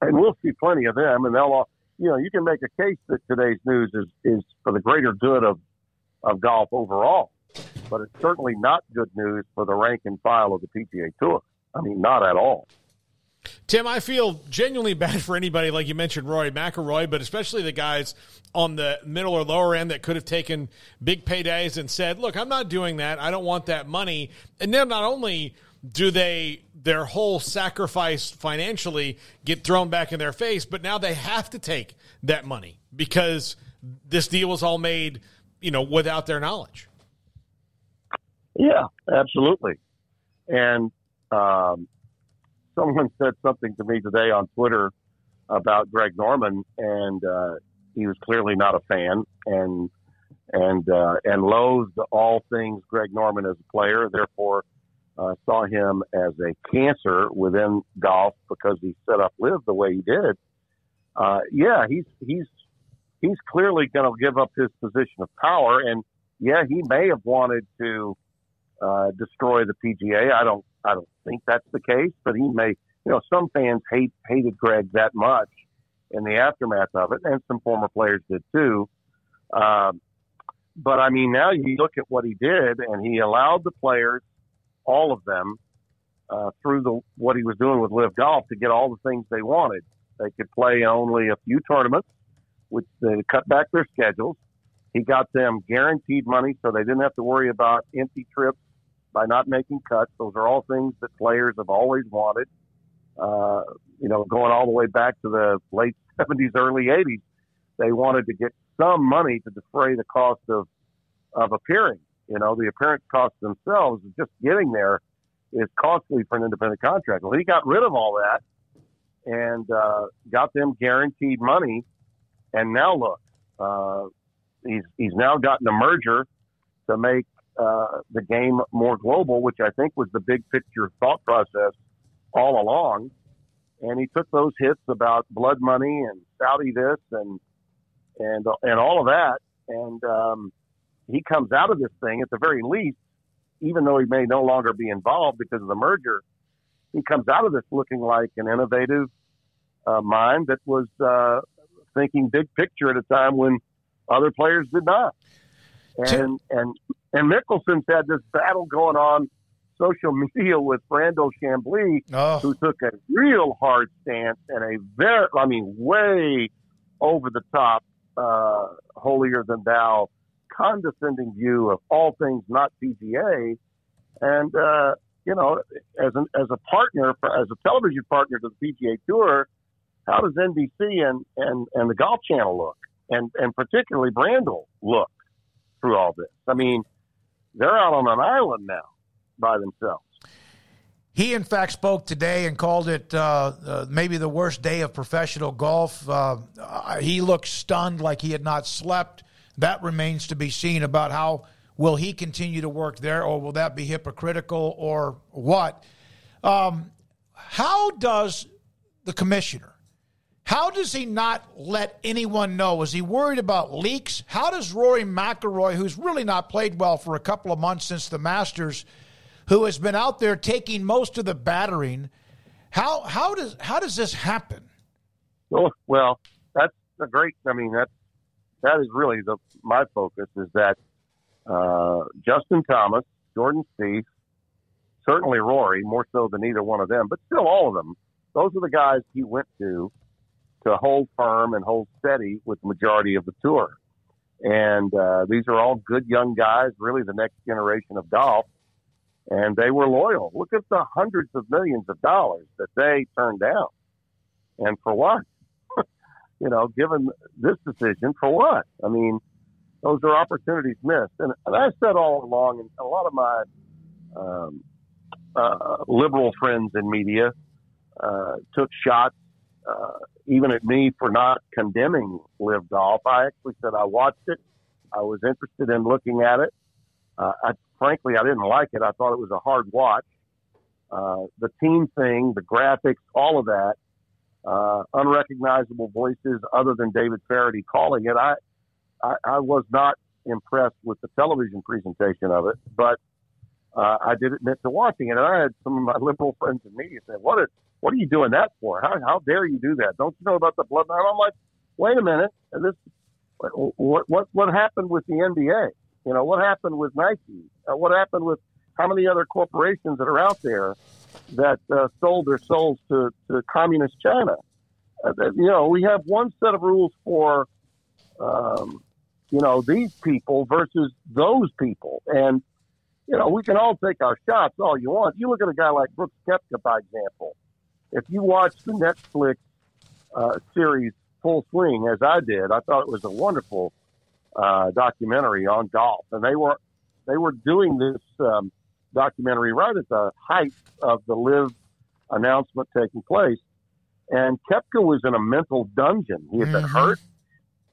And we'll see plenty of them, and they'll all, you know, you can make a case that today's news is, is for the greater good of, of golf overall. But it's certainly not good news for the rank and file of the PGA Tour. I mean, not at all.
Tim, I feel genuinely bad for anybody like you mentioned, Rory McIlroy, but especially the guys on the middle or lower end that could have taken big paydays and said, "Look, I'm not doing that. I don't want that money." And then not only do they their whole sacrifice financially get thrown back in their face, but now they have to take that money because this deal was all made, you know, without their knowledge.
Yeah, absolutely. And um, someone said something to me today on Twitter about Greg Norman, and uh, he was clearly not a fan and and uh, and loathed all things Greg Norman as a player. Therefore, uh, saw him as a cancer within golf because he set up LIV the way he did. Uh, yeah, he's he's he's clearly going to give up his position of power, and yeah, he may have wanted to uh, destroy the PGA. I don't I don't think that's the case, but he may. You know, some fans hate hated Greg that much in the aftermath of it, and some former players did too. Um, but I mean, now you look at what he did, and he allowed the players, all of them, uh, through the what he was doing with LIV Golf, to get all the things they wanted. They could play only a few tournaments, which they cut back their schedules. He got them guaranteed money, so they didn't have to worry about empty trips by not making cuts. Those are all things that players have always wanted. Uh, you know, going all the way back to the late 70s, early 80s, they wanted to get some money to defray the cost of of appearing. You know, the appearance costs themselves, just getting there, is costly for an independent contractor. Well, he got rid of all that and uh, got them guaranteed money, and now look, uh, he's he's now gotten a merger to make uh, the game more global, which I think was the big picture thought process all along. And he took those hits about blood money and Saudi this and and and all of that, and um, he comes out of this thing at the very least, even though he may no longer be involved because of the merger. He comes out of this looking like an innovative uh, mind that was uh, thinking big picture at a time when other players did not. And and and Mickelson's had this battle going on social media with Brandel Chamblee,
Oh.
who took a real hard stance and a very, I mean, way over the top, uh, holier than thou, condescending view of all things not PGA. And, uh, you know, as an, as a partner, for, as a television partner to the PGA Tour, how does NBC and, and, and the Golf Channel look? And, and particularly Brandel look through all this? I mean, they're out on an island now by themselves.
He, in fact, spoke today and called it uh, uh, maybe the worst day of professional golf. Uh, he looked stunned, like he had not slept. That remains to be seen about how will he continue to work there, or will that be hypocritical, or what? Um, how does the commissioner? How does he not let anyone know? Is he worried about leaks? How does Rory McIlroy, who's really not played well for a couple of months since the Masters, who has been out there taking most of the battering, how how does how does this happen?
Oh, well, that's a great. I mean, that that is really the my focus is that uh, Justin Thomas, Jordan Spieth, certainly Rory, more so than either one of them, but still all of them. Those are the guys he went to to hold firm and hold steady with the majority of the tour. And uh, these are all good young guys, really the next generation of golf. And they were loyal. Look at the hundreds of millions of dollars that they turned down. And for what? you know, given this decision, for what? I mean, those are opportunities missed. And, and I said all along, and a lot of my um, uh, liberal friends in media uh, took shots uh, even at me for not condemning LIV Golf. I actually said I watched it. I was interested in looking at it. Uh, I, frankly, I didn't like it. I thought it was a hard watch. Uh, the team thing, the graphics, all of that, uh, unrecognizable voices other than David Feherty calling it. I, I, I was not impressed with the television presentation of it, but uh, I did admit to watching it. And I had some of my liberal friends in media say, "What is, what are you doing that for? How, how dare you do that? Don't you know about the blood?" And I'm like, "Wait a minute, And this what what what happened with the NBA? You know, what happened with Nike? Uh, what happened with how many other corporations that are out there that uh, sold their souls to, to communist China? Uh, that, you know, we have one set of rules for, um, you know, these people versus those people, and you know, we can all take our shots all you want. You look at a guy like Brooks Koepka, by example. If you watch the Netflix uh, series Full Swing, as I did, I thought it was a wonderful uh, documentary on golf, and they were they were doing this um, documentary right at the height of the LIV announcement taking place, and Koepka was in a mental dungeon. He had been hurt.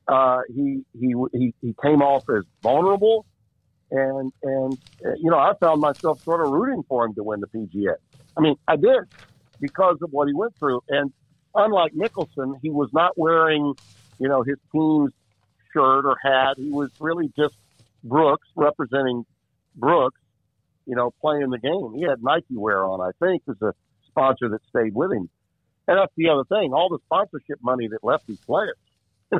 Uh, he he he he came off as vulnerable, and and uh, you know I found myself sort of rooting for him to win the PGA. I mean, I did because of what he went through, and unlike Mickelson, he was not wearing you know his team's shirt or hat. He was really just Brooks representing Brooks, you know, playing the game. He had Nike wear on, I think, as a sponsor that stayed with him. And that's the other thing, all the sponsorship money that left these players. You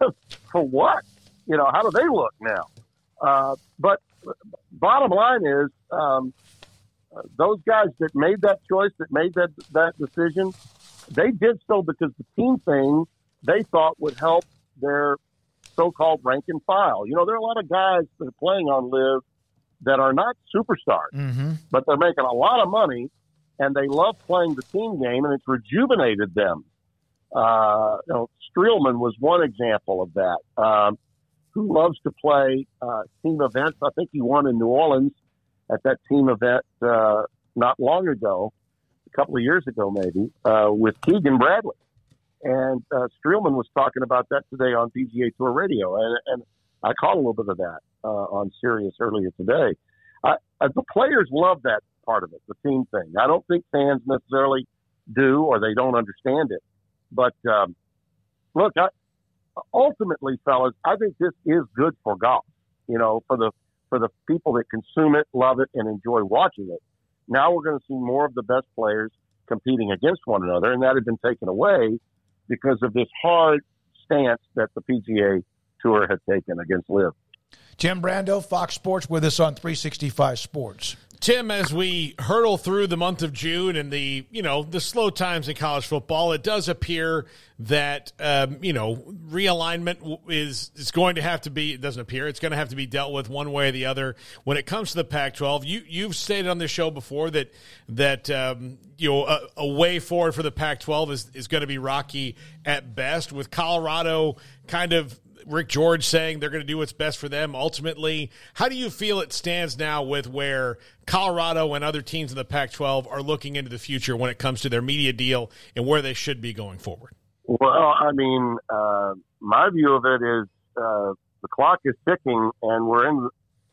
know, for what? You know, how do they look now? Uh, but bottom line is, um, uh, those guys that made that choice, that made that that decision, they did so because the team thing they thought would help their so-called rank and file. You know, there are a lot of guys that are playing on LIV that are not superstars,
Mm-hmm.
but they're making a lot of money and they love playing the team game and it's rejuvenated them. Uh, you know, Streelman was one example of that. Um, who loves to play uh, team events? I think he won in New Orleans at that team event uh, not long ago, a couple of years ago maybe, uh, with Keegan Bradley. And uh, Streelman was talking about that today on PGA Tour Radio, and, and I caught a little bit of that uh, on Sirius earlier today. I, uh, the players love that part of it, the team thing. I don't think fans necessarily do, or they don't understand it. But um, look, I, ultimately, fellas, I think this is good for golf. You know, for the for the people that consume it, love it, and enjoy watching it. Now we're going to see more of the best players competing against one another, and that had been taken away because of this hard stance that the PGA Tour had taken against LIV.
Tim Brando, Fox Sports, with us on 365 Sports.
Tim, as we hurtle through the month of June and the you know the slow times in college football, it does appear that um, you know realignment is is going to have to be. It doesn't appear it's going to have to be dealt with one way or the other when it comes to the Pac-12. You you've stated on this show before that that um, you know a, a way forward for the Pac-12 is is going to be rocky at best, with Colorado kind of Rick George saying they're going to do what's best for them ultimately. How do you feel it stands now with where Colorado and other teams in the Pac 12 are looking into the future when it comes to their media deal and where they should be going forward?
Well, I mean, uh, my view of it is uh, the clock is ticking, and we're in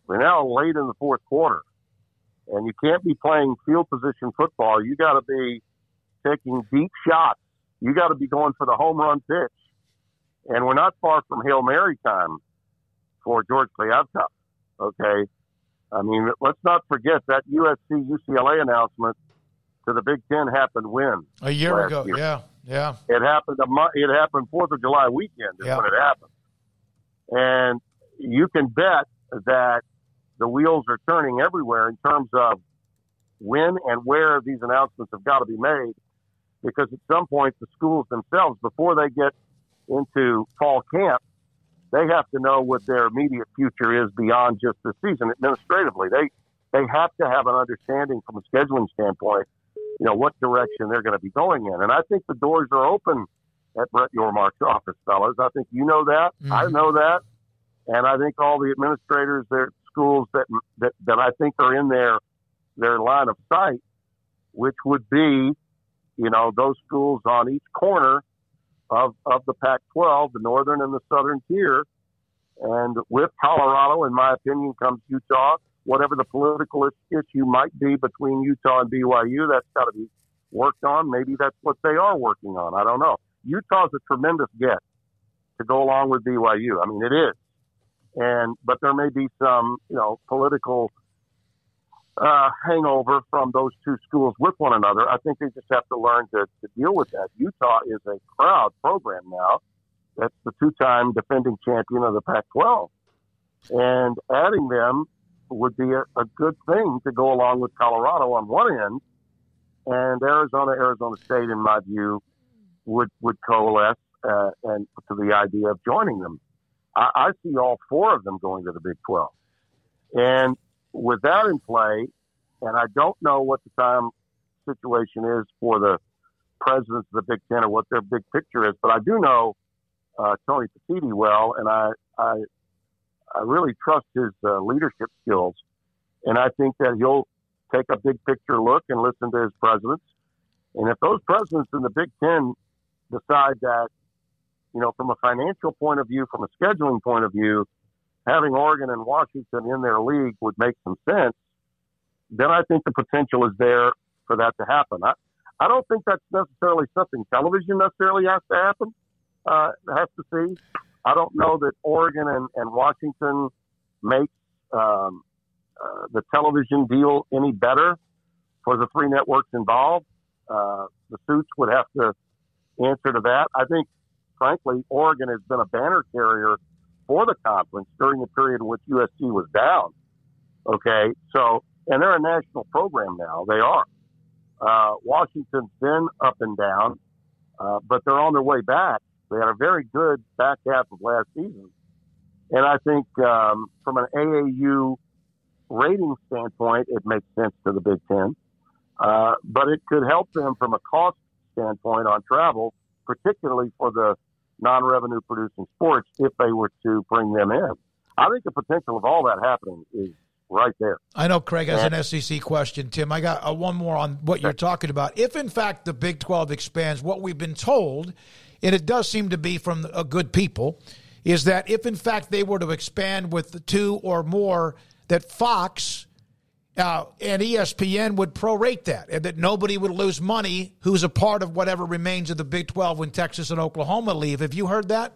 we're now late in the fourth quarter, and you can't be playing field position football. You got to be taking deep shots. You got to be going for the home run pitch and we're not far from Hail Mary time for George Kliavkoff. Okay. I mean, let's not forget that USC UCLA announcement to the Big Ten happened when
a year ago. Year. Yeah, yeah.
It happened a month. It happened Fourth of July weekend is yeah. when it happened, and you can bet that the wheels are turning everywhere in terms of when and where these announcements have got to be made, because at some point the schools themselves, before they get into fall camp, they have to know what their immediate future is beyond just the season administratively. They they have to have an understanding from a scheduling standpoint, you know, what direction they're going to be going in. And I think the doors are open at Brett Yormark's office, fellas. I think you know that. Mm-hmm. I know that. And I think all the administrators at schools that, that, that I think are in their, their line of sight, which would be, you know, those schools on each corner of, of the Pac-12, the northern and the southern tier. And with Colorado, in my opinion, comes Utah. Whatever the political issue might be between Utah and BYU, that's got to be worked on. Maybe that's what they are working on. I don't know. Utah's a tremendous get to go along with BYU. I mean, it is. And but there may be some, you know, political uh, hangover from those two schools with one another. I think they just have to learn to, to deal with that. Utah is a proud program now. That's the two-time defending champion of the Pac-12, and adding them would be a, a good thing to go along with Colorado on one end, and Arizona, Arizona State, in my view, would would coalesce uh, and to the idea of joining them. I, I see all four of them going to the Big 12, and with that in play, and I don't know what the time situation is for the presidents of the Big Ten or what their big picture is, but I do know uh, Tony Petitti well, and I, I, I really trust his uh, leadership skills, and I think that he'll take a big picture look and listen to his presidents. And if those presidents in the Big Ten decide that, you know, from a financial point of view, from a scheduling point of view, having Oregon and Washington in their league would make some sense, then I think the potential is there for that to happen. I, I don't think that's necessarily something television necessarily has to happen, uh, has to see. I don't know that Oregon and, and Washington make um, uh, the television deal any better for the three networks involved. Uh, the suits would have to answer to that. I think, frankly, Oregon has been a banner carrier for the conference during the period in which USC was down. Okay, so and they're a national program now. They are. Uh, Washington's been up and down, uh, but they're on their way back. They had a very good back half of last season, and I think um, from an AAU rating standpoint, it makes sense to the Big Ten. Uh, but it could help them from a cost standpoint on travel, particularly for the non-revenue producing sports if they were to bring them in. I think the potential of all that happening is right there.
I know Craig has an SEC question, Tim. I got uh, one more on what you're talking about. If in fact the Big 12 expands, what we've been told, and it does seem to be from good people, is that if in fact they were to expand with two or more, that Fox uh, and ESPN would prorate that, and that nobody would lose money who's a part of whatever remains of the Big 12 when Texas and Oklahoma leave. Have you heard that?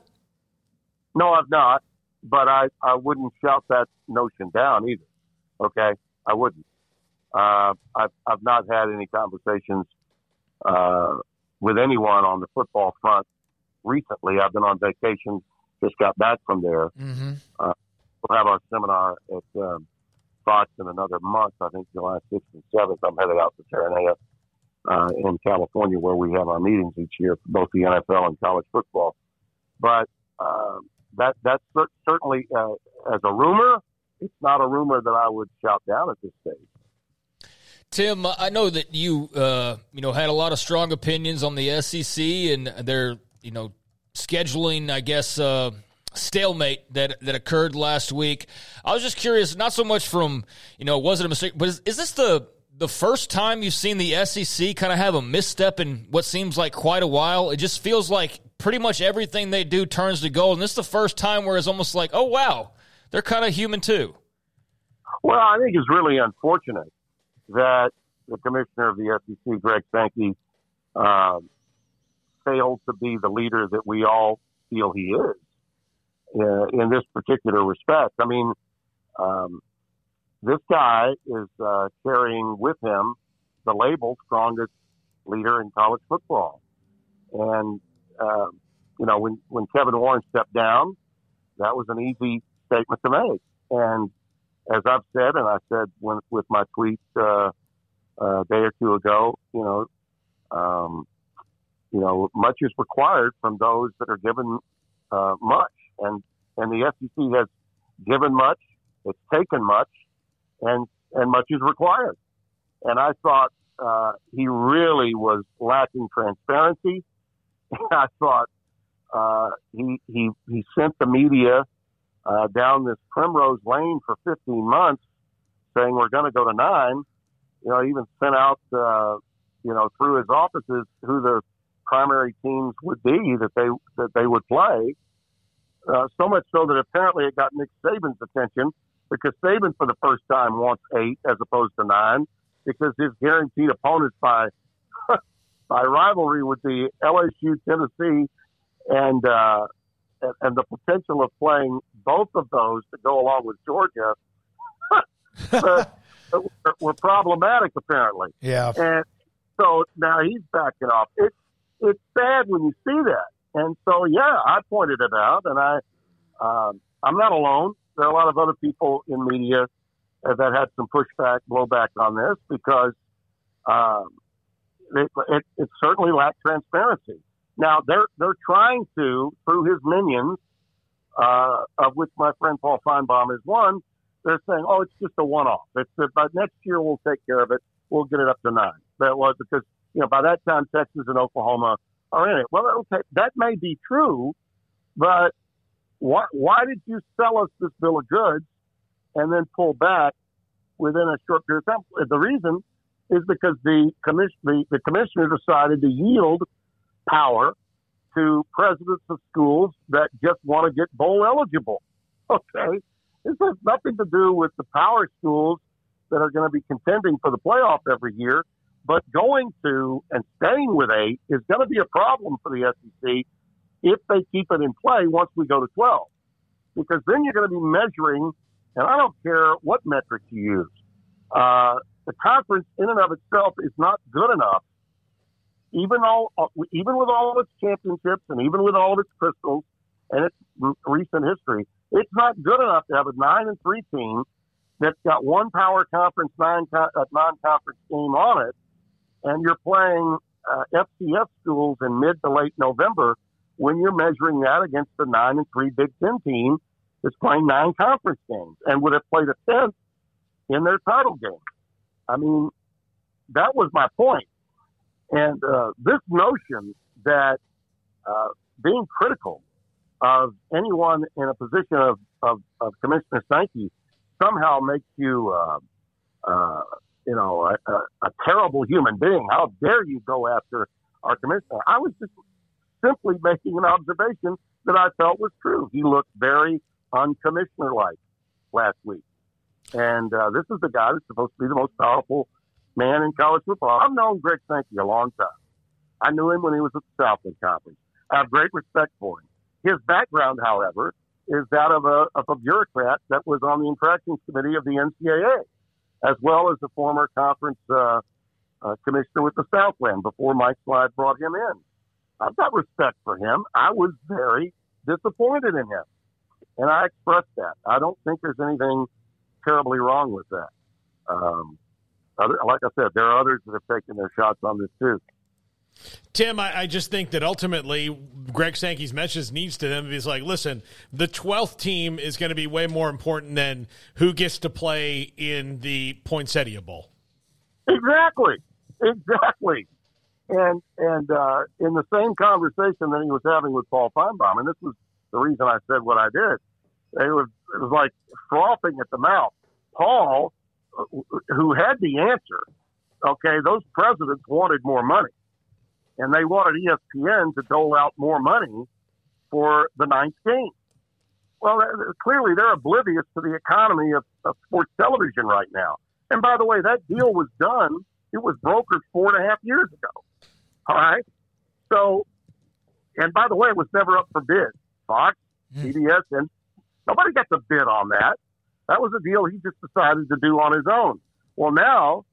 No, I've not, but I, I wouldn't shout that notion down either. Okay, I wouldn't. Uh, I've, I've not had any conversations uh, with anyone on the football front recently. I've been on vacation, just got back from there.
Mm-hmm.
Uh, we'll have our seminar at um, spots in another month. I think July 6th and 7th, I'm headed out to Terranea uh, in California where we have our meetings each year for both the NFL and college football. But uh, that that's cer- certainly, uh, as a rumor, it's not a rumor that I would shout down at this stage.
Tim, I know that you uh, you know had a lot of strong opinions on the SEC and their you know scheduling, I guess, uh, stalemate that that occurred last week. I was just curious, not so much from you know was it a mistake, but is, is this the the first time you've seen the SEC kind of have a misstep in what seems like quite a while? It just feels like pretty much everything they do turns to gold, and this is the first time where it's almost like, oh wow, they're kind of human too.
Well, I think it's really unfortunate that the commissioner of the SEC, Greg Sankey, uh, failed to be the leader that we all feel he is in this particular respect. I mean, um, this guy is uh, carrying with him the label strongest leader in college football. And, uh, you know, when, when Kevin Warren stepped down, that was an easy statement to make. And as I've said, and I said when, with my tweet uh, a day or two ago, you know, um, you know, much is required from those that are given uh, much, and and the SEC has given much, it's taken much, and and much is required. And I thought uh, he really was lacking transparency. I thought uh, he he he sent the media uh, down this primrose lane for 15 months, saying we're going to go to nine. You know, even sent out uh, you know through his offices who the primary teams would be that they that they would play. Uh, so much so that apparently it got Nick Saban's attention because Saban for the first time wants eight as opposed to nine because his guaranteed opponents by by rivalry would be LSU, Tennessee, and uh, and, and the potential of playing both of those to go along with Georgia were, were problematic apparently.
Yeah.
And so now he's backing off. It's it's sad when you see that. And so, yeah, I pointed it out, and I, um, I'm not alone. There are a lot of other people in media that had some pushback, blowback on this because um, it, it, it certainly lacked transparency. Now they're they're trying to through his minions, uh, of which my friend Paul Finebaum is one. They're saying, "Oh, it's just a one-off. It's uh, by next year we'll take care of it. We'll get it up to nine. That was because you know, by that time Texas and Oklahoma are in it. Well, okay, that may be true, but why, why did you sell us this bill of goods and then pull back within a short period of time? The reason is because the the, the commissioner decided to yield power to presidents of schools that just want to get bowl eligible. Okay. This has nothing to do with the power schools that are going to be contending for the playoff every year. But going to and staying with eight is going to be a problem for the SEC if they keep it in play once we go to 12. Because then you're going to be measuring, and I don't care what metric you use. Uh, the conference in and of itself is not good enough, even all, even with all of its championships and even with all of its crystals and its recent history. It's not good enough to have a nine and three team that's got one power conference nine uh, non-conference game on it and you're playing uh, FCS schools in mid to late November when you're measuring that against the nine and three Big Ten team that's playing nine conference games and would have played a tenth in their title game. I mean, that was my point. And uh, this notion that uh, being critical of anyone in a position of, of, of Commissioner Sankey somehow makes you uh, uh you know, a, a, a terrible human being. How dare you go after our commissioner? I was just simply making an observation that I felt was true. He looked very uncommissioner like last week. And uh, this is the guy that's supposed to be the most powerful man in college football. I've known Greg Sankey a long time. I knew him when he was at the Southland Conference. I have great respect for him. His background, however, is that of a, of a bureaucrat that was on the infractions committee of the NCAA as well as the former conference uh, uh, commissioner with the Southland before Mike Slive brought him in. I've got respect for him. I was very disappointed in him, and I expressed that. I don't think there's anything terribly wrong with that. Um, other, like I said, there are others that have taken their shots on this too.
Tim, I, I, just think that ultimately Greg Sankey's message needs to them is like, listen, the 12th team is going to be way more important than who gets to play in the Poinsettia Bowl.
Exactly. Exactly. And and uh, in the same conversation that he was having with Paul Finebaum, and this was the reason I said what I did, it was, it was like frothing at the mouth. Paul, who had the answer, okay, those presidents wanted more money and they wanted ESPN to dole out more money for the ninth game. Well, clearly they're oblivious to the economy of, of sports television right now. And by the way, that deal was done. It was brokered four and a half years ago. All right. So, and by the way, it was never up for bid. Fox, hmm. CBS, and nobody got the bid on that. That was a deal he just decided to do on his own. Well, now,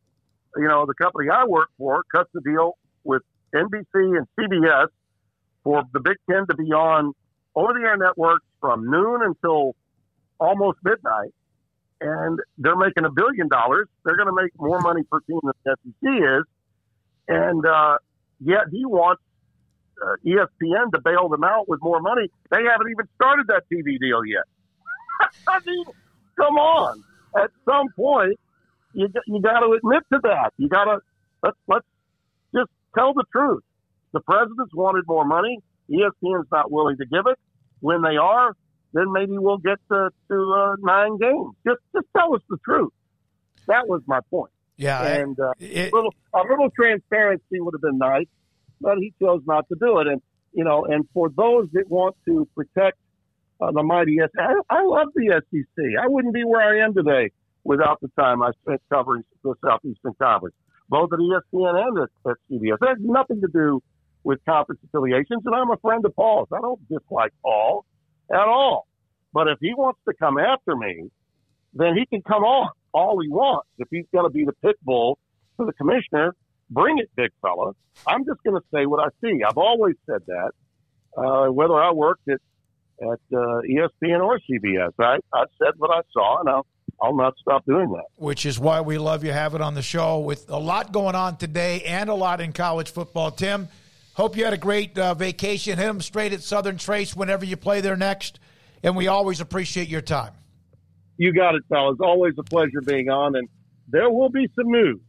you know, the company I work for cuts the deal with NBC and CBS for the Big Ten to be on over the air networks from noon until almost midnight. And they're making a billion dollars. They're going to make more money per team than the SEC is. And uh, yet he wants uh, ESPN to bail them out with more money. They haven't even started that TV deal yet. I mean, come on. At some point, you you got to admit to that. You got to let's let's tell the truth. The presidents wanted more money. ESPN's not willing to give it. When they are, then maybe we'll get to, to uh, nine games. Just just tell us the truth. That was my point.
Yeah,
and uh, it, a little a little transparency would have been nice, but he chose not to do it. And you know, and for those that want to protect uh, the mighty SEC, I, I love the SEC. I wouldn't be where I am today without the time I spent covering the Southeastern Conference both at ESPN and at, at CBS. It has nothing to do with conference affiliations, and I'm a friend of Paul's. I don't dislike Paul at all. But if he wants to come after me, then he can come on all he wants. If he's going to be the pit bull for the commissioner, bring it, big fella. I'm just going to say what I see. I've always said that, uh, whether I worked at at uh, ESPN or CBS. I, I said what I saw, and I'll I'll not stop doing that.
Which is why we love you have it on the show with a lot going on today and a lot in college football. Tim, hope you had a great uh, vacation. Hit them straight at Southern Trace whenever you play there next, and we always appreciate your time.
You got it, fellas. Always a pleasure being on, and there will be some news.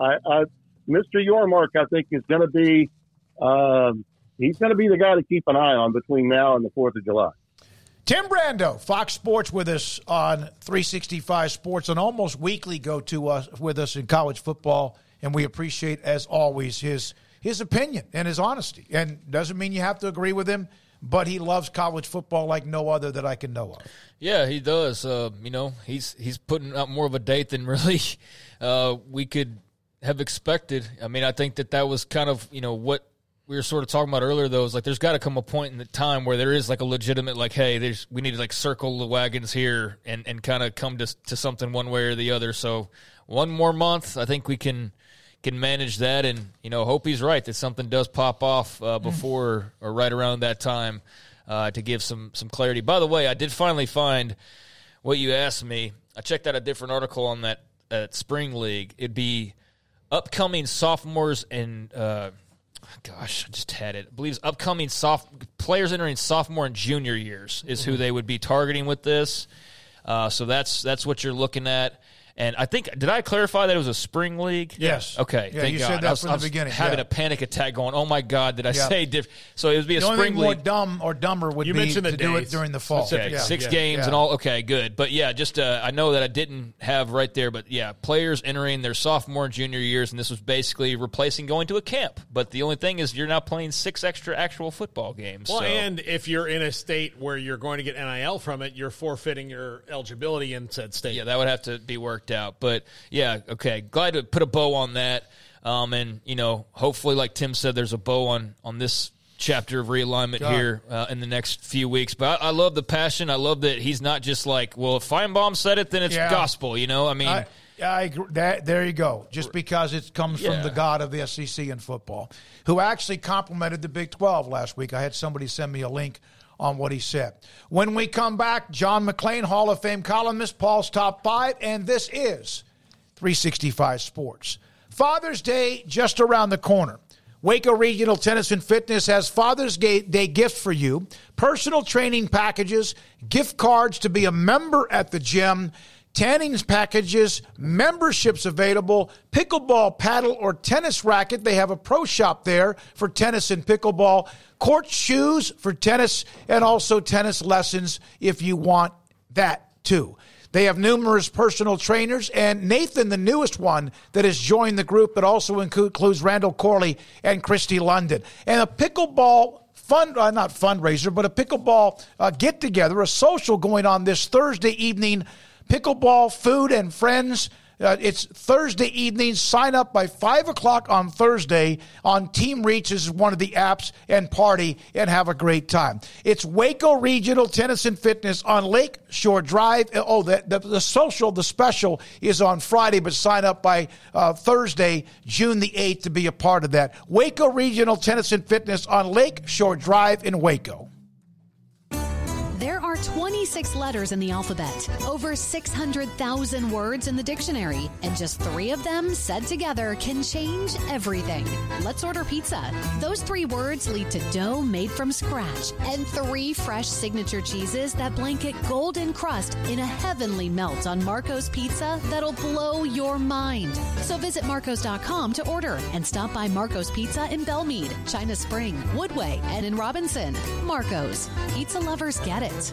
I, I Mr. Yormark, I think, is going to be um, he's going to be the guy to keep an eye on between now and the Fourth of July.
Tim Brando, Fox Sports, with us on 365 Sports, an almost weekly go to us with us in college football, and we appreciate, as always, his his opinion and his honesty. And doesn't mean you have to agree with him, but he loves college football like no other that I can know of.
Yeah, he does. Uh, you know, he's he's putting out more of a date than really uh, we could have expected. I mean, I think that that was kind of you know what we were sort of talking about earlier though is like there's got to come a point in the time where there is like a legitimate like hey there's we need to like circle the wagons here and and kind of come to to something one way or the other. So one more month i think we can can manage that. And you know hope he's right that something does pop off uh, mm. before or right around that time uh, to give some some clarity. By the way i did finally find what you asked me. I checked out a different article on that at spring league. It'd be upcoming sophomores and uh, gosh, I just had it. I believe upcoming soft players entering sophomore and junior years is who mm-hmm. they would be targeting with this. Uh, so that's that's what you're looking at. And I think did I clarify that it was a spring league?
Yes.
Okay.
Yeah,
thank
you
God.
said that
I was,
from
I was
beginning.
Having
yeah.
a panic attack, going, "Oh my God, did I
Yeah.
say diff-? So it would be a
The only
spring
thing more
league.
dumb or dumber would
You
be
mentioned the
to do it during the fall.
Okay,
Yeah.
six
Yeah.
games
Yeah.
and all. Okay, good. But yeah, just uh, I know that I didn't have right there, but yeah, players entering their sophomore and junior years, and this was basically replacing going to a camp. But the only thing is, you're now playing six extra actual football games.
Well,
so.
and if you're in a state where you're going to get NIL from it, you're forfeiting your eligibility in said state.
Yeah, that would have to be worked out. But yeah, okay. Glad to put a bow on that. Um, and you know, hopefully, like Tim said, there's a bow on on this chapter of realignment
God.
here uh, in the next few weeks. But I, I love the passion. I love that he's not just like, well, if Finebaum said it, then it's
Yeah.
gospel. You know, I mean.
I, I agree. That, there you go. Just because it comes
Yeah.
from the god of the SEC in football, who actually complimented the Big 12 last week. I had somebody send me a link on what he said. When we come back, John McClain, Hall of Fame columnist, Paul's Top 5, and this is 365 Sports. Father's Day just around the corner. Waco Regional Tennis and Fitness has Father's Day gift for you personal training packages, gift cards to be a member at the gym, tannings packages, memberships available, pickleball paddle or tennis racket. They have a pro shop there for tennis and pickleball, court shoes for tennis, and also tennis lessons if you want that too. They have numerous personal trainers, and Nathan, the newest one that has joined the group, that also includes Randall Corley and Christy London. And a pickleball fund, uh, not fundraiser, but a pickleball uh, get together, a social going on this Thursday evening. Pickleball, food, and friends uh, it's Thursday evening. Sign up by 5 o'clock on Thursday on Team Reach is one of the apps and party and have a great time. It's Waco Regional Tennis and Fitness on Lake Shore Drive. Uh, oh, the, the, the social, the special is on Friday, but sign up by uh, Thursday, June the 8th to be a part of that. Waco Regional Tennis and Fitness on Lake Shore Drive in Waco.
Are 26 letters in the alphabet, over 600,000 words in the dictionary, and just three of them said together can change everything. Let's order pizza. Those three words lead to dough made from scratch and three fresh signature cheeses that blanket golden crust in a heavenly melt on Marco's Pizza that'll blow your mind. So visit Marcos.com to order and stop by Marco's Pizza in Belmead, China Spring, Woodway, and in Robinson. Marco's. Pizza lovers get it.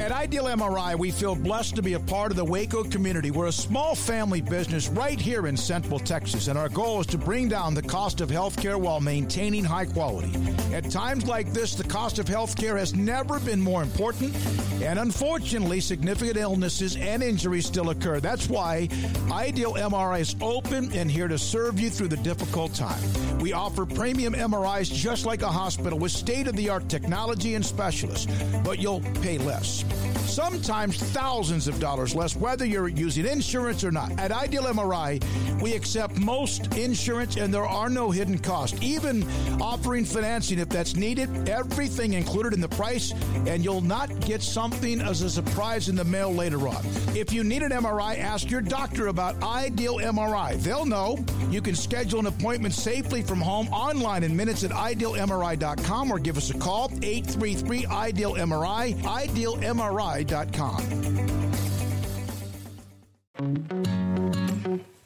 At Ideal MRI, we feel blessed to be a part of the Waco community. We're a small family business right here in Central Texas, and our goal is to bring down the cost of healthcare while maintaining high quality. At times like this, the cost of healthcare has never been more important, and unfortunately, significant illnesses and injuries still occur. That's why Ideal MRI is open and here to serve you through the difficult time. We offer premium MRIs just like a hospital with state of the art technology and specialists, but you'll pay less sometimes thousands of dollars less, whether you're using insurance or not. At Ideal MRI, we accept most insurance and there are no hidden costs, even offering financing if that's needed. Everything included in the price, and you'll not get something as a surprise in the mail later on. If you need an MRI, ask your doctor about Ideal MRI. They'll know. You can schedule an appointment safely from home online in minutes at idealmri.com or give us a call 833 Ideal MRI. Ideal MRI.com.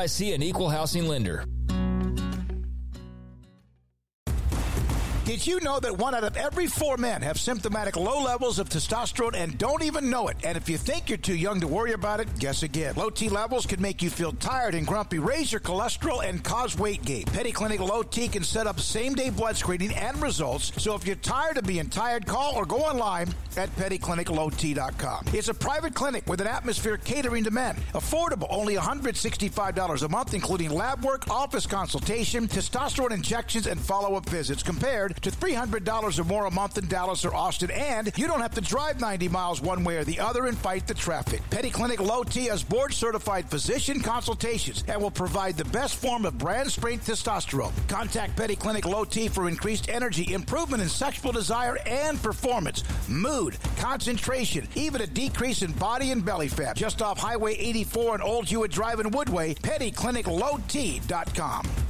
FDIC an equal housing lender.
Did you know that one out of every four men have symptomatic low levels of testosterone and don't even know it? And if you think you're too young to worry about it, guess again. Low T levels can make you feel tired and grumpy, raise your cholesterol, and cause weight gain. Petty Clinic Low T can set up same day blood screening and results. So if you're tired of being tired, call or go online at pettycliniclowt.com. It's a private clinic with an atmosphere catering to men. Affordable, only $165 a month, including lab work, office consultation, testosterone injections, and follow up visits compared to $300 or more a month in Dallas or Austin, and you don't have to drive 90 miles one way or the other and fight the traffic. Petty Clinic Low T has board certified physician consultations and will provide the best form of brand strength testosterone. Contact Petty Clinic Low T for increased energy, improvement in sexual desire and performance, mood, concentration, even a decrease in body and belly fat. Just off Highway 84 and Old Hewitt Drive in Woodway, pettycliniclowt.com.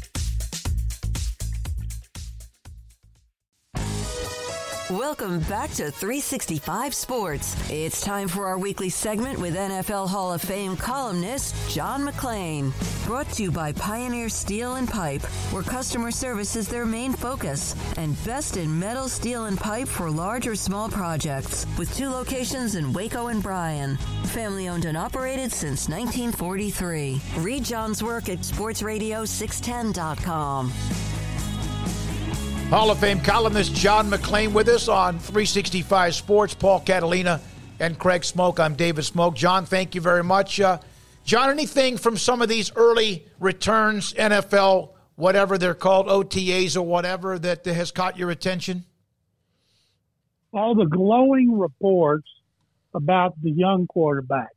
Welcome back to 365 Sports. It's time for our weekly segment with NFL Hall of Fame columnist John McClain. Brought to you by Pioneer Steel and Pipe, where customer service is their main focus, and best in metal, steel, and pipe for large or small projects, with two locations in Waco and Bryan. Family owned and operated since 1943. Read John's work at sportsradio610.com.
Hall of Fame columnist John McClain with us on 365 Sports. Paul Catalina and Craig Smoak. I'm David Smoak. John, thank you very much. Uh, John, anything from some of these early returns, NFL, whatever they're called, OTAs or whatever, that has caught your attention?
All the glowing reports about the young quarterbacks.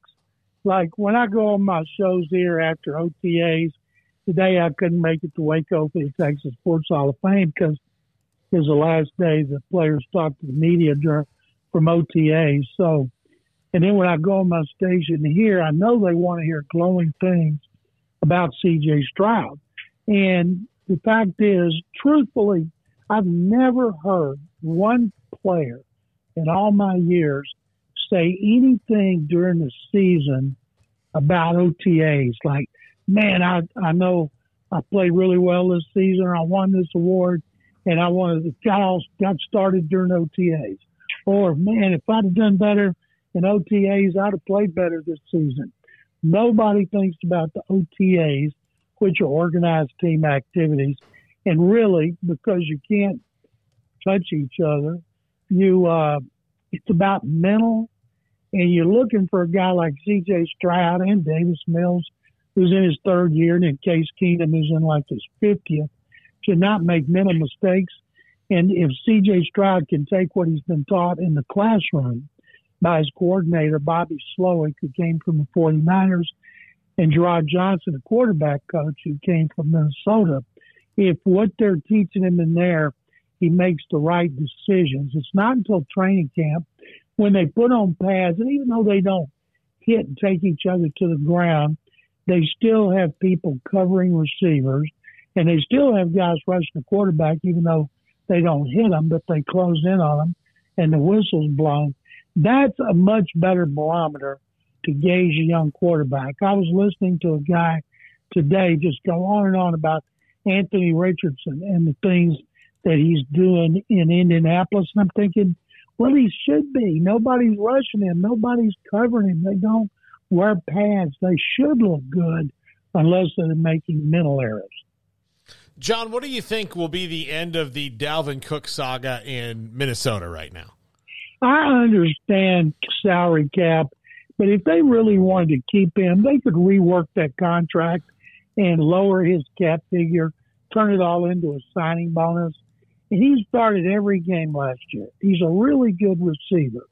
Like when I go on my shows here after OTAs, today I couldn't make it to Waco for the Texas Sports Hall of Fame because is the last day the players talk to the media during, from OTA. So, and then when I go on my station here, I know they want to hear glowing things about CJ Stroud. And the fact is, truthfully, I've never heard one player in all my years say anything during the season about OTAs. Like, man, I, I know I played really well this season. I won this award and I wanted to got got started during OTAs. Or man, if I'd have done better in OTAs, I'd have played better this season. Nobody thinks about the OTAs, which are organized team activities, and really because you can't touch each other, you uh, it's about mental, and you're looking for a guy like C.J. Stroud and Davis Mills, who's in his third year, and then Case Keenum, is in like his fiftieth to not make mental mistakes. And if CJ Stroud can take what he's been taught in the classroom by his coordinator, Bobby Slowik, who came from the 49ers, and Jerrod Johnson, the quarterback coach who came from Minnesota, if what they're teaching him in there, he makes the right decisions. It's not until training camp when they put on pads, and even though they don't hit and take each other to the ground, they still have people covering receivers and they still have guys rushing the quarterback, even though they don't hit them, but they close in on them, and the whistle's blown. That's a much better barometer to gauge a young quarterback. I was listening to a guy today just go on and on about Anthony Richardson and the things that he's doing in Indianapolis, and I'm thinking, well, he should be. Nobody's rushing him. Nobody's covering him. They don't wear pads. They should look good unless they're making mental errors.
John, what do you think will be the end of the Dalvin Cook saga in Minnesota right now?
I understand salary cap, but if they really wanted to keep him, they could rework that contract and lower his cap figure, turn it all into a signing bonus. And he started every game last year. He's a really good receiver.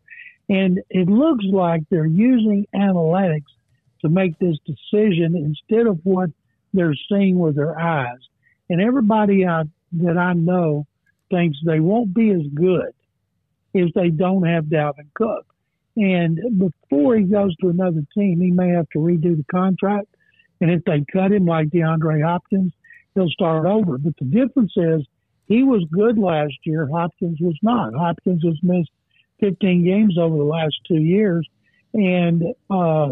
And it looks like they're using analytics to make this decision instead of what they're seeing with their eyes. And everybody I, that I know thinks they won't be as good if they don't have Dalvin Cook. And before he goes to another team, he may have to redo the contract. And if they cut him like DeAndre Hopkins, he'll start over. But the difference is he was good last year. Hopkins was not. Hopkins has missed 15 games over the last two years and uh,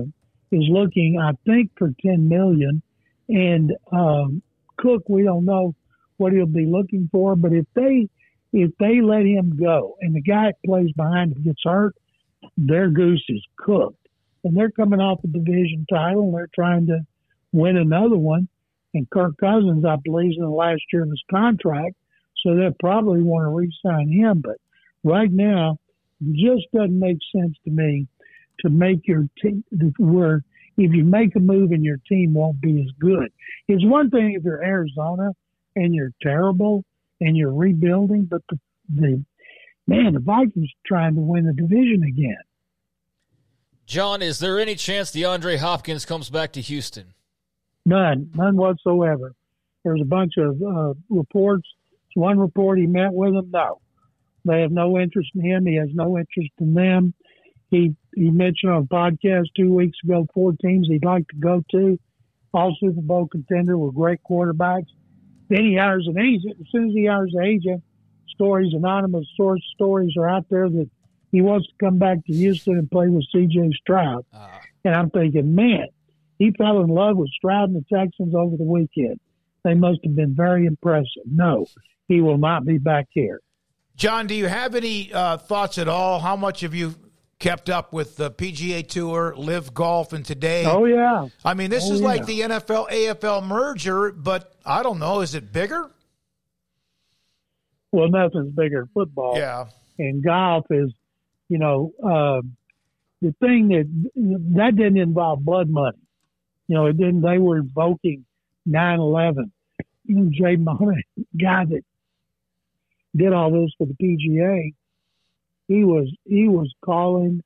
is looking, I think, for 10 million. And um, Cook, we don't know what he'll be looking for. But if they if they let him go and the guy plays behind him gets hurt, their goose is cooked. And they're coming off a division title and they're trying to win another one. And Kirk Cousins, I believe, is in the last year of his contract, so they'll probably want to re-sign him. But right now, it just doesn't make sense to me to make your team where if you make a move and your team won't be as good. It's one thing if you're Arizona and you're terrible and you're rebuilding, but the, the man, the Vikings trying to win the division again.
John, is there any chance DeAndre Hopkins comes back to Houston?
None, none whatsoever. There's a bunch of uh, reports. One report he met with them. No, they have no interest in him. He has no interest in them. He he mentioned on a podcast two weeks ago four teams he'd like to go to, all Super Bowl contender with great quarterbacks. Then he hires an agent. As soon as he hires an agent, stories, anonymous source stories are out there that he wants to come back to Houston and play with C.J. Stroud. And I'm thinking, man, he fell in love with Stroud and the Texans over the weekend. They must have been very impressive. No, he will not be back here.
John, do you have any uh, thoughts at all? How much have you kept up with the PGA Tour, LIV Golf, and today?
Oh yeah.
I mean, this
Oh,
is like the NFL AFL merger, but I don't know. Is it bigger?
Well, nothing's bigger than football.
Yeah.
And golf is, you know, uh, the thing that that didn't involve blood money. You know, it didn't. They were invoking 9/11. You know, Jay Monahan, guy that did all this for the PGA, he was he was calling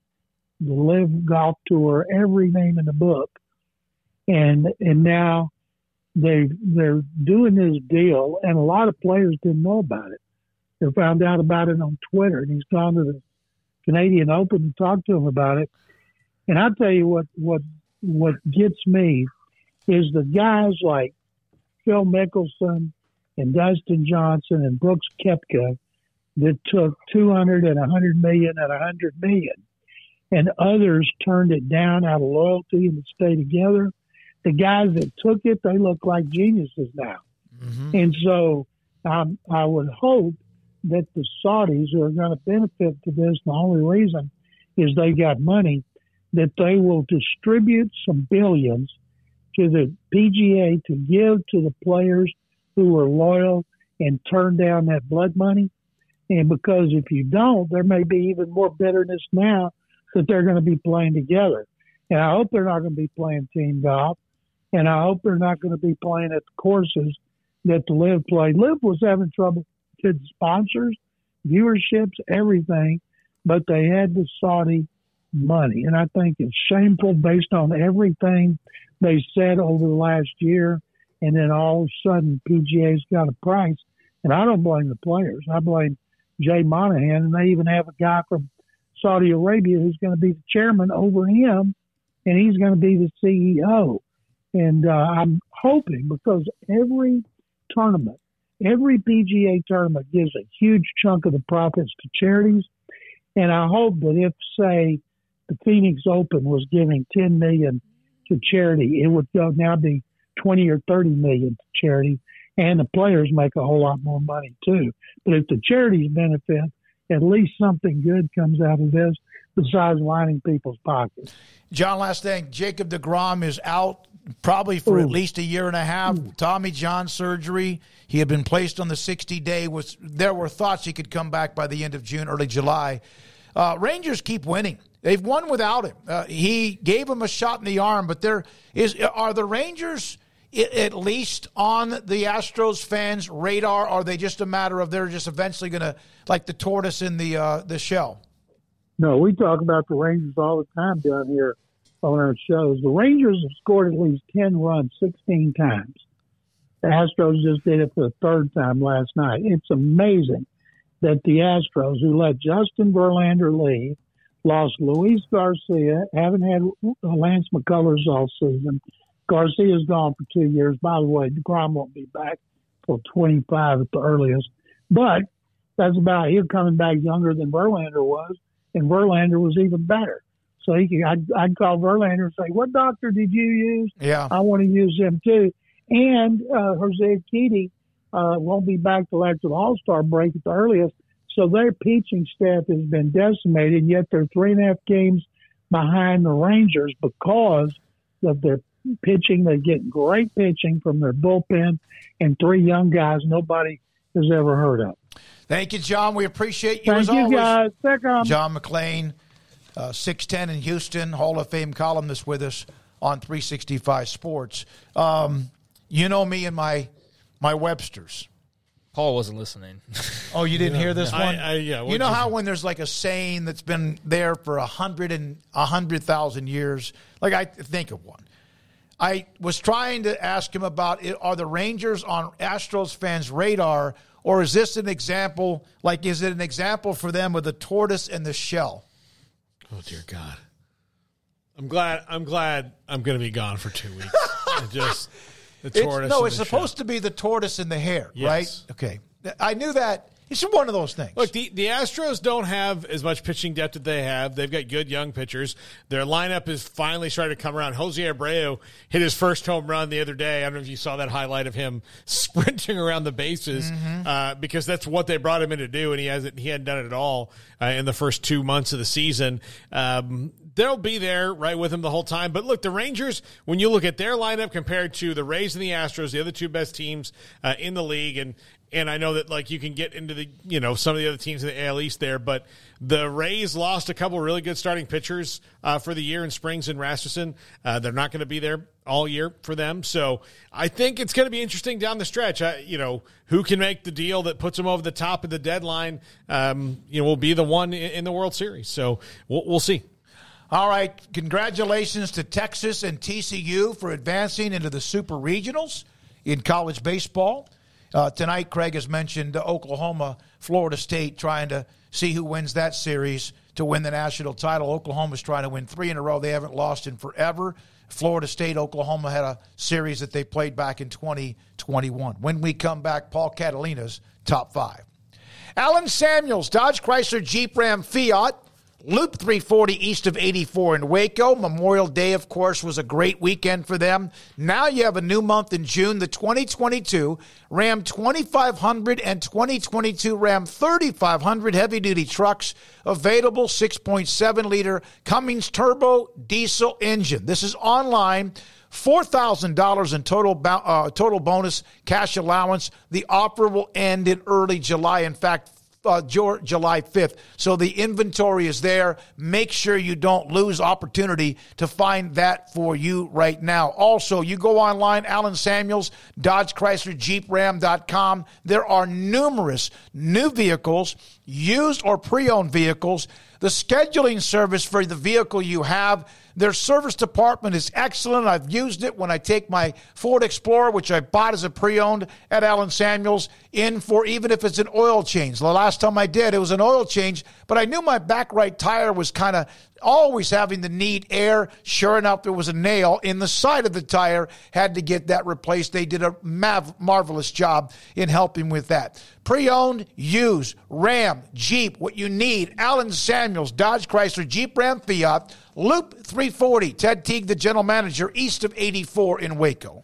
the LIV Golf Tour every name in the book, and and now they they're doing this deal, and a lot of players didn't know about it. They found out about it on Twitter, and he's gone to the Canadian Open and talked to him about it. And I'll tell you what what what gets me is the guys like Phil Mickelson and Dustin Johnson and Brooks Koepka that took 200 and 100 million and 100 million, and others turned it down out of loyalty and to stay together. The guys that took it, they look like geniuses now. And so um, I would hope that the Saudis who are going to benefit to this, the only reason is they got money, that they will distribute some billions to the PGA to give to the players who were loyal and turn down that blood money. And because if you don't, there may be even more bitterness now that they're going to be playing together. And I hope they're not going to be playing team golf. And I hope they're not going to be playing at the courses that the LIV played. LIV was having trouble with sponsors, viewerships, everything, but they had the Saudi money. And I think it's shameful based on everything they said over the last year. And then all of a sudden, PGA's got a price. And I don't blame the players. I blame Jay Monahan. And they even have a guy from Saudi Arabia who's going to be the chairman over him, and he's going to be the CEO. And uh, I'm hoping because every tournament, every PGA tournament gives a huge chunk of the profits to charities. And I hope that if, say, the Phoenix Open was giving 10 million to charity, it would go now be 20 or 30 million to charity, and the players make a whole lot more money too. But if the charities benefit, at least something good comes out of this besides lining people's pockets.
John, last thing. Jacob DeGrom is out probably for at least a year and a half. Tommy John surgery. He had been placed on the 60 day. Was There were thoughts he could come back by the end of June, early July. Uh, Rangers keep winning. They've won without him. Uh, he gave him a shot in the arm, but there is are the Rangers at least on the Astros fans' radar? Are they just a matter of they're just eventually going to like the tortoise in the uh, the shell?
No, we talk about the Rangers all the time down here on our shows. The Rangers have scored at least 10 runs 16 times. The Astros just did it for the third time last night. It's amazing that the Astros, who let Justin Verlander leave, lost Luis Garcia, haven't had Lance McCullers all season. Garcia's gone for two years. By the way, DeGrom won't be back till 25 at the earliest. But that's about him coming back younger than Verlander was, and Verlander was even better. So he could, I'd, I'd call Verlander and say, "What doctor did you use?
Yeah.
I want to use him too." And uh, Jose Urquidy uh, won't be back till after the All Star break at the earliest. So their pitching staff has been decimated, yet they're three and a half games behind the Rangers because of their pitching. They get great pitching from their bullpen and three young guys nobody has ever heard of.
Thank you, John. We appreciate you
Thank
as
you,
always.
guys. Take 'em.
John McClain, uh, 6'10 in Houston, Hall of Fame columnist with us on 365 Sports. Um, you know me and my my Websters.
Paul wasn't listening.
Oh, you didn't
Yeah,
hear this
I-
one?
I- yeah,
You
what'd
know
you-
how when there's like a saying that's been there for a hundred and a hundred thousand years? Like I think of one. I was trying to ask him about it, are the Rangers on Astros fans' radar, or is this an example? Like, is it an example for them of the tortoise and the shell?
Oh dear God. I'm glad. I'm glad. I'm going to be gone for two weeks. Just the
It's- no, it's supposed to be the tortoise and the hare,
Yes.
right? Okay. I knew that It's one of those things.
Look, the, the Astros don't have as much pitching depth that they have. They've got good young pitchers. Their lineup is finally starting to come around. Jose Abreu hit his first home run the other day. I don't know if you saw that highlight of him sprinting around the bases
Mhm.
uh, because that's what they brought him in to do, and he hasn't he hadn't done it at all uh, in the first two months of the season. Um, they'll be there right with him the whole time. But look, the Rangers, when you look at their lineup compared to the Rays and the Astros, the other two best teams uh, in the league, and and I know that like you can get into the you know some of the other teams in the AL East there, but the Rays lost a couple really good starting pitchers uh, for the year in Springs and Rasmussen. Uh, they're not going to be there all year for them, so I think it's going to be interesting down the stretch. I, you know, who can make the deal that puts them over the top of the deadline? Um, you know, will be the one in, in the World Series. So we'll, we'll see.
All right. Congratulations to Texas and TCU for advancing into the Super Regionals in college baseball. Uh, tonight, Craig has mentioned Oklahoma, Florida State trying to see who wins that series to win the national title. Oklahoma's trying to win three in a row. They haven't lost in forever. Florida State, Oklahoma had a series that they played back in 2021. When we come back, Paul Catalina's top five. Alan Samuels, Dodge Chrysler Jeep Ram Fiat, Loop 340 east of 84 in Waco. Memorial Day, of course, was a great weekend for them. Now you have a new month in June, the 2022 Ram 2500 and 2022 Ram 3500 heavy duty trucks available 6.7 liter Cummins turbo diesel engine. This is online. $4,000 in total uh, total bonus cash allowance. The offer will end in early July. In fact, uh, July 5th. So the inventory is there. Make sure you don't lose opportunity to find that for you right now. Also, you go online, Alan Samuels, Dodge Chrysler Jeep Ram.com. There are numerous new vehicles, used or pre owned vehicles. The scheduling service for the vehicle you have their service department is excellent. I've used it when I take my Ford Explorer, which I bought as a pre owned at Alan Samuels, in for even if it's an oil change. The last time I did, it was an oil change, but I knew my back right tire was kind of always having the need air. Sure enough, there was a nail in the side of the tire. Had to get that replaced. They did a mav- marvelous job in helping with that. Pre owned, used, Ram, Jeep, what you need. Alan Samuels, Dodge Chrysler, Jeep Ram Fiat, Loop 340. Ted Teague, the general manager, east of 84 in Waco.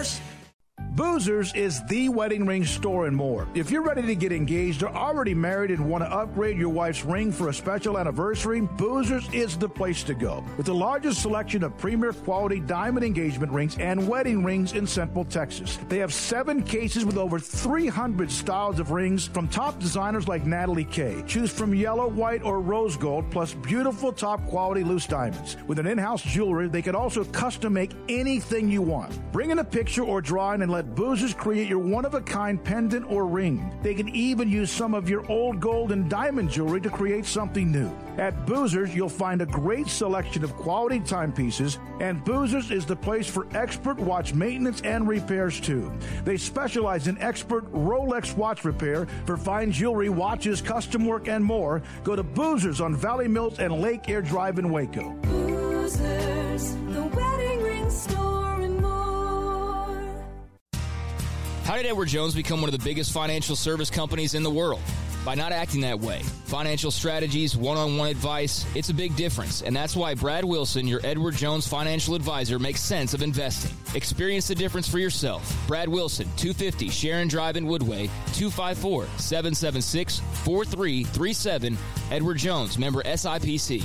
Bears.
Boozers is the wedding ring store and more. If you're ready to get engaged or already married and want to upgrade your wife's ring for a special anniversary, Boozers is the place to go. With the largest selection of premier quality diamond engagement rings and wedding rings in Central Texas. They have seven cases with over 300 styles of rings from top designers like Natalie K. Choose from yellow, white, or rose gold, plus beautiful top quality loose diamonds. With an in-house jewelry, they can also custom make anything you want. Bring in a picture or drawing and let Boozers create your one of a kind pendant or ring. They can even use some of your old gold and diamond jewelry to create something new. At Boozers, you'll find a great selection of quality timepieces, and Boozers is the place for expert watch maintenance and repairs too. They specialize in expert Rolex watch repair for fine jewelry, watches, custom work, and more. Go to Boozers on Valley Mills and Lake Air Drive in Waco.
Boozers,
How did Edward Jones become one of the biggest financial service companies in the world? By not acting that way. Financial strategies, one on one advice, it's a big difference. And that's why Brad Wilson, your Edward Jones financial advisor, makes sense of investing. Experience the difference for yourself. Brad Wilson, 250 Sharon Drive in Woodway, 254 776 4337. Edward Jones, member SIPC.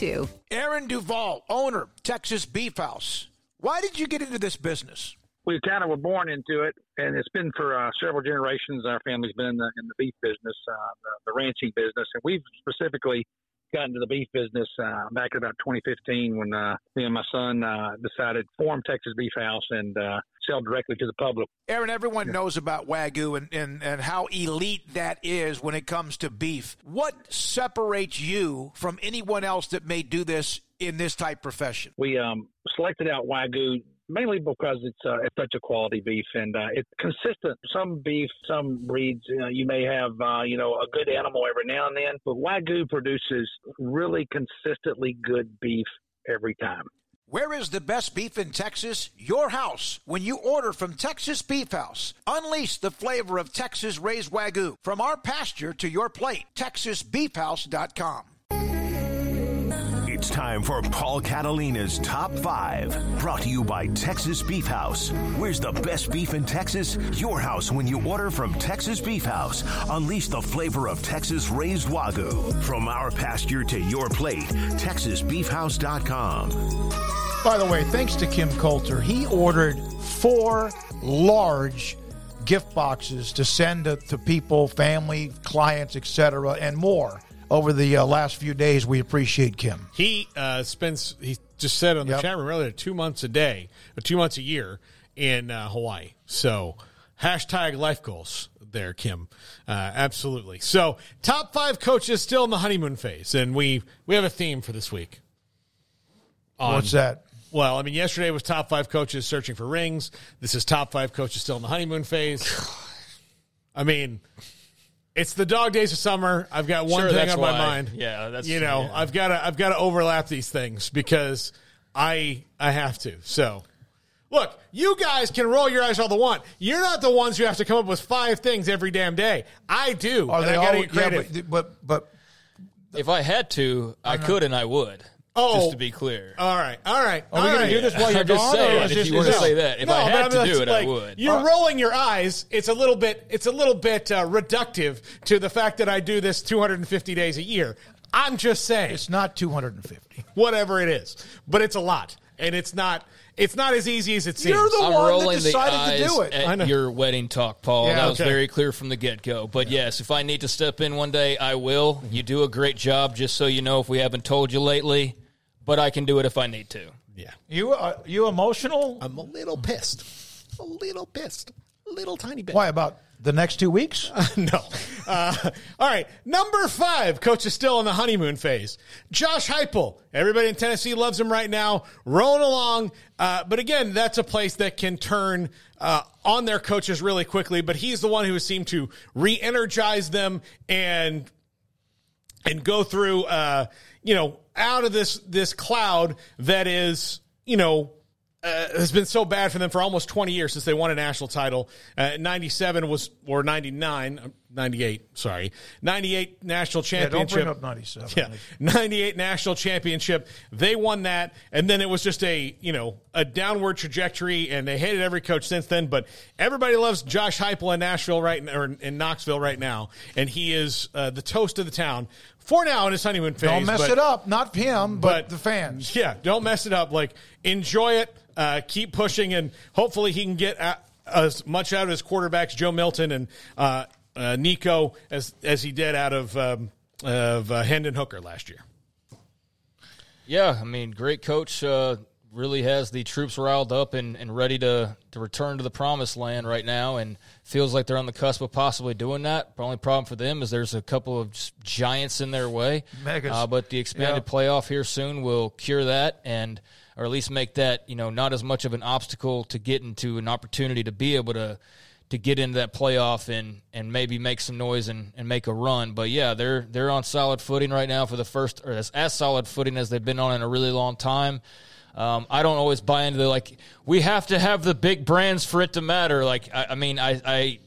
Aaron Duvall, owner, Texas Beef House. Why did you get into this business?
we kind of were born into it, and it's been for uh, several generations. Our family's been in the, in the beef business, uh, the, the ranching business, and we've specifically got into the beef business uh, back in about 2015 when uh, me and my son uh, decided to form Texas Beef House and uh, sell directly to the public.
Aaron, everyone knows about Wagyu and, and, and how elite that is when it comes to beef. What separates you from anyone else that may do this in this type profession?
We um, selected out Wagyu mainly because it's uh, it's such a quality beef and uh, it's consistent. Some beef, some breeds, you, know, you may have uh, you know a good animal every now and then, but Wagyu produces really consistently good beef every time.
Where is the best beef in Texas? Your house. When you order from Texas Beef House, unleash the flavor of Texas raised Wagyu from our pasture to your plate. TexasBeefHouse.com.
It's time for Paul Catalina's Top 5. Brought to you by Texas Beef House. Where's the best beef in Texas? Your house when you order from Texas Beef House. Unleash the flavor of Texas raised Wagyu. From our pasture to your plate. TexasBeefHouse.com.
By the way, thanks to Kim Coulter, he ordered four large gift boxes to send to, to people, family, clients, etc., and more over the uh, last few days. We appreciate Kim.
He uh, spends. He just said on the
Yep.
chat room earlier, two months a day, or two months a year in uh, Hawaii. So hashtag life goals there, Kim. Uh, absolutely. So top five coaches still in the honeymoon phase, and we we have a theme for this week.
What's that?
Well, I mean, yesterday was top five coaches searching for rings. This is top five coaches still in the honeymoon phase. I mean, it's the dog days of summer. I've got one
Sure,
thing
that's
on my
why.
mind.
Yeah, that's-
you know,
yeah.
I've got to I've got to overlap these things because I I have to. So. Look, you guys can roll your eyes all the want. You're not the ones who have to come up with five things every damn day. I do.
Are
and
they
I gotta
all?
get
Yeah, but, but but
If I had to, I could and I would.
Oh.
just to be clear.
All right, all right.
Are we
all
gonna do this while you're
I'm just
gone, or
saying,
is
if
this-
you were to
this-
say that,
if I
but
had to
just
do it, I
like,
would.
You're
Uh,
rolling your eyes. It's a little bit. It's a little bit uh, reductive to the fact that I do this 250 days a year. I'm just saying
it's not 250.
Whatever it is, but it's a lot, and it's not. It's not as easy as it seems.
I'm rolling the eyes
I know.
at your wedding talk, Paul.
Yeah,
that was very clear from the get go. But yes, if I need to step in one day, I will. You do a great job, just so you know, if we haven't told you lately. But I can do it if I need to.
Yeah.
You uh, you emotional?
I'm a little pissed. A little pissed. A little tiny bit.
Why about the next two weeks?
no. Uh, all right. Number five, coach is still in the honeymoon phase. Josh Heupel. Everybody in Tennessee loves him right now, rolling along. Uh, but again, that's a place that can turn uh, on their coaches really quickly. But he's the one who seemed to re-energize them and and go through, uh, you know, out of this this cloud that is, you know, uh, has been so bad for them for almost 20 years since they won a national title. Uh, 97 was, or 99, uh, 98, sorry. 98 national
Yeah, don't
championship.
bring up 97.
Yeah. 98 national championship. They won that. And then it was just a, you know, a downward trajectory and they hated every coach since then. But everybody loves Josh Heupel in Nashville right, or in Knoxville right now. And he is uh, the toast of the town for now in his honeymoon phase.
Don't mess
but-
it up. Not him, but, the fans.
yeah, don't mess it up. Like, enjoy it. Uh, keep pushing, and hopefully he can get as much out of his quarterbacks, Joe Milton and uh, uh, Nico, as as he did out of um, of uh, Hendon Hooker last year.
Yeah, I mean, great coach. Uh, really has the troops riled up and, and ready to, to return to the promised land right now, and feels like they're on the cusp of possibly doing that. The only problem for them is there's a couple of giants in their way.
Megas.
Uh, but the expanded
Yeah.
playoff here soon will cure that, and or at least make that you know not as much of an obstacle to get into an opportunity to be able to to get into that playoff and and maybe make some noise and, and make a run. But yeah, they're they're on solid footing right now for the first or as, as solid footing as they've been on in a really long time. Um, I don't always buy into the like we have to have the big brands for it to matter. Like I, I mean, I, I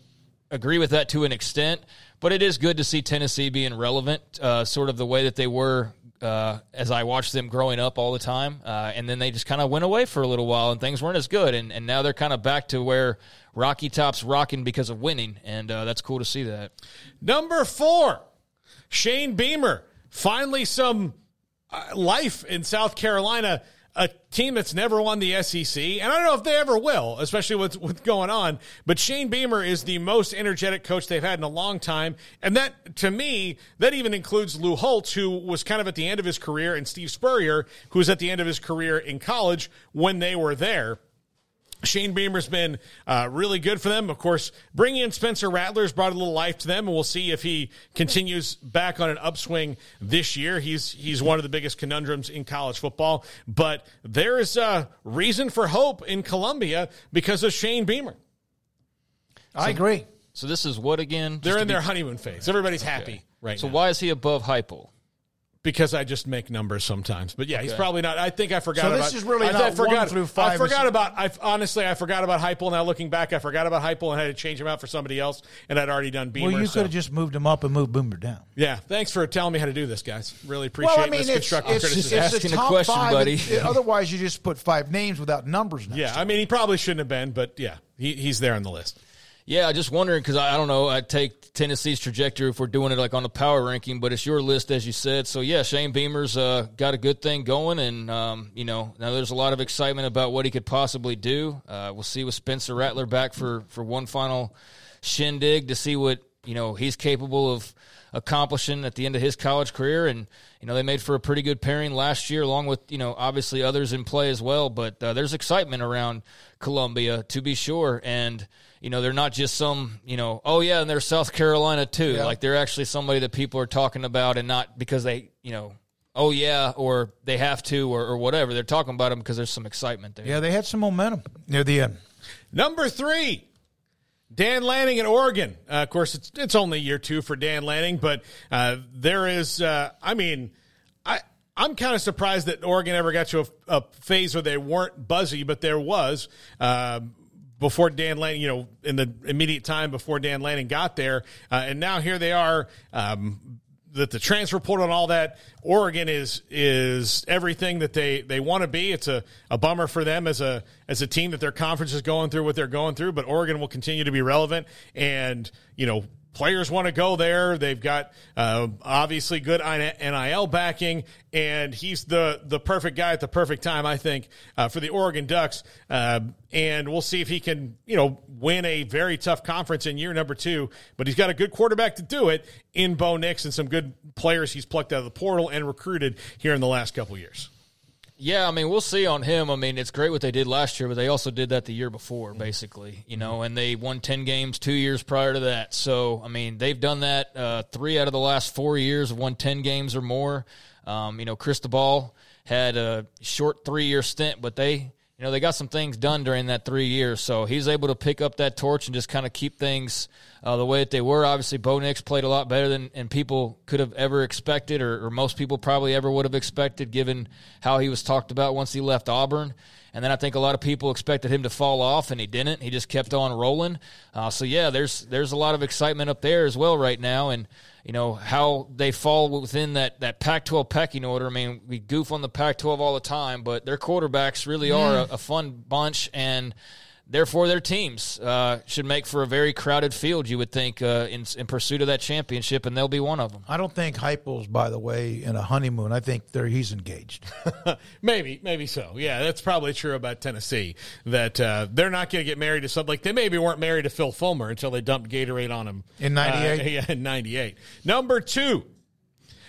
agree with that to an extent, but it is good to see Tennessee being relevant, uh, sort of the way that they were uh, as I watched them growing up all the time. Uh, and then they just kind of went away for a little while and things weren't as good. And, and now they're kind of back to where Rocky Top's rocking because of winning. And uh, that's cool to see that.
Number four, Shane Beamer. Finally, some uh, life in South Carolina. A team that's never won the SEC, and I don't know if they ever will, especially with what's going on. But Shane Beamer is the most energetic coach they've had in a long time, and that to me, that even includes Lou Holtz, who was kind of at the end of his career, and Steve Spurrier, who was at the end of his career in college when they were there. Shane Beamer's been uh, really good for them. Of course, bringing in Spencer Rattler's brought a little life to them, and we'll see if he continues back on an upswing this year. He's he's one of the biggest conundrums in college football, but there is a reason for hope in Columbia because of Shane Beamer.
I agree.
So this is what again?
They're in their
be-
honeymoon phase. Everybody's happy right
So
now.
why is he above Heupel?
Because I just make numbers sometimes. But yeah, he's probably not. I think I forgot.
So
about,
this is really
I,
not
I forgot,
one through
I forgot about. I honestly, I forgot about Heupel. Now looking back, I forgot about Heupel and I had to change him out for somebody else, and I'd already done Beamer.
well, you
so-
could have just moved him up and moved Beamer down.
Yeah, thanks for telling me how to do this, guys. Really appreciate
well, I mean,
this
it's,
constructive
it's,
criticism.
it's the top five. It- otherwise, you just put five names without numbers. Next
yeah, I mean, he probably shouldn't have been, but yeah, he, he's there on the list.
Yeah, I just wondering because I, I don't know. I take Tennessee's trajectory if we're doing it like on the power ranking, but it's your list as you said. So yeah, Shane Beamer's uh, got a good thing going, and um, you know now there's a lot of excitement about what he could possibly do. Uh, we'll see with Spencer Rattler back for for one final shindig to see what you know he's capable of accomplishing at the end of his college career. And you know they made for a pretty good pairing last year along with you know obviously others in play as well. But uh, there's excitement around Columbia to be sure. And you know they're not just some you know oh yeah and they're South Carolina too.
Yeah.
like they're actually somebody that people are talking about and not because they you know oh yeah or they have to or, or whatever. They're talking about them because there's some excitement there.
Yeah, they had some momentum near the end.
Number three, Dan Lanning at Oregon. Uh, of course, it's it's only year two for Dan Lanning, but uh, there is. Uh, I mean, I I'm kind of surprised that Oregon ever got to a, a phase where they weren't buzzy, but there was. Um, before Dan Lanning, you know, in the immediate time before Dan Lanning got there, uh, and now here they are. Um, that the transfer portal and all that, Oregon is is everything that they, they want to be. It's a, a bummer for them as a as a team that their conference is going through what they're going through, but Oregon will continue to be relevant. And you know, players want to go there. They've got uh, obviously good NIL backing, and he's the the perfect guy at the perfect time, I think, uh, for the Oregon Ducks. Uh, and we'll see if he can, you know, win a very tough conference in year number two. But he's got a good quarterback to do it in Bo Nix and some good players he's plucked out of the portal and recruited here in the last couple years.
Yeah, I mean, we'll see on him. I mean, it's great what they did last year, but they also did that the year before, basically, you know, and they won 10 games two years prior to that. So, I mean, they've done that uh, three out of the last four years, won 10 games or more. Um, you know, Cristobal had a short three year stint, but they, know, they got some things done during that three years. So he's able to pick up that torch and just kind of keep things uh, the way that they were. Obviously, Bo Nix played a lot better than and people could have ever expected, or, or most people probably ever would have expected, given how he was talked about once he left Auburn. And then I think a lot of people expected him to fall off, and he didn't. He just kept on rolling. Uh, so yeah, there's there's a lot of excitement up there as well right now, and you know how they fall within that that Pac-12 pecking order. I mean, we goof on the Pac-12 all the time, but their quarterbacks really are a, a fun bunch, and therefore their teams uh, should make for a very crowded field. You would think uh, in in pursuit of that championship, and they'll be one of them.
I don't think Heupel's, by the way, in a honeymoon. I think they're, he's engaged.
maybe, maybe so. Yeah, that's probably true about Tennessee. That uh, they're not going to get married to something like they maybe weren't married to Phil Fulmer until they dumped Gatorade on him
In 98?
Uh, yeah, in '98. Number two,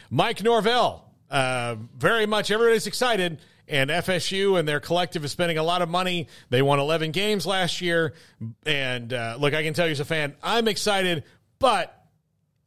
Mike Norvell. Uh, very much everybody's excited. And FSU and their collective is spending a lot of money. They won 11 games last year. And uh, look, I can tell you as a fan, I'm excited, but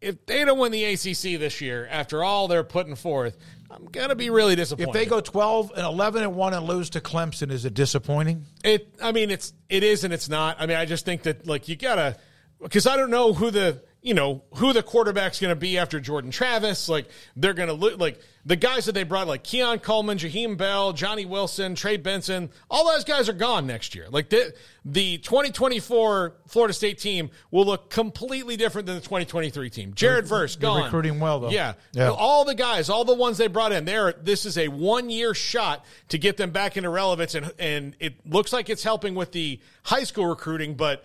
if they don't win the ACC this year after all they're putting forth, I'm gonna be really disappointed.
If they go 12 and 11 and 1 and lose to Clemson, is it disappointing?
It. I mean, it's it is and it's not. I mean, I just think that like you gotta because I don't know who the you know who the quarterback's going to be after Jordan Travis. Like they're going to look like the guys that they brought, like Keon Coleman, Jaheim Bell, Johnny Wilson, Trey Benson. All those guys are gone next year. Like the the 2024 Florida State team will look completely different than the 2023 team. Jared Verse gone.
recruiting well, though.
Yeah.
Yeah.
all the guys, all the ones they brought in, there. This is a one year shot to get them back into relevance, and and it looks like it's helping with the high school recruiting, but.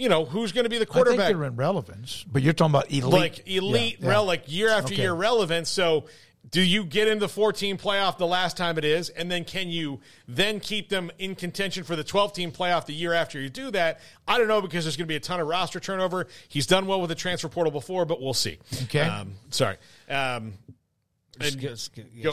You know who's going to be the
I
quarterback?
think they're in relevance, but you're talking about elite.
like elite,
Yeah,
rel,
yeah.
like year after
Okay.
year relevance. So, do you get into the 14 playoff the last time it is, and then can you then keep them in contention for the 12 team playoff the year after you do that? I don't know because there's going to be a ton of roster turnover. He's done well with the transfer portal before, but we'll see.
Okay.
Um, sorry. Um, and- go.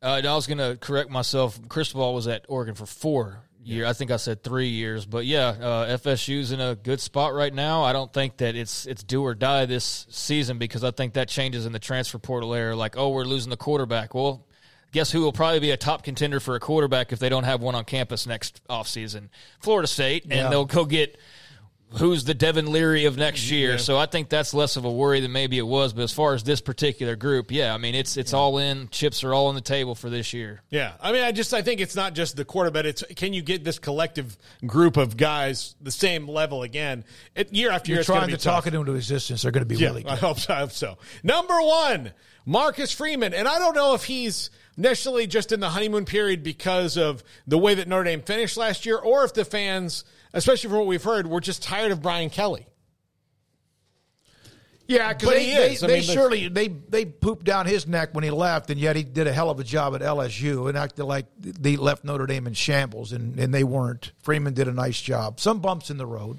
Uh, I was going to correct myself. Cristobal was at Oregon for four years. I think I said three years, but yeah, uh, FSU's in a good spot right now. I don't think that it's it's do or die this season because I think that changes in the transfer portal era. Like, oh, we're losing the quarterback. Well, guess who will probably be a top contender for a quarterback if they don't have one on campus next offseason? Florida State, and
Yeah.
they'll go get who's the Devin Leary of next year.
Yeah.
So I think that's less of a worry than maybe it was. But as far as this particular group, yeah, I mean it's it's all in. Chips are all on the table for this year.
Yeah, I mean, I just I think it's not just the quarterback. It's can you get this collective group of guys the same level again it, year after year?
You're
it's gonna
trying
be
to
tough.
talk it into existence. They're going to be
Yeah,
really
I hope so. I hope so. Number one, Marcus Freeman, and I don't know if he's necessarily just in the honeymoon period because of the way that Notre Dame finished last year, or if the fans, especially from what we've heard, we're just tired of Brian Kelly.
Yeah, because
But
they, they, they
mean,
surely they they pooped down his neck when he left, and yet he did a hell of a job at LSU and acted like they left Notre Dame in shambles, and, and they weren't. Freeman did a nice job. Some bumps in the road,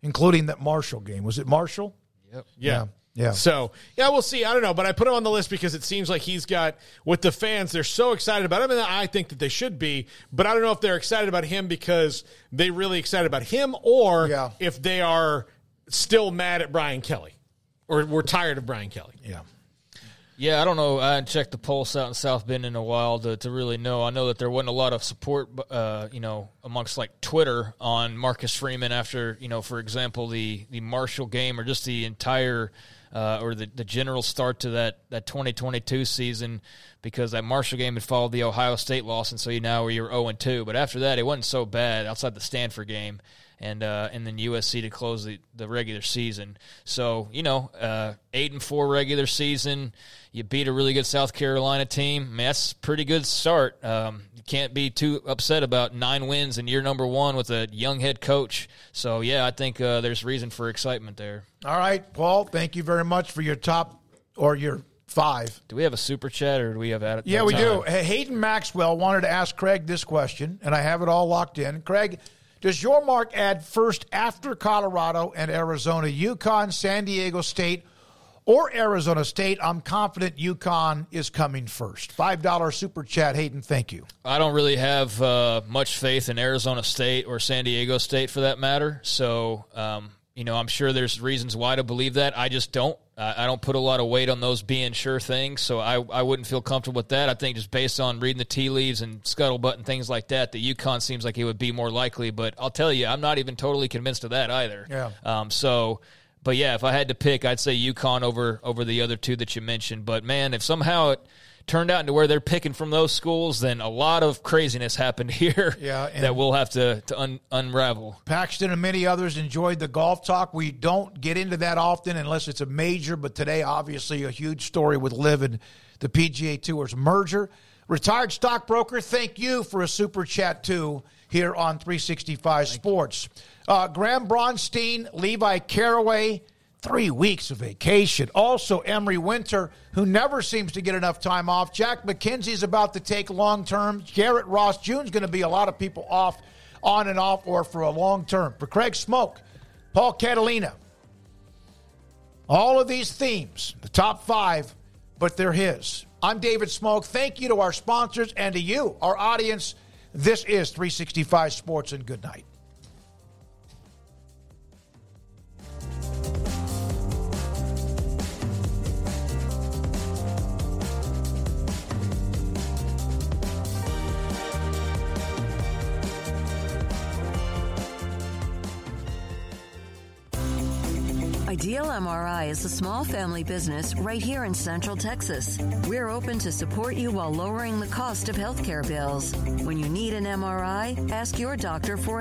including that Marshall game. Was it Marshall?
Yep.
Yeah. Yeah.
So yeah, we'll see. I don't know, but I put him on the list because it seems like he's got with the fans. They're so excited about him, and I think that they should be. But I don't know if they're excited about him because they really excited about him, or
Yeah.
if they are still mad at Brian Kelly, or we're tired of Brian Kelly.
Yeah.
Yeah, I don't know. I hadn't checked the pulse out in South Bend in a while to, to really know. I know that there wasn't a lot of support, uh, you know, amongst like Twitter on Marcus Freeman after, you know, for example, the the Marshall game or just the entire uh, or the, the general start to that that 2022 season because that Marshall game had followed the Ohio State loss, and so you now you're 0 and 2. But after that, it wasn't so bad outside the Stanford game and uh, and then USC to close the, the regular season. So you know, uh, eight and four regular season. You beat a really good South Carolina team. I mean, that's pretty good start. Um, can't be too upset about nine wins in year number one with a young head coach. So yeah, I think uh, there's reason for excitement there.
All right, Paul. Thank you very much for your top or your five.
Do we have a super chat or do we have at
Yeah, we do. Hey, Hayden Maxwell wanted to ask Craig this question, and I have it all locked in. Craig, does your mark add first after Colorado and Arizona, UConn, San Diego State, or Arizona State? I'm confident UConn is coming first. $5 super chat, Hayden. Thank you.
I don't really have uh, much faith in Arizona State or San Diego State for that matter. So, um, you know, I'm sure there's reasons why to believe that. I just don't. Uh, I don't put a lot of weight on those being sure things. So I, I wouldn't feel comfortable with that. I think just based on reading the tea leaves and scuttlebutt and things like that, the UConn seems like it would be more likely. But I'll tell you, I'm not even totally convinced of that either.
Yeah.
Um, so, but yeah, if I had to pick, I'd say UConn over over the other two that you mentioned. But man, if somehow it turned out into where they're picking from those schools, then a lot of craziness happened here.
Yeah,
that we'll have to to un, unravel.
Paxton and many others enjoyed the golf talk. We don't get into that often unless it's a major, but today, obviously, a huge story with LIV and the PGA Tour's merger. Retired stockbroker, thank you for a super chat too here on 365 Sports. Uh, Graham Bronstein, Levi Caraway, three weeks of vacation. Also, Emery Winter, who never seems to get enough time off. Jack McKenzie's about to take long term. Garrett Ross June's going to be a lot of people off, on and off, or for a long term. For Craig Smoak, Paul Catalina, all of these themes, the top five, but they're his. I'm David Smoak. Thank you to our sponsors and to you, our audience. This is 365 Sports, and good night.
Ideal MRI is a small family business right here in Central Texas. We're open to support you while lowering the cost of healthcare bills. When you need an MRI, ask your doctor for